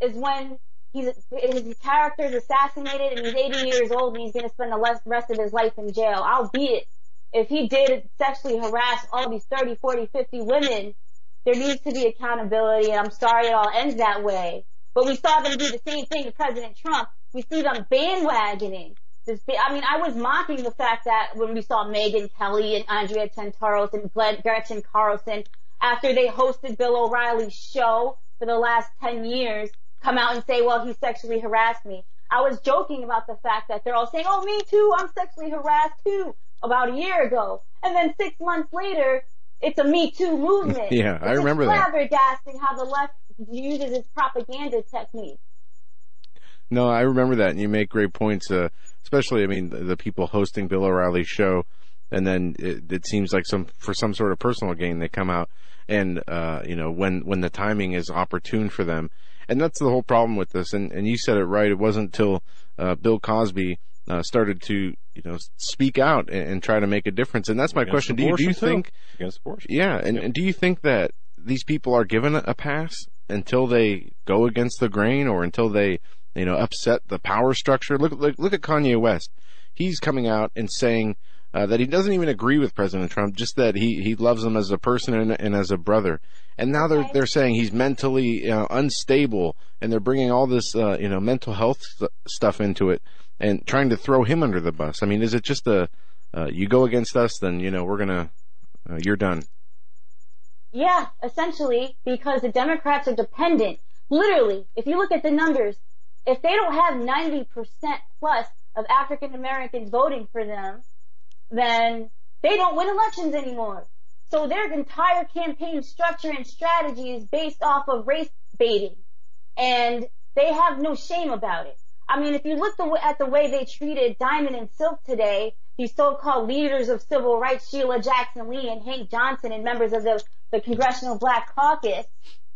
is when he's his character is assassinated and he's 80 years old and he's to spend the rest of his life in jail. Albeit, if he did sexually harass all these 30, 40, 50 women, there needs to be accountability and I'm sorry it all ends that way. But we saw them do the same thing to President Trump. We see them bandwagoning. This, I mean, I was mocking the fact that when we saw Megyn Kelly and Andrea Tantaros and Gretchen Carlson after they hosted Bill O'Reilly's show for the last 10 years, come out and say, well, he sexually harassed me. I was joking about the fact that they're all saying, oh, me too, I'm sexually harassed too, about a year ago. And then six months later, it's a Me Too movement. yeah, it's I remember that. It's flabbergasting how the left uses its propaganda technique. No, I remember that, and you make great points. Uh, especially, I mean, the, the, people hosting Bill O'Reilly's show, and then it, it, seems like some for some sort of personal gain they come out, and uh, you know, when when the timing is opportune for them, and that's the whole problem with this. And, and you said it right. It wasn't until uh, Bill Cosby uh, started to you know speak out and, and, try to make a difference. And that's my Against question. Do you, do you think Against abortion? Yeah, and, and do you think that these people are given a pass until they go against the grain or until they you know upset the power structure? Look look, look at Kanye West. He's coming out and saying uh, that he doesn't even agree with President Trump, just that he, he loves him as a person and, and as a brother. And now they're they're saying he's mentally unstable, and they're bringing all this uh, you know mental health st- stuff into it, and trying to throw him under the bus. I mean, is it just a uh, you go against us, then you know we're gonna uh, you're done. Yeah, essentially, because the Democrats are dependent. Literally, if you look at the numbers, if they don't have 90% plus of African Americans voting for them, then they don't win elections anymore. So their entire campaign structure and strategy is based off of race baiting. And they have no shame about it. I mean, if you look at the way they treated Diamond and Silk today, these so-called leaders of civil rights, Sheila Jackson Lee and Hank Johnson and members of the, the Congressional Black Caucus,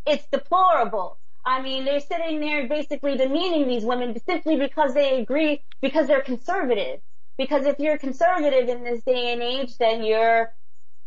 it's deplorable. I mean, they're sitting there basically demeaning these women simply because they agree, because they're conservative. Because if you're conservative in this day and age, then you're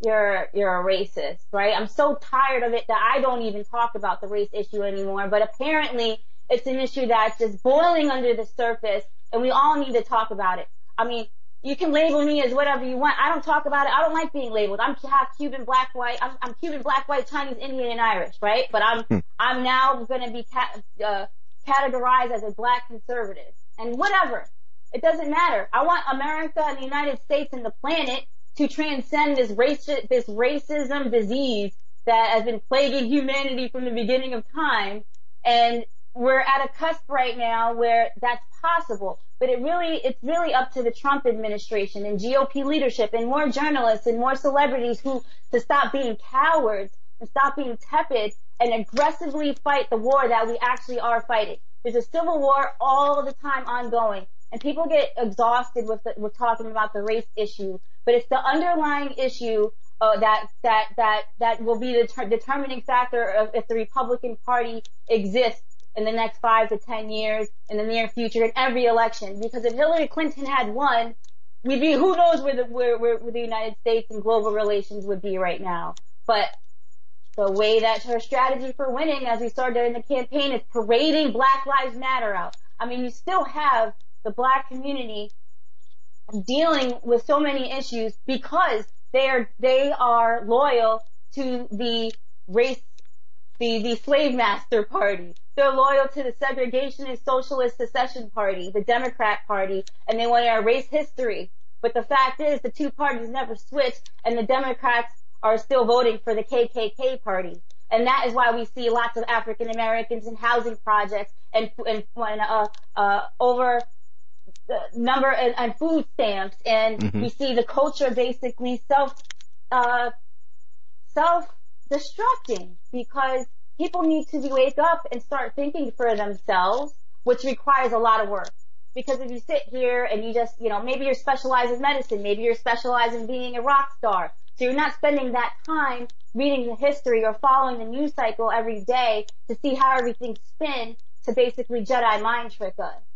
you're you're a racist, right? I'm so tired of it that I don't even talk about the race issue anymore. But apparently, it's an issue that's just boiling under the surface, and we all need to talk about it. I mean, you can label me as whatever you want. I don't talk about it. I don't like being labeled. I'm half Cuban, black, white. I'm, I'm Cuban, black, white, Chinese, Indian, and Irish, right? But I'm hmm. I'm now going to be ca- uh, categorized as a black conservative, and whatever. It doesn't matter. I want America and the United States and the planet to transcend this race, this racism disease that has been plaguing humanity from the beginning of time. And we're at a cusp right now where that's possible. But it really, it's really up to the Trump administration and GOP leadership and more journalists and more celebrities who to stop being cowards and stop being tepid and aggressively fight the war that we actually are fighting. There's a civil war all the time ongoing. And people get exhausted with the, with talking about the race issue, but it's the underlying issue uh, that that that that will be the ter- determining factor of if the Republican Party exists in the next five to ten years in the near future in every election. Because if Hillary Clinton had won, we'd be who knows where the where, where, where the United States and global relations would be right now. But the way that her strategy for winning, as we saw during the campaign, is parading Black Lives Matter out. I mean, you still have the black community dealing with so many issues because they are they are loyal to the race the the slave master party. They're loyal to the segregationist socialist secession party, the Democrat party, and they want to erase history. But the fact is the two parties never switched and the Democrats are still voting for the KKK party. And that is why we see lots of African Americans in housing projects and, and, uh, uh, over the number and, and food stamps. And mm-hmm. we see the culture basically self, uh, self-destructing because people need to wake up and start thinking for themselves, which requires a lot of work. Because if you sit here and you just, you know, maybe you're specialized in medicine, maybe you're specialized in being a rock star, so you're not spending that time reading the history or following the news cycle every day to see how everything spins to basically Jedi mind trick us.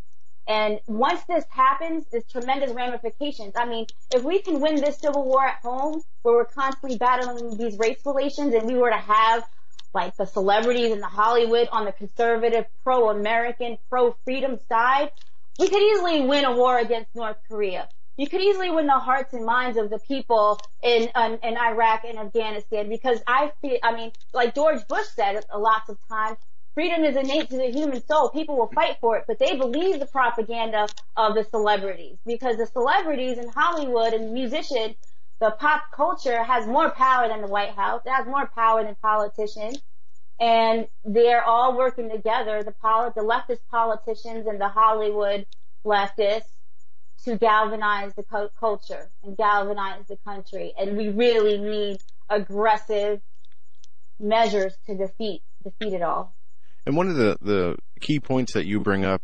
And once this happens, there's tremendous ramifications. I mean, if we can win this civil war at home, where we're constantly battling these race relations, and we were to have like the celebrities in the Hollywood on the conservative, pro-American, pro-freedom side, we could easily win a war against North Korea you could easily win the hearts and minds of the people in um, in Iraq and Afghanistan because I feel I mean like George Bush said a lots of times freedom is innate to the human soul people will fight for it but they believe the propaganda of the celebrities because the celebrities in Hollywood and musicians the pop culture has more power than the White House it has more power than politicians and they're all working together the the leftist politicians and the Hollywood leftists to galvanize the culture and galvanize the country. And we really need aggressive measures to defeat defeat it all. And one of the the key points that you bring up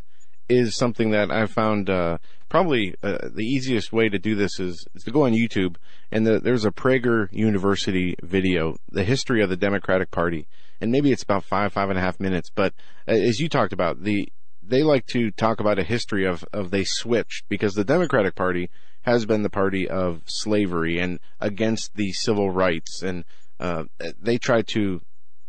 is something that I found uh, probably uh, the easiest way to do this is, is to go on YouTube and the, there's a Prager University video, the history of the Democratic Party, and maybe it's about five five and a half minutes. But uh, as you talked about the they like to talk about a history of, of they switched because the Democratic Party has been the party of slavery and against the civil rights and uh, they try to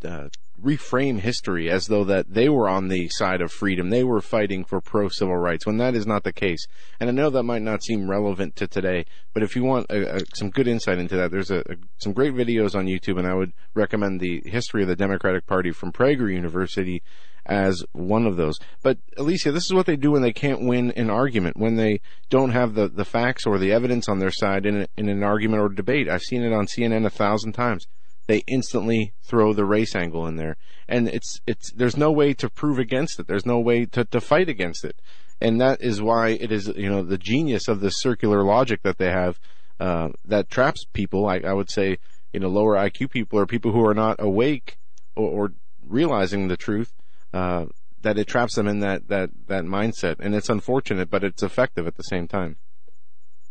uh, reframe history as though that they were on the side of freedom. They were fighting for pro civil rights when that is not the case. And I know that might not seem relevant to today, but if you want a, a, some good insight into that, there's a, some great videos on YouTube and I would recommend the history of the Democratic Party from Prager University as one of those. But Alicia, this is what they do when they can't win an argument, when they don't have the, the facts or the evidence on their side in, a, in an argument or debate. I've seen it on CNN a thousand times. They instantly throw the race angle in there. And it's, it's, there's no way to prove against it. There's no way to, to fight against it. And that is why it is, you know, the genius of this circular logic that they have, uh, that traps people. I, I would say, you know, lower IQ people or people who are not awake or, or realizing the truth uh, that it traps them in that, that, that mindset. And it's unfortunate, but it's effective at the same time.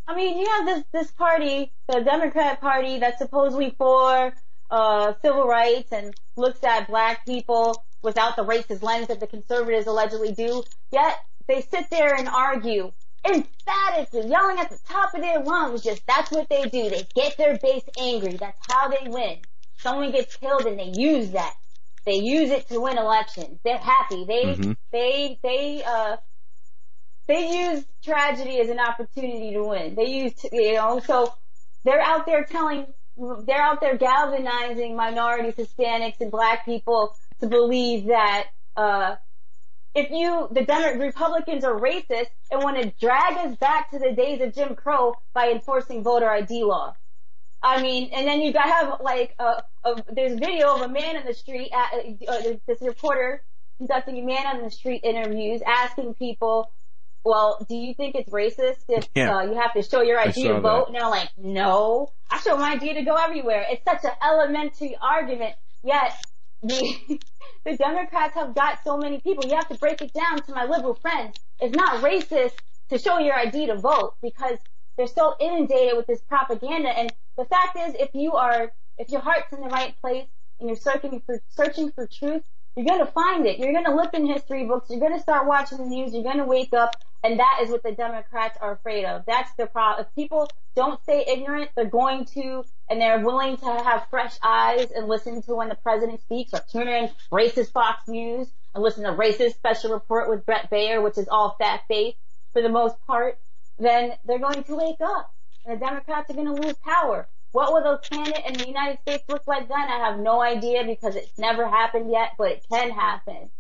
I mean, you have this, this party, the Democrat party that's supposedly for, uh, civil rights and looks at black people without the racist lens that the conservatives allegedly do. Yet they sit there and argue emphatically, yelling at the top of their lungs, just that's what they do. They get their base angry. That's how they win. Someone gets killed and they use that. They use it to win elections. They're happy. They, mm-hmm. they, they, uh, they use tragedy as an opportunity to win. They use, you know, so they're out there telling, they're out there galvanizing minorities, Hispanics, and black people to believe that, uh, if you, the Demo- Republicans are racist and want to drag us back to the days of Jim Crow by enforcing voter ID law. I mean, and then you got have like a, a there's video of a man in the street at uh, this reporter conducting a man on the street interviews, asking people, "Well, do you think it's racist if yeah. uh, you have to show your ID to vote?" That. And they're like, "No, I show my ID to go everywhere." It's such an elementary argument, yet the the Democrats have got so many people. You have to break it down to my liberal friends. It's not racist to show your ID to vote because they're so inundated with this propaganda. And the fact is, if you are, if your heart's in the right place and you're searching for, searching for truth, you're going to find it. You're going to look in history books. You're going to start watching the news. You're going to wake up. And that is what the Democrats are afraid of. That's their problem. If people don't stay ignorant, they're going to, and they're willing to have fresh eyes and listen to when the president speaks or tune in racist Fox News and listen to racist special report with Bret Baier, which is all fact-based for the most part, then they're going to wake up. And the Democrats are going to lose power. What will the planet in the United States look like then? I have no idea because it's never happened yet, but it can happen.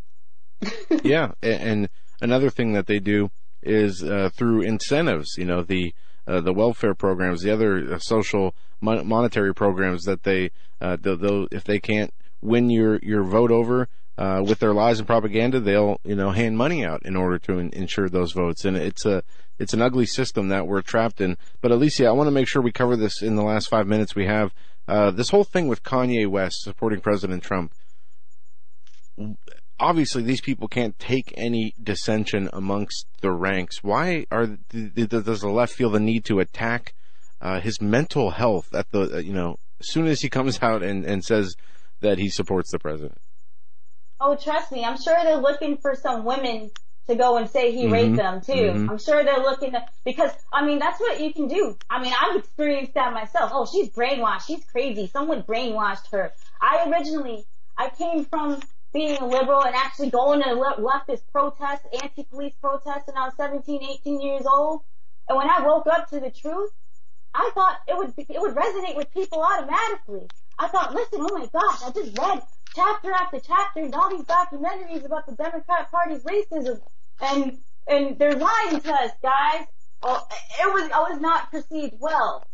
yeah, and another thing that they do is uh, through incentives. You know, the uh, the welfare programs, the other uh, social mon- monetary programs that they, uh, they'll, they'll, if they can't win your your vote over, uh, with their lies and propaganda, they'll you know hand money out in order to in- ensure those votes, and it's a it's an ugly system that we're trapped in. But Alicia, I want to make sure we cover this in the last five minutes we have. Uh, this whole thing with Kanye West supporting President Trump. Obviously, these people can't take any dissension amongst the ranks. Why are does the left feel the need to attack uh, his mental health at the uh, you know as soon as he comes out and, and says that he supports the president? Oh, trust me, I'm sure they're looking for some women to go and say he mm-hmm. raped them too. Mm-hmm. I'm sure they're looking to, because, I mean, that's what you can do. I mean, I've experienced that myself. Oh, she's brainwashed. She's crazy. Someone brainwashed her. I originally, I came from being a liberal and actually going to leftist protests, anti-police protests when I was 17, 18 years old. And when I woke up to the truth, I thought it would, it would resonate with people automatically. I thought, listen, oh my gosh, I just read chapter after chapter and all these documentaries about the Democrat Party's racism and and they're lying to us, guys. Well, it was I was not perceived well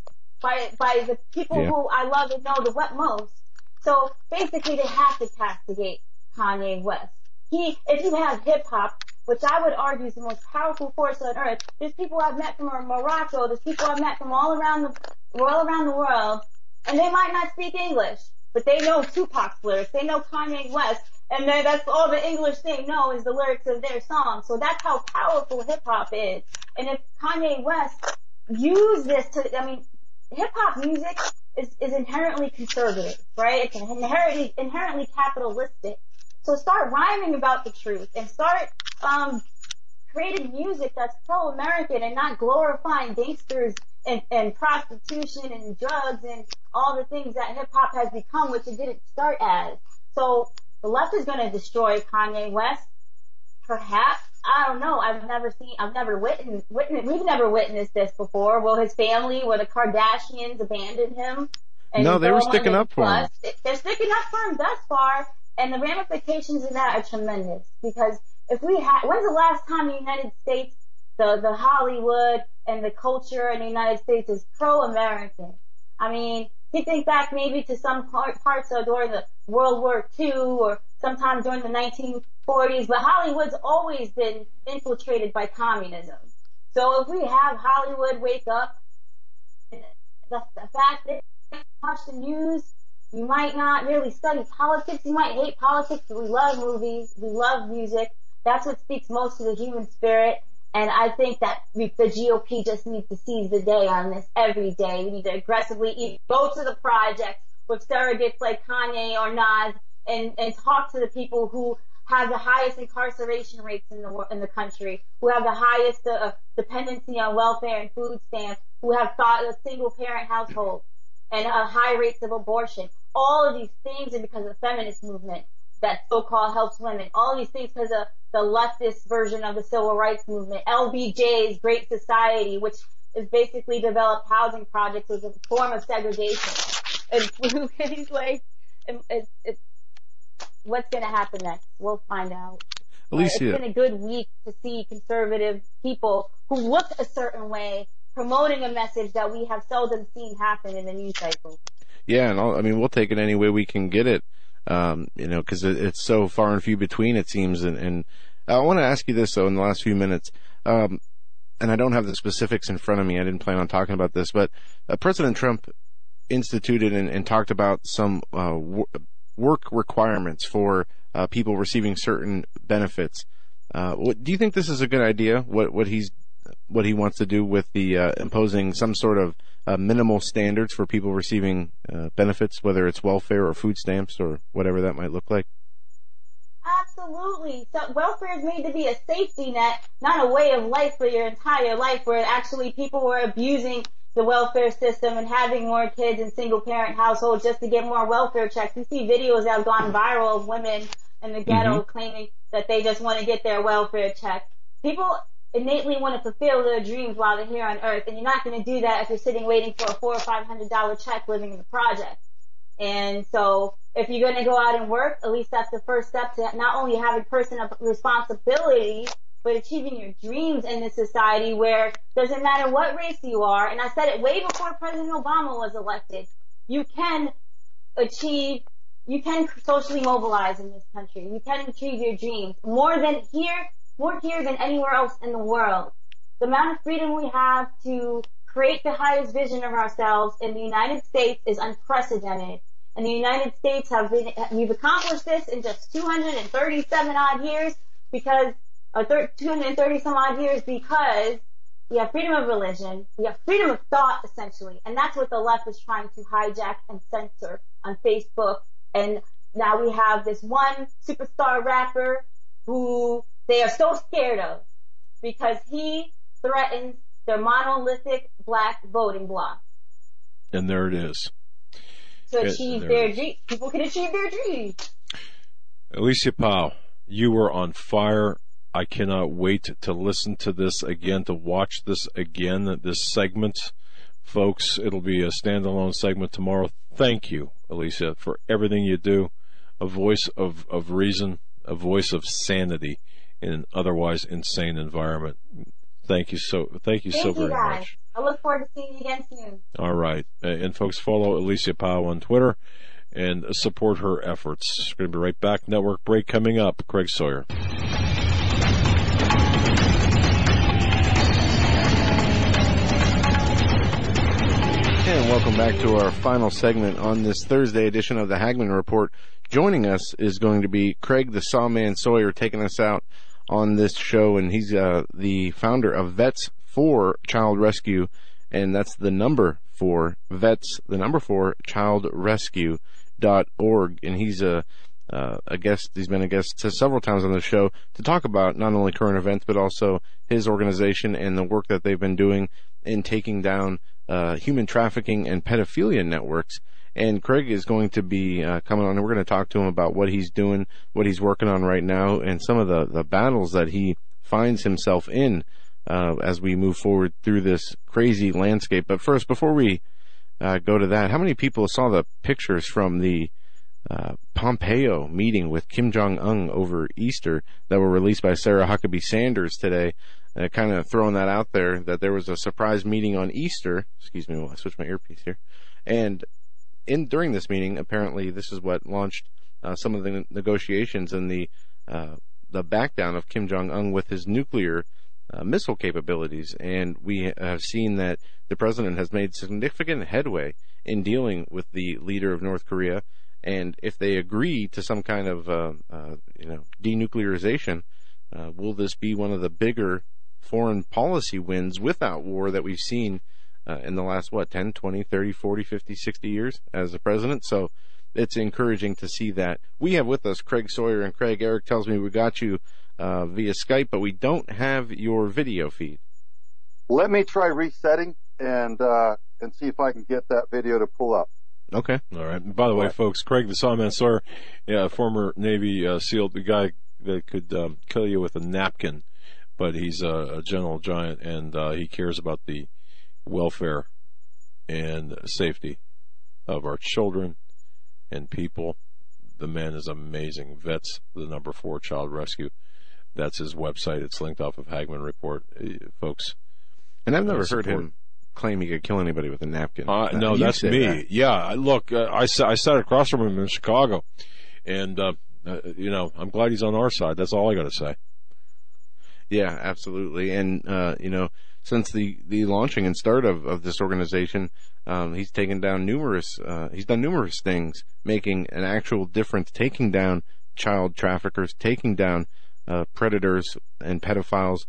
by by the people yeah. who I love and know the what most. So basically, they have to castigate Kanye West. He, if you have hip hop, which I would argue is the most powerful force on earth. There's people I've met from Morocco. There's people I've met from all around the all around the world, and they might not speak English but they know Tupac's lyrics. They know Kanye West. And that's all the English they know is the lyrics of their song. So that's how powerful hip hop is. And if Kanye West used this to, I mean, hip hop music is, is inherently conservative, right? It's inherently, inherently capitalistic. So start rhyming about the truth and start, um, creating music that's pro-American and not glorifying gangsters and, and prostitution and drugs and all the things that hip hop has become, which it didn't start as. So the left is going to destroy Kanye West. Perhaps I don't know. I've never seen. I've never witnessed. witnessed we've never witnessed this before. Will his family, will the Kardashians abandon him? no, they were sticking up for him. They're sticking up for him thus far, and the ramifications of that are tremendous. Because if we had, when's the last time the United States, the the Hollywood and the culture in the United States is pro-American? I mean, you think back maybe to some part, parts of during the World War II or sometime during the 1940s, but Hollywood's always been infiltrated by communism. So if we have Hollywood wake up, the, the fact that you watch the news, you might not really study politics, you might hate politics, but we love movies, we love music. That's what speaks most to the human spirit. And I think that the GOP just needs to seize the day on this every day. We need to aggressively go to the projects with surrogates like Kanye or Nas and, and talk to the people who have the highest incarceration rates in the in the country, who have the highest uh, dependency on welfare and food stamps, who have thought single parent household and uh, high rates of abortion. All of these things are because of the feminist movement that so-called helps women. All these things because of the leftist version of the civil rights movement. LBJ's Great Society, which is basically developed housing projects as a form of segregation. And he's like, it, it, what's going to happen next? We'll find out. Alicia. It's been a good week to see conservative people who look a certain way promoting a message that we have seldom seen happen in the news cycle. Yeah, and I'll, I mean, we'll take it any way we can get it um, you know, because it, it's so far and few between, it seems. And, and I want to ask you this, though, in the last few minutes. Um, and I don't have the specifics in front of me. I didn't plan on talking about this, but uh, President Trump instituted and, and talked about some uh, work requirements for uh, people receiving certain benefits. Uh, what, do you think this is a good idea? What what he's what he wants to do with the uh, imposing some sort of uh, minimal standards for people receiving uh, benefits, whether it's welfare or food stamps or whatever that might look like? Absolutely. So welfare is made to be a safety net, not a way of life for your entire life where actually people were abusing the welfare system and having more kids in single parent households just to get more welfare checks. You see videos that have gone viral of women in the ghetto mm-hmm. claiming that they just want to get their welfare check. People innately want to fulfill their dreams while they're here on earth and you're not going to do that if you're sitting waiting for a four or five hundred dollar check living in the project. And so if you're going to go out and work, at least that's the first step to not only having personal responsibility, but achieving your dreams in this society where doesn't matter what race you are. And I said it way before President Obama was elected. You can achieve, you can socially mobilize in this country. You can achieve your dreams more than here, more here than anywhere else in the world. The amount of freedom we have to create the highest vision of ourselves in the United States is unprecedented. And the United States have been, we've accomplished this in just 237 odd years because, or 230 some odd years because we have freedom of religion, we have freedom of thought essentially, and that's what the left is trying to hijack and censor on Facebook. And now we have this one superstar rapper who they are so scared of because he threatens their monolithic black voting bloc. And there it is to achieve their dreams. People can achieve their dreams. Alicia Powe, you were on fire. I cannot wait to listen to this again, to watch this again, this segment. Folks, it'll be a standalone segment tomorrow. Thank you, Alicia, for everything you do. A voice of, of reason, a voice of sanity in an otherwise insane environment. Thank you so, thank you thank so very guys. much. I look forward to seeing you again soon. All right. And folks, follow Alicia Powe on Twitter and support her efforts. We're going to be right back. Network break coming up. Craig Sawyer. And welcome back to our final segment on this Thursday edition of the Hagmann Report. Joining us is going to be Craig the Sawman Sawyer taking us out on this show, and he's uh, the founder of Vets for Child Rescue, and that's the number for vets, the number for child rescue dot org, and he's a uh, a guest. He's been a guest several times on the show to talk about not only current events but also his organization and the work that they've been doing in taking down uh, human trafficking and pedophilia networks. And Craig is going to be uh, coming on, and we're going to talk to him about what he's doing, what he's working on right now, and some of the the battles that he finds himself in uh, as we move forward through this crazy landscape. But first, before we uh, go to that, how many people saw the pictures from the uh, Pompeo meeting with Kim Jong Un over Easter that were released by Sarah Huckabee Sanders today? Uh, kind of throwing that out there that there was a surprise meeting on Easter. Excuse me, I switch my earpiece here. And in during this meeting, apparently, this is what launched uh, some of the negotiations and the uh, the backdown of Kim Jong Un with his nuclear uh, missile capabilities. And we have seen that the president has made significant headway in dealing with the leader of North Korea. And if they agree to some kind of, uh, uh, you know, denuclearization, uh, will this be one of the bigger foreign policy wins without war that we've seen uh, in the last, what, 10, 20, 30, 40, 50, 60 years as a president? So it's encouraging to see that. We have with us Craig Sawyer and Craig. Eric tells me we got you uh, via Skype, but we don't have your video feed. Let me try resetting and uh, and see if I can get that video to pull up. Okay. All right. And by the way, folks, Craig the Sawman Sawyer, yeah, former Navy uh, SEAL, the guy that could um, kill you with a napkin, but he's a, a gentle giant and uh, he cares about the welfare and safety of our children and people. The man is amazing. Vets, the number four child rescue. That's his website. It's linked off of Hagmann Report, uh, folks. And I've never heard him claim he could kill anybody with a napkin. Uh, no, that's me. That. Yeah, look, uh, I, I sat across from him in Chicago, and uh, uh, you know, I'm glad he's on our side. That's all I got to say. Yeah, absolutely. And uh, you know, since the the launching and start of of this organization, um, he's taken down numerous. Uh, he's done numerous things, making an actual difference, taking down child traffickers, taking down uh, predators and pedophiles,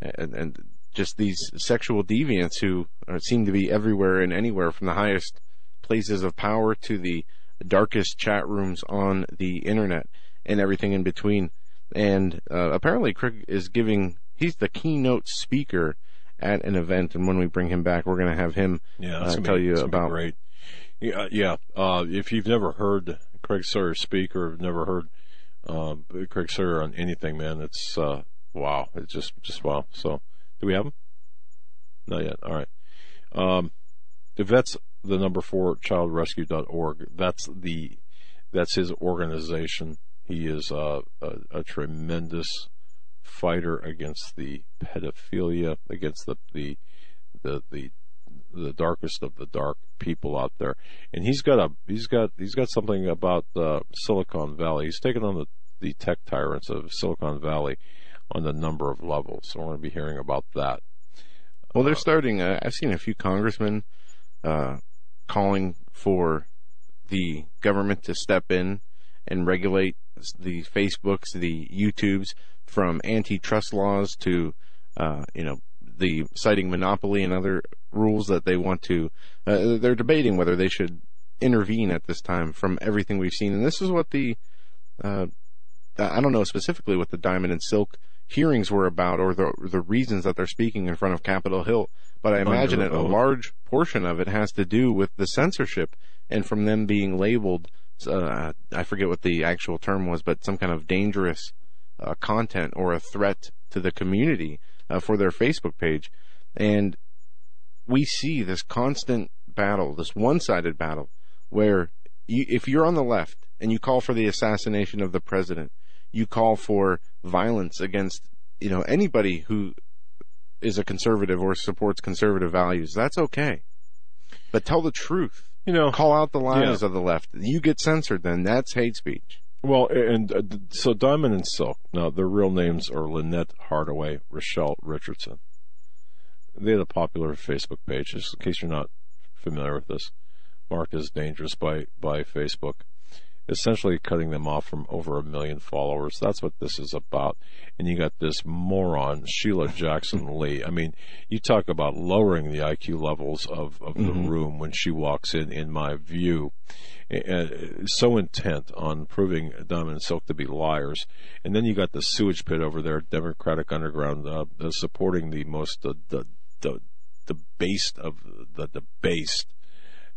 and, and just these sexual deviants who uh, seem to be everywhere and anywhere from the highest places of power to the darkest chat rooms on the internet and everything in between. And uh, apparently, Craig is giving, he's the keynote speaker at an event. And when we bring him back, we're going to have him Yeah, uh, tell be- you about. great. Yeah, yeah. Uh, if you've never heard Craig Sawyer speak or have never heard uh, Craig Sawyer on anything, man, it's uh, wow. It's just just wow. So, do we have him? Not yet. All right. Um, if that's the number four childrescue.org, that's the that's his organization. He is uh, a, a tremendous fighter against the pedophilia, against the the the the the darkest of the dark people out there. And he's got a he's got he's got something about uh, Silicon Valley. He's taken on the the tech tyrants of Silicon Valley on a number of levels. So we're going to be hearing about that. Well, they're starting. Uh, I've seen a few congressmen uh, calling for the government to step in and regulate the Facebooks, the YouTubes, from antitrust laws to, uh, you know, the citing monopoly and other rules that they want to. Uh, they're debating whether they should intervene at this time from everything we've seen, and this is what the. Uh, I don't know specifically what the Diamond and Silk hearings were about or the the reasons that they're speaking in front of Capitol Hill, but I imagine it, a large portion of it has to do with the censorship and from them being labeled. Uh, I forget what the actual term was, but some kind of dangerous uh, content or a threat to the community uh, for their Facebook page, and we see this constant battle, this one-sided battle, where you, if you're on the left and you call for the assassination of the president, you call for violence against you know anybody who is a conservative or supports conservative values. That's okay, but tell the truth. You know, Call out the lies Yeah. of the left. You get censored, then that's hate speech. Well, and uh, so Diamond and Silk. Now, their real names are Lynette Hardaway, Rochelle Richardson. They had a popular Facebook page, just in case you're not familiar with this, marked as dangerous by by Facebook. Essentially, cutting them off from over a million followers. That's what this is about. And you got this moron, Sheila Jackson Lee. I mean, you talk about lowering the IQ levels of, of the room when she walks in. In my view, uh, so intent on proving Diamond and Silk to be liars, and then you got the sewage pit over there, Democratic Underground, uh, uh, supporting the most uh, the the the based of the debased,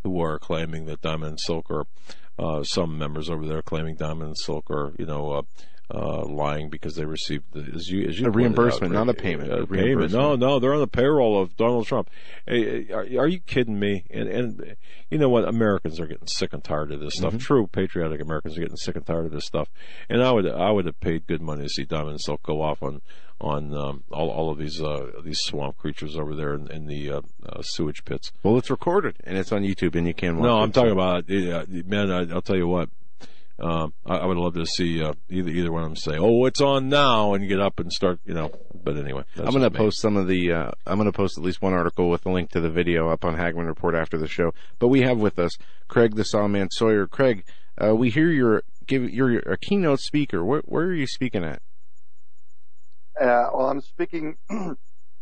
who are claiming that Diamond and Silk are uh, some members over there claiming Diamond and Silk are you know. Uh, uh, lying because they received the, as you as you A reimbursement, out, not a payment, A a payment. No, no, they're on the payroll of Donald Trump. Hey, are, are you kidding me? And and you know what? Americans are getting sick and tired of this Mm-hmm. stuff. True patriotic Americans are getting sick and tired of this stuff. And I would I would have paid good money to see Diamond and Silk go off on on um, all all of these uh, these swamp creatures over there in, in the uh, uh, sewage pits. Well, it's recorded and it's on YouTube, and you can watch No. I'm talking about uh, man. I, I'll tell you what. Um, I, I would love to see uh, either either one of them say, "Oh, it's on now," and get up and start, you know. But anyway, that's I'm going to post some of the. Uh, I'm going to post at least one article with a link to the video up on Hagmann Report after the show. But we have with us Craig the Sawman Sawyer. Craig, uh, we hear you're give you're a keynote speaker. Where, where are you speaking at? Uh, well, I'm speaking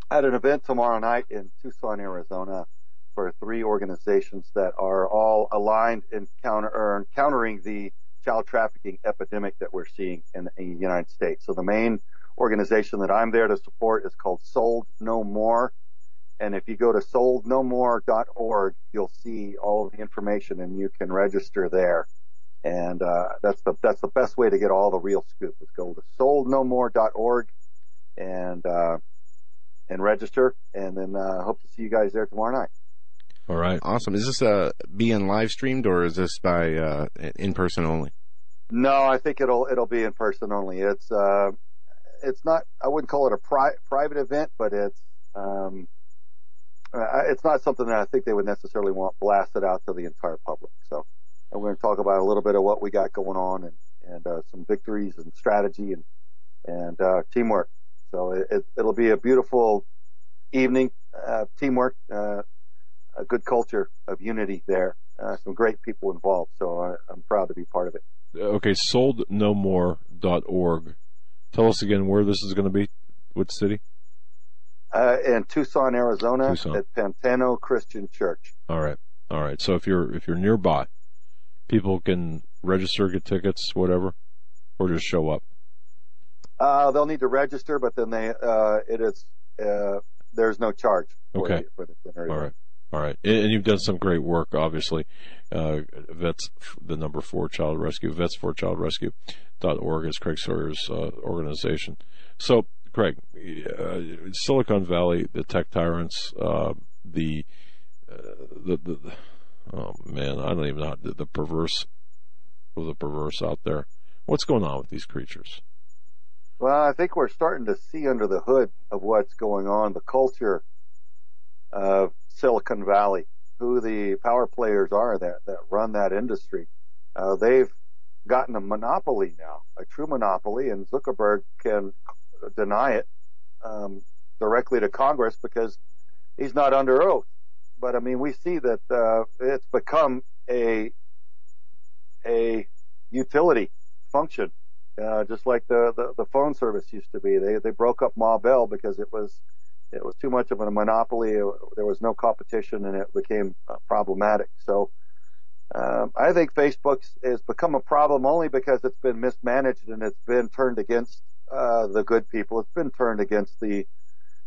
at an event tomorrow night in Tucson, Arizona, for three organizations that are all aligned in counter or countering the child trafficking epidemic that we're seeing in the, in the United States. So the main organization that I'm there to support is called Sold No More. And if you go to soldnomore.org, you'll see all of the information and you can register there. And, uh, that's the, that's the best way to get all the real scoop is go to soldnomore.org and, uh, and register and then, uh, hope to see you guys there tomorrow night. All right. Awesome. Is this uh, being live streamed or is this by uh, in person only? No, I think it'll, it'll be in person only. It's, uh, it's not, I wouldn't call it a pri- private event, but it's, um, uh, it's not something that I think they would necessarily want blasted out to the entire public. So I'm going to talk about a little bit of what we got going on and, and, uh, some victories and strategy and, and, uh, teamwork. So it, it, it'll be a beautiful evening, uh, teamwork, uh, a good culture of unity there. Uh, some great people involved. So I, I'm proud to be part of it. Okay, soldnomore.org. Tell us again where this is going to be. What city? Uh, in Tucson, Arizona, Tucson. at Pantano Christian Church. All right. All right. So if you're if you're nearby, people can register, get tickets, whatever, or just show up. Uh, they'll need to register, but then they, uh, it is, uh, there's no charge. For Okay. The. All right. All right. And you've done some great work, obviously. Uh, vets, the number four child rescue, vets for child rescue dot org is Craig Sawyer's, uh, organization. So, Craig, uh, Silicon Valley, the tech tyrants, uh, the, uh, the, the, oh man, I don't even know the, the perverse, the perverse out there. What's going on with these creatures? Well, I think we're starting to see under the hood of what's going on, the culture of Silicon Valley, who the power players are that, that run that industry. Uh, they've gotten a monopoly now, a true monopoly, and Zuckerberg can deny it um, directly to Congress because he's not under oath. But I mean, we see that uh, it's become a a utility function uh, just like the, the, the phone service used to be. They they broke up Ma Bell because it was it was too much of a monopoly. There was no competition, and it became uh, problematic. So um, I think Facebook has become a problem only because it's been mismanaged and it's been turned against uh, the good people. It's been turned against the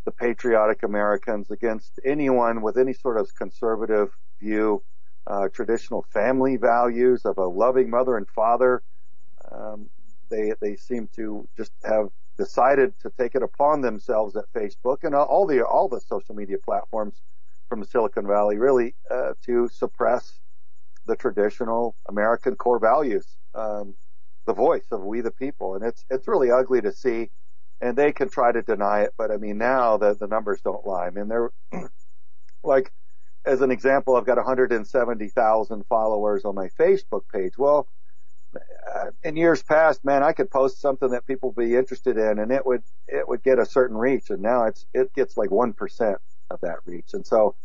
the patriotic Americans, against anyone with any sort of conservative view, uh, traditional family values of a loving mother and father. Um, they they seem to just have decided to take it upon themselves at Facebook and all the all the social media platforms from Silicon Valley really uh, to suppress the traditional American core values, um, the voice of we the people, and it's it's really ugly to see. And they can try to deny it, but I mean now the the numbers don't lie. I mean they're like as an example, I've got 170,000 followers on my Facebook page. Well, in years past, man, I could post something that people would be interested in, and it would it would get a certain reach, and now it's it gets like one percent of that reach, and so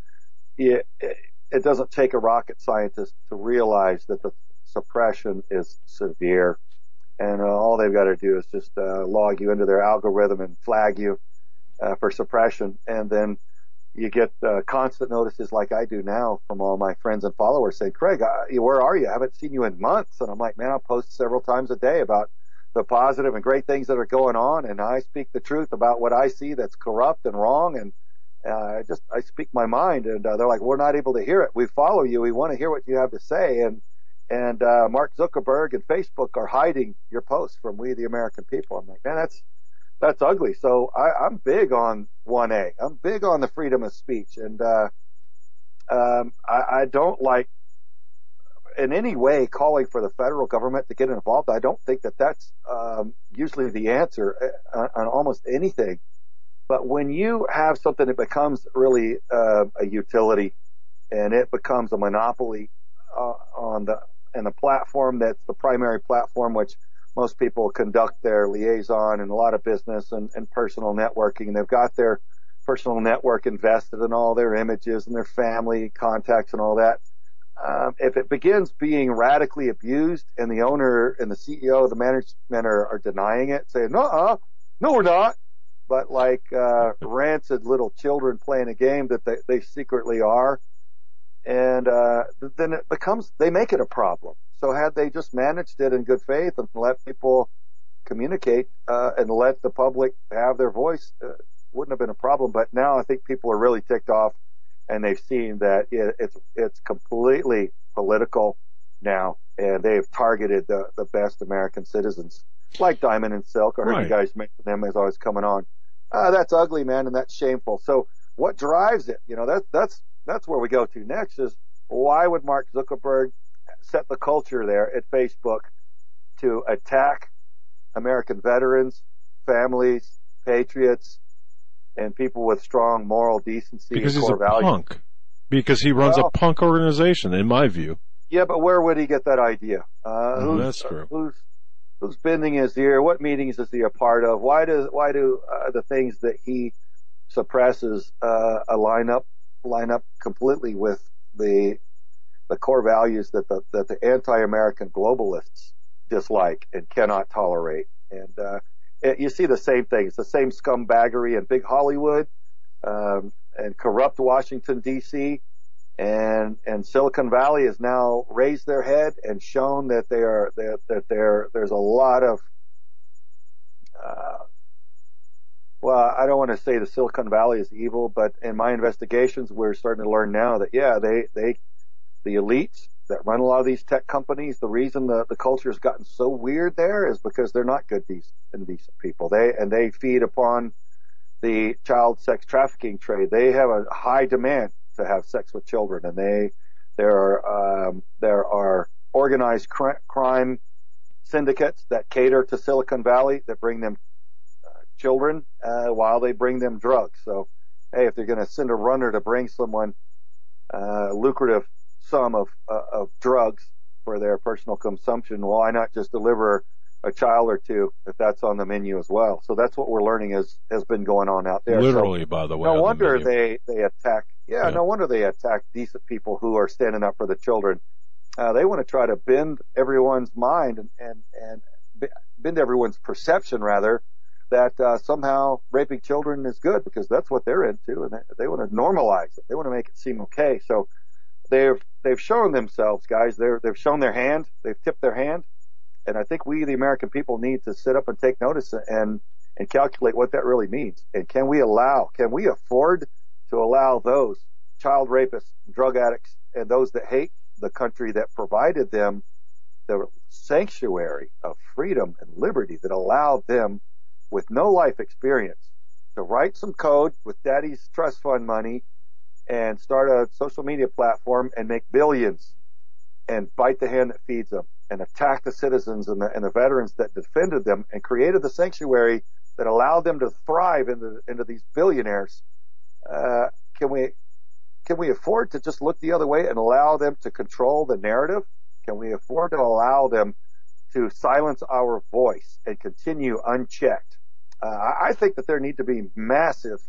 it, it it doesn't take a rocket scientist to realize that the suppression is severe, and uh, all they've got to do is just uh, log you into their algorithm and flag you uh, for suppression, and then you get uh, constant notices like I do now from all my friends and followers saying, Craig, uh, where are you? I haven't seen you in months. And I'm like, man, I'll post several times a day about the positive and great things that are going on. And I speak the truth about what I see that's corrupt and wrong. And uh, I just, I speak my mind. And uh, they're like, we're not able to hear it. We follow you. We want to hear what you have to say. And, and uh, Mark Zuckerberg and Facebook are hiding your posts from we, the American people. I'm like, man, that's, that's ugly. So I, I'm big on 1A. I'm big on the freedom of speech, and uh, um, I, I don't like in any way calling for the federal government to get involved. I don't think that that's um, usually the answer uh, on, on almost anything. But when you have something that becomes really uh, a utility and it becomes a monopoly uh, on the and a platform that's the primary platform, which most people conduct their liaison and a lot of business and, and personal networking. and They've got their personal network invested in all their images and their family contacts and all that. Um, if it begins being radically abused and the owner and the CEO, the management are, are denying it, saying, no, uh, no, we're not. But like, uh, rancid little children playing a game that they, they secretly are. And, uh, then it becomes, they make it a problem. So had they just managed it in good faith and let people communicate, uh, and let the public have their voice, uh, wouldn't have been a problem. But now I think people are really ticked off and they've seen that it, it's, it's completely political now and they've targeted the, the best American citizens like Diamond and Silk. I heard Right. you guys mention them as I was coming on. Uh, that's ugly, man, and that's shameful. So what drives it? You know, that, that's, that's where we go to next is why would Mark Zuckerberg set the culture there at Facebook to attack American veterans, families, patriots, and people with strong moral decency Because and he's a values? punk. Because he runs Well- a punk organization, in my view. Yeah, but where would he get that idea? Uh, Mm, who's, that's true. Who's who's bending his ear? What meetings is he a part of? Why do why do uh, the things that he suppresses uh, line up completely with the the core values that the that the anti-American globalists dislike and cannot tolerate? And uh, it, you see the same things, the same scumbaggery in big Hollywood um, and corrupt Washington D.C. and and Silicon Valley has now raised their head and shown that they are that, that there there's a lot of uh, well, I don't want to say the Silicon Valley is evil, but in my investigations, we're starting to learn now that yeah, they they the elites that run a lot of these tech companies, the reason the, the culture has gotten so weird there is because they're not good, decent, and decent people. They and they feed upon the child sex trafficking trade. They have a high demand to have sex with children, and they there are um, there are organized cr- crime syndicates that cater to Silicon Valley that bring them uh, children uh, while they bring them drugs. So, hey, if they're going to send a runner to bring someone uh, lucrative sum of uh, of drugs for their personal consumption, why not just deliver a child or two if that's on the menu as well? So that's what we're learning has has been going on out there. Literally, so, by the way. No wonder the they they attack. Yeah, Yeah. no wonder they attack decent people who are standing up for the children. Uh, they want to try to bend everyone's mind and and and bend everyone's perception rather that uh, somehow raping children is good because that's what they're into and they, they want to normalize it. They want to make it seem okay. So they've they've shown themselves, guys. They're they've shown their hand. They've tipped their hand, and I think we, the American people, need to sit up and take notice and and calculate what that really means. And can we allow? Can we afford to allow those child rapists, drug addicts, and those that hate the country that provided them the sanctuary of freedom and liberty that allowed them with no life experience to write some code with daddy's trust fund money and start a social media platform and make billions and bite the hand that feeds them and attack the citizens and the, and the veterans that defended them and created the sanctuary that allowed them to thrive into, into these billionaires. Uh, can we, can we afford to just look the other way and allow them to control the narrative? Can we afford to allow them to silence our voice and continue unchecked? Uh, I I think that there need to be massive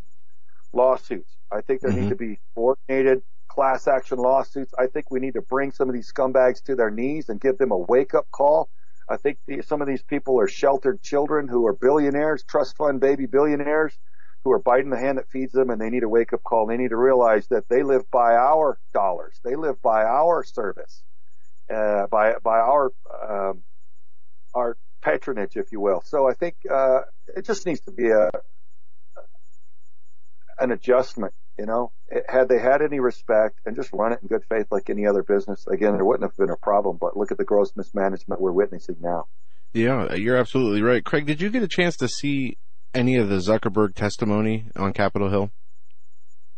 lawsuits. I think there Mhm. need to be coordinated class action lawsuits. I think we need to bring some of these scumbags to their knees and give them a wake up call. I think the, some of these people are sheltered children who are billionaires, trust fund baby billionaires who are biting the hand that feeds them and they need a wake up call. They need to realize that they live by our dollars. They live by our service, uh, by, by our, um, our patronage, if you will. So I think, uh, it just needs to be a, an adjustment, you know, it, had they had any respect and just run it in good faith like any other business, again, there wouldn't have been a problem, but look at the gross mismanagement we're witnessing now. Yeah, you're absolutely right. Craig, did you get a chance to see any of the Zuckerberg testimony on Capitol Hill?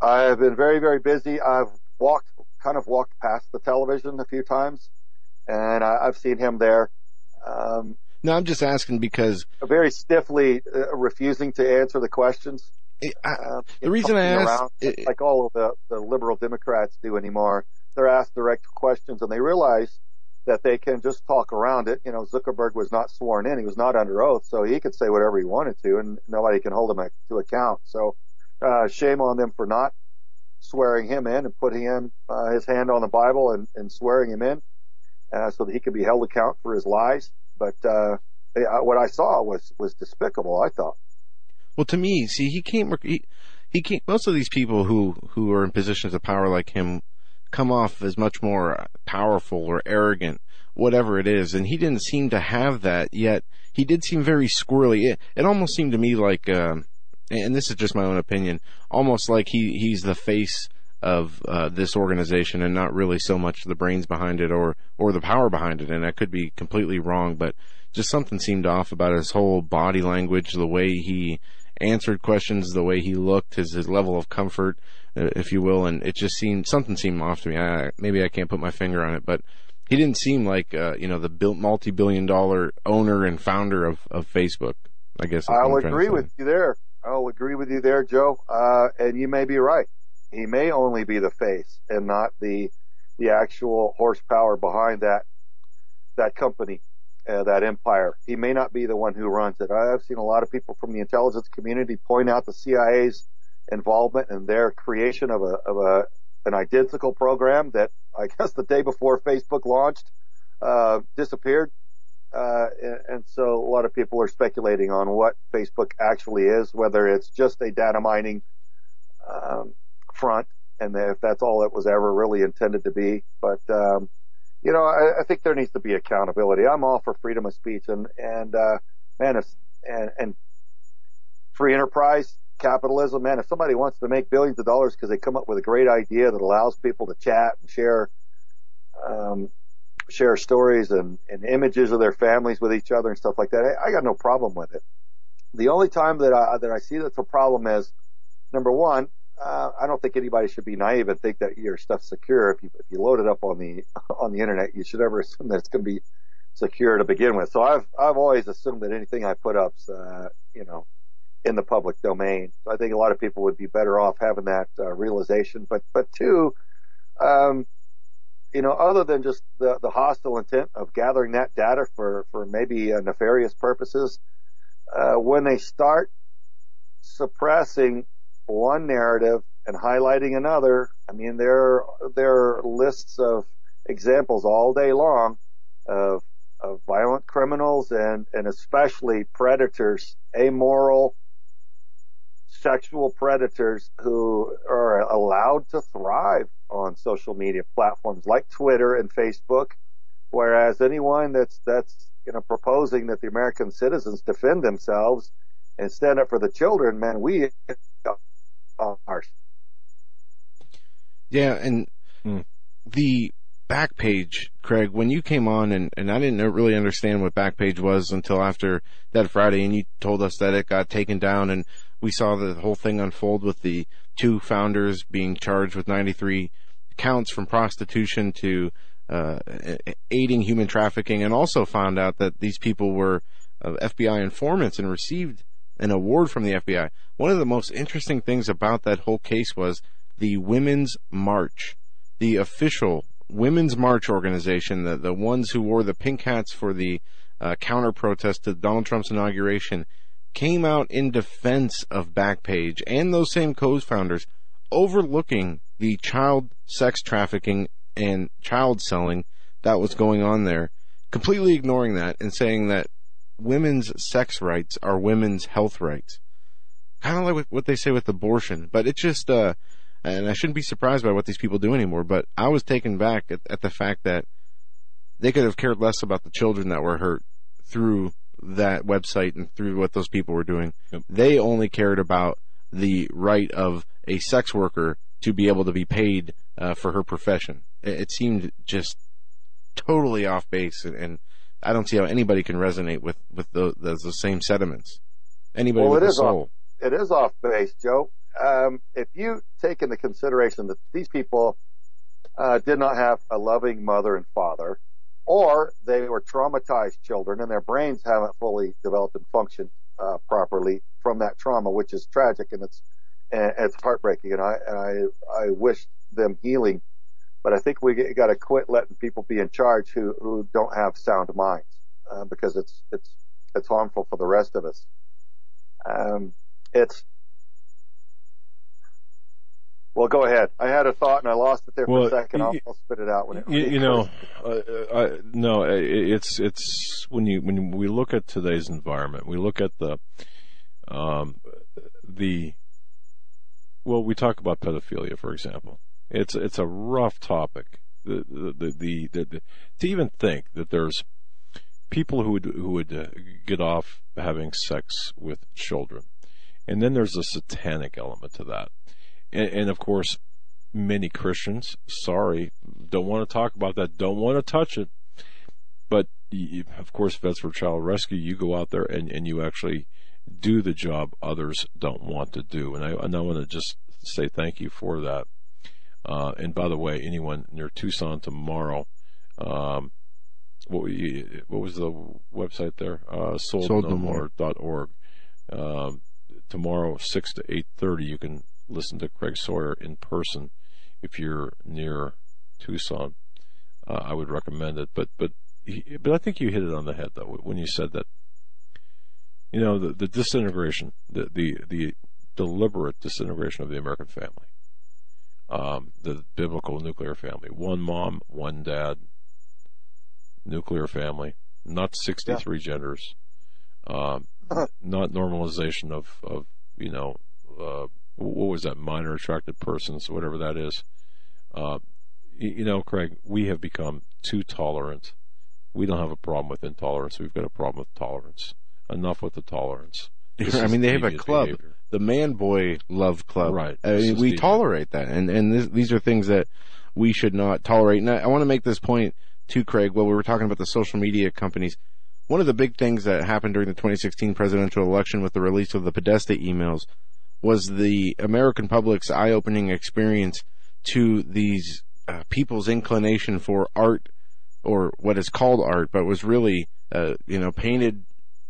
I've been very, very busy. I've walked, kind of walked past the television a few times and I, I've seen him there. Um, No, I'm just asking because very stiffly uh, refusing to answer the questions. It, I, Um, the reason I asked, it- like all of the, the liberal Democrats do anymore, they're asked direct questions and they realize that they can just talk around it. You know, Zuckerberg was not sworn in. He was not under oath, so he could say whatever he wanted to and nobody can hold him to account. So, uh, shame on them for not swearing him in and putting him, uh, his hand on the Bible and, and swearing him in, uh, so that he could be held account for his lies. But, uh, what I saw was, was despicable, I thought. Well, to me, see, he can't, he, he can't, most of these people who, who are in positions of power like him come off as much more powerful or arrogant, whatever it is. And he didn't seem to have that yet. He did seem very squirrely. It, it almost seemed to me like, um, and this is just my own opinion, almost like he, he's the face of uh, this organization and not really so much the brains behind it or or the power behind it. And I could be completely wrong, but just something seemed off about his whole body language, the way he answered questions, the way he looked, his his level of comfort, uh, if you will, and it just seemed something seemed off to me. I, maybe I can't put my finger on it, but he didn't seem like uh, you know the multi-billion dollar owner and founder of of Facebook. I guess I'll I'm trying to agree with you there. I'll agree with you there, Joe. Uh, and you may be right. He may only be the face and not the the actual horsepower behind that that company, uh, that empire. He may not be the one who runs it. I've seen a lot of people from the intelligence community point out the CIA's involvement in their creation of a of a an identical program that I guess the day before Facebook launched uh, disappeared. Uh, and, and so a lot of people are speculating on what Facebook actually is, whether it's just a data mining um, front, and if that's all it was ever really intended to be. But um, you know, I, I think there needs to be accountability. I'm all for freedom of speech, and and uh, man, if and and free enterprise capitalism, man, if somebody wants to make billions of dollars because they come up with a great idea that allows people to chat and share, um, share stories and, and images of their families with each other and stuff like that, I, I got no problem with it. The only time that I, that I see that's a problem is number one, uh, I don't think anybody should be naive and think that your stuff's secure. If you, if you load it up on the, on the internet, you should ever assume that it's going to be secure to begin with. So I've, I've always assumed that anything I put up's, uh, you know, in the public domain. So I think a lot of people would be better off having that uh, realization. But, but two, um, you know, other than just the, the hostile intent of gathering that data for, for maybe uh, nefarious purposes, uh, when they start suppressing one narrative and highlighting another, I mean, there, there are lists of examples all day long of, of violent criminals and, and especially predators, amoral, sexual predators who are allowed to thrive on social media platforms like Twitter and Facebook, whereas anyone that's that's you know proposing that the American citizens defend themselves and stand up for the children, man, we are. Yeah, and mm. the Backpage, Craig, when you came on, and, and I didn't really understand what Backpage was until after that Friday, and you told us that it got taken down, and we saw the whole thing unfold with the two founders being charged with 93 counts from prostitution to uh, aiding human trafficking, and also found out that these people were uh, FBI informants and received an award from the FBI. One of the most interesting things about that whole case was the Women's March, the official Women's March organization, the, the ones who wore the pink hats for the uh, counter protest to Donald Trump's inauguration, came out in defense of Backpage and those same co-founders, overlooking the child sex trafficking and child selling that was going on there, completely ignoring that and saying that women's sex rights are women's health rights. Kind of like what they say with abortion, but it's just, uh, and I shouldn't be surprised by what these people do anymore, but I was taken back at, at the fact that they could have cared less about the children that were hurt through that website and through what those people were doing. Yep. They only cared about the right of a sex worker to be able to be paid uh, for her profession. It, it, seemed just totally off base, and, and, I don't see how anybody can resonate with with the, the, the same sentiments. Anybody well, with a soul. Off, it is off base, Joe um, if you take into consideration that these people uh, did not have a loving mother and father, or they were traumatized children and their brains haven't fully developed and functioned uh, properly from that trauma, which is tragic and it's and it's heartbreaking. And I and I I wish them healing, but I think we got to quit letting people be in charge who who don't have sound minds uh, because it's it's it's harmful for the rest of us. Um, it's well, go ahead. I had a thought and I lost it there for well, a second. I'll, I'll, spit it out when it. You, you know, uh, I, no, it's it's when you when we look at today's environment, we look at the um, the well, we talk about pedophilia, for example. It's it's a rough topic. The the the, the, the to even think that there's people who would who would uh, get off having sex with children, and then there's a satanic element to that and, and of course, many Christians, sorry, don't want to talk about that, don't want to touch it. But of course, Vets for Child Rescue, you go out there and, and you actually do the job others don't want to do. And I, and I want to just say thank you for that. Uh, and by the way, anyone near Tucson tomorrow, um, what, you, what was the website there? Uh, soldnomore.org. Um, tomorrow, 6 to 8.30, you can listen to Craig Sawyer in person if you're near Tucson. Uh, I would recommend it. But but but I think you hit it on the head though when you said that. You know the the disintegration, the the the deliberate disintegration of the American family, um, the biblical nuclear family, one mom, one dad, nuclear family, not sixty three yeah. genders, um, not normalization of of you know uh, what was that minor attracted persons, whatever that is. Uh, you know, Craig, we have become too tolerant. We don't have a problem with intolerance. We've got a problem with tolerance. Enough with the tolerance. This I mean, they have a club, behavior. the Man Boy Love Club. Right. I mean, we deviant. tolerate that, and and this, these are things that we should not tolerate. And I, I want to make this point too, Craig. While we were talking about the social media companies, one of the big things that happened during the 2016 presidential election with the release of the Podesta emails was the American public's eye-opening experience to these uh, people's inclination for art, or what is called art, but was really, uh, you know, painted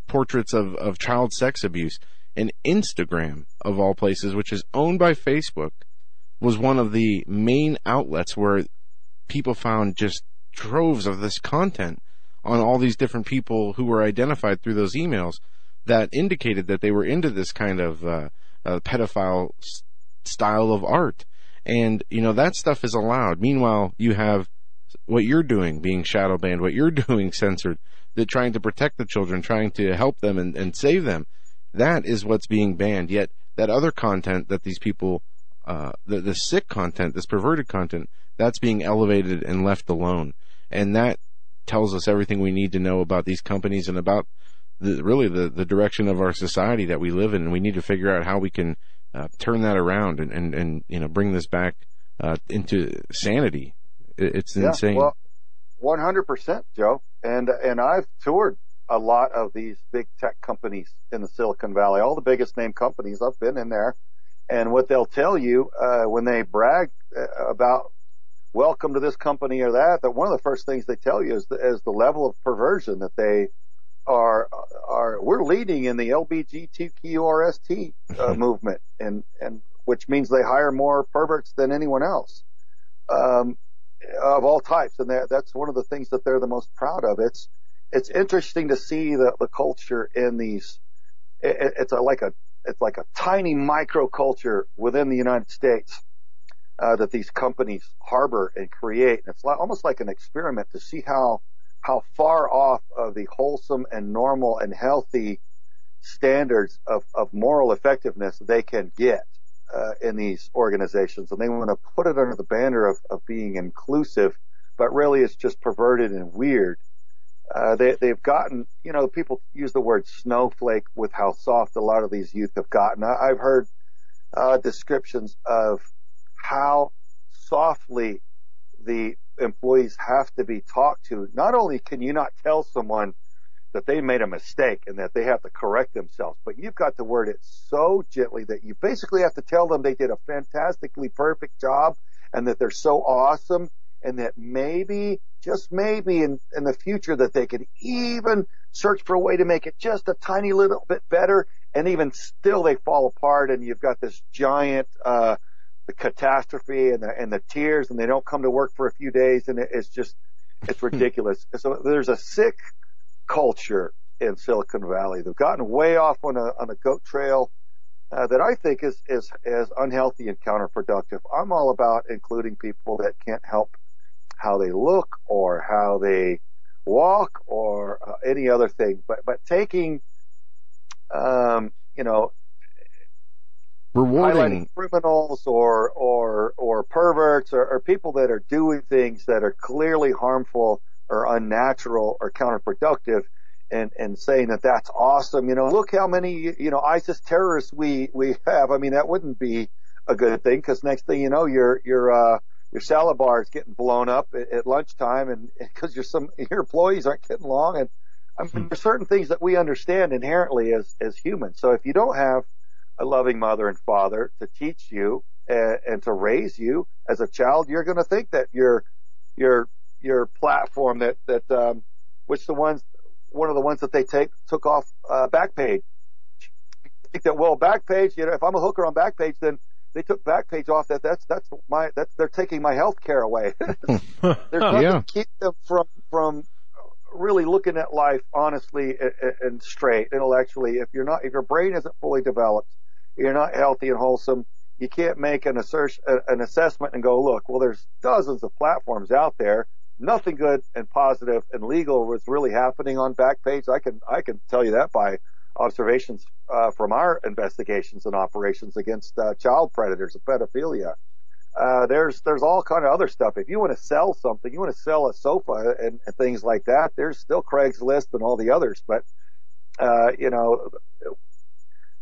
portraits of, of child sex abuse. And Instagram, of all places, which is owned by Facebook, was one of the main outlets where people found just troves of this content on all these different people who were identified through those emails that indicated that they were into this kind of uh, uh, pedophile s- style of art. And, you know, that stuff is allowed. Meanwhile, you have what you're doing being shadow banned, what you're doing censored, that trying to protect the children, trying to help them and, and save them. That is what's being banned. Yet that other content that these people, uh, the, the sick content, this perverted content, that's being elevated and left alone. And that tells us everything we need to know about these companies and about the, really the, the direction of our society that we live in. And we need to figure out how we can uh, turn that around and, and, and, you know, bring this back uh, into sanity. It, it's insane. Yeah, well, 100%, Joe. And, and I've toured a lot of these big tech companies in the Silicon Valley, all the biggest name companies. I've been in there. And what they'll tell you, uh, when they brag uh, about welcome to this company or that, that one of the first things they tell you is the, is the level of perversion that they are, are, we're leading in the LBGTQRST uh, movement and, and which means they hire more perverts than anyone else. Um, of all types, and that, that's one of the things that they're the most proud of. It's it's interesting to see the, the culture in these. It, it's a, like a it's like a tiny micro culture within the United States uh, that these companies harbor and create. And it's like, almost like an experiment to see how how far off of the wholesome and normal and healthy standards of, of moral effectiveness they can get uh, in these organizations, and they want to put it under the banner of, of being inclusive, but really it's just perverted and weird. Uh, they, they've gotten, you know, people use the word snowflake with how soft a lot of these youth have gotten. I, I've heard uh, descriptions of how softly the employees have to be talked to. Not only can you not tell someone that they made a mistake and that they have to correct themselves, but you've got to word it so gently that you basically have to tell them they did a fantastically perfect job and that they're so awesome and that maybe, just maybe in, in the future that they could even search for a way to make it just a tiny little bit better and even still they fall apart and you've got this giant, uh, the catastrophe and the, and the tears and they don't come to work for a few days and it, it's just, it's ridiculous. so there's a sick culture in Silicon Valley. They've gotten way off on a on a goat trail uh, that I think is is is unhealthy and counterproductive. I'm all about including people that can't help how they look or how they walk or uh, any other thing, but but taking um, you know Rewarding. criminals or or or perverts or, or people that are doing things that are clearly harmful or unnatural or counterproductive and and saying that that's awesome you know look how many you know ISIS terrorists we we have. I mean that wouldn't be a good thing because next thing you know your your uh your salad bar is getting blown up at, at lunchtime and because your some your employees aren't getting along. And I mean there's certain things that we understand inherently as as humans. So if you don't have a loving mother and father to teach you and, and to raise you as a child, you're going to think that your your your platform that that um, which the ones one of the ones that they take took off uh, Backpage. Think that well, Backpage, you know, if I'm a hooker on Backpage, then they took Backpage off. That that's that's my that's they're taking my health care away. There's nothing Yeah. to keep them from from really looking at life honestly and, and straight intellectually. If you're not, if your brain isn't fully developed, you're not healthy and wholesome. You can't make an assertion, an assessment and go, look, well, there's dozens of platforms out there. Nothing good and positive and legal was really happening on Backpage. I can, I can tell you that by observations uh, from our investigations and operations against uh, child predators and pedophilia. Uh, there's there's all kind of other stuff. If you want to sell something, you want to sell a sofa and, and things like that. There's still Craigslist and all the others, but uh, you know,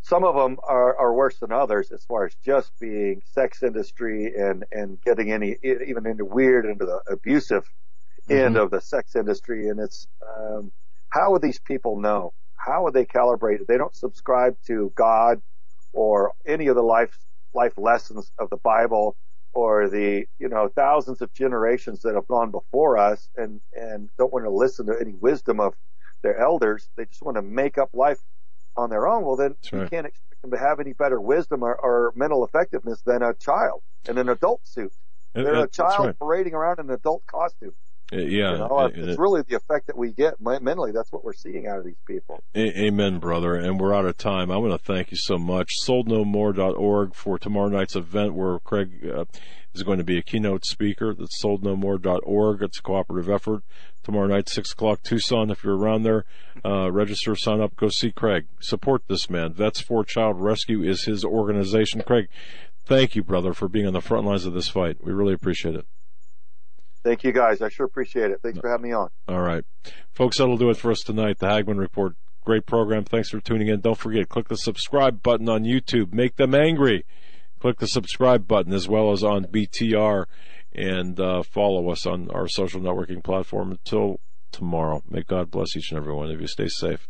some of them are, are worse than others as far as just being sex industry and and getting any even into weird into the abusive mm-hmm. end of the sex industry. And it's um, how would these people know? How would they calibrate? They don't subscribe to God or any of the life life lessons of the Bible or the you know thousands of generations that have gone before us and and don't want to listen to any wisdom of their elders. They just want to make up life on their own. Well, then right. you can't expect them to have any better wisdom or, or mental effectiveness than a child in an adult suit. They're a child right. parading around in an adult costume. Uh, yeah, you know, it's really the effect that we get mentally. That's what we're seeing out of these people. Amen, brother. And we're out of time. I want to thank you so much. SoldNoMore.org for tomorrow night's event where Craig uh, is going to be a keynote speaker. That's SoldNoMore.org. It's a cooperative effort. Tomorrow night, six o'clock, Tucson. If you're around there, uh, register, sign up, go see Craig. Support this man. Vets for Child Rescue is his organization. Craig, thank you, brother, for being on the front lines of this fight. We really appreciate it. Thank you guys. I sure appreciate it. Thanks for having me on. All right. Folks, that'll do it for us tonight. The Hagmann Report. Great program. Thanks for tuning in. Don't forget, click the subscribe button on YouTube. Make them angry. Click the subscribe button as well as on BTR and uh, follow us on our social networking platform. Until tomorrow, may God bless each and every one of you. Stay safe.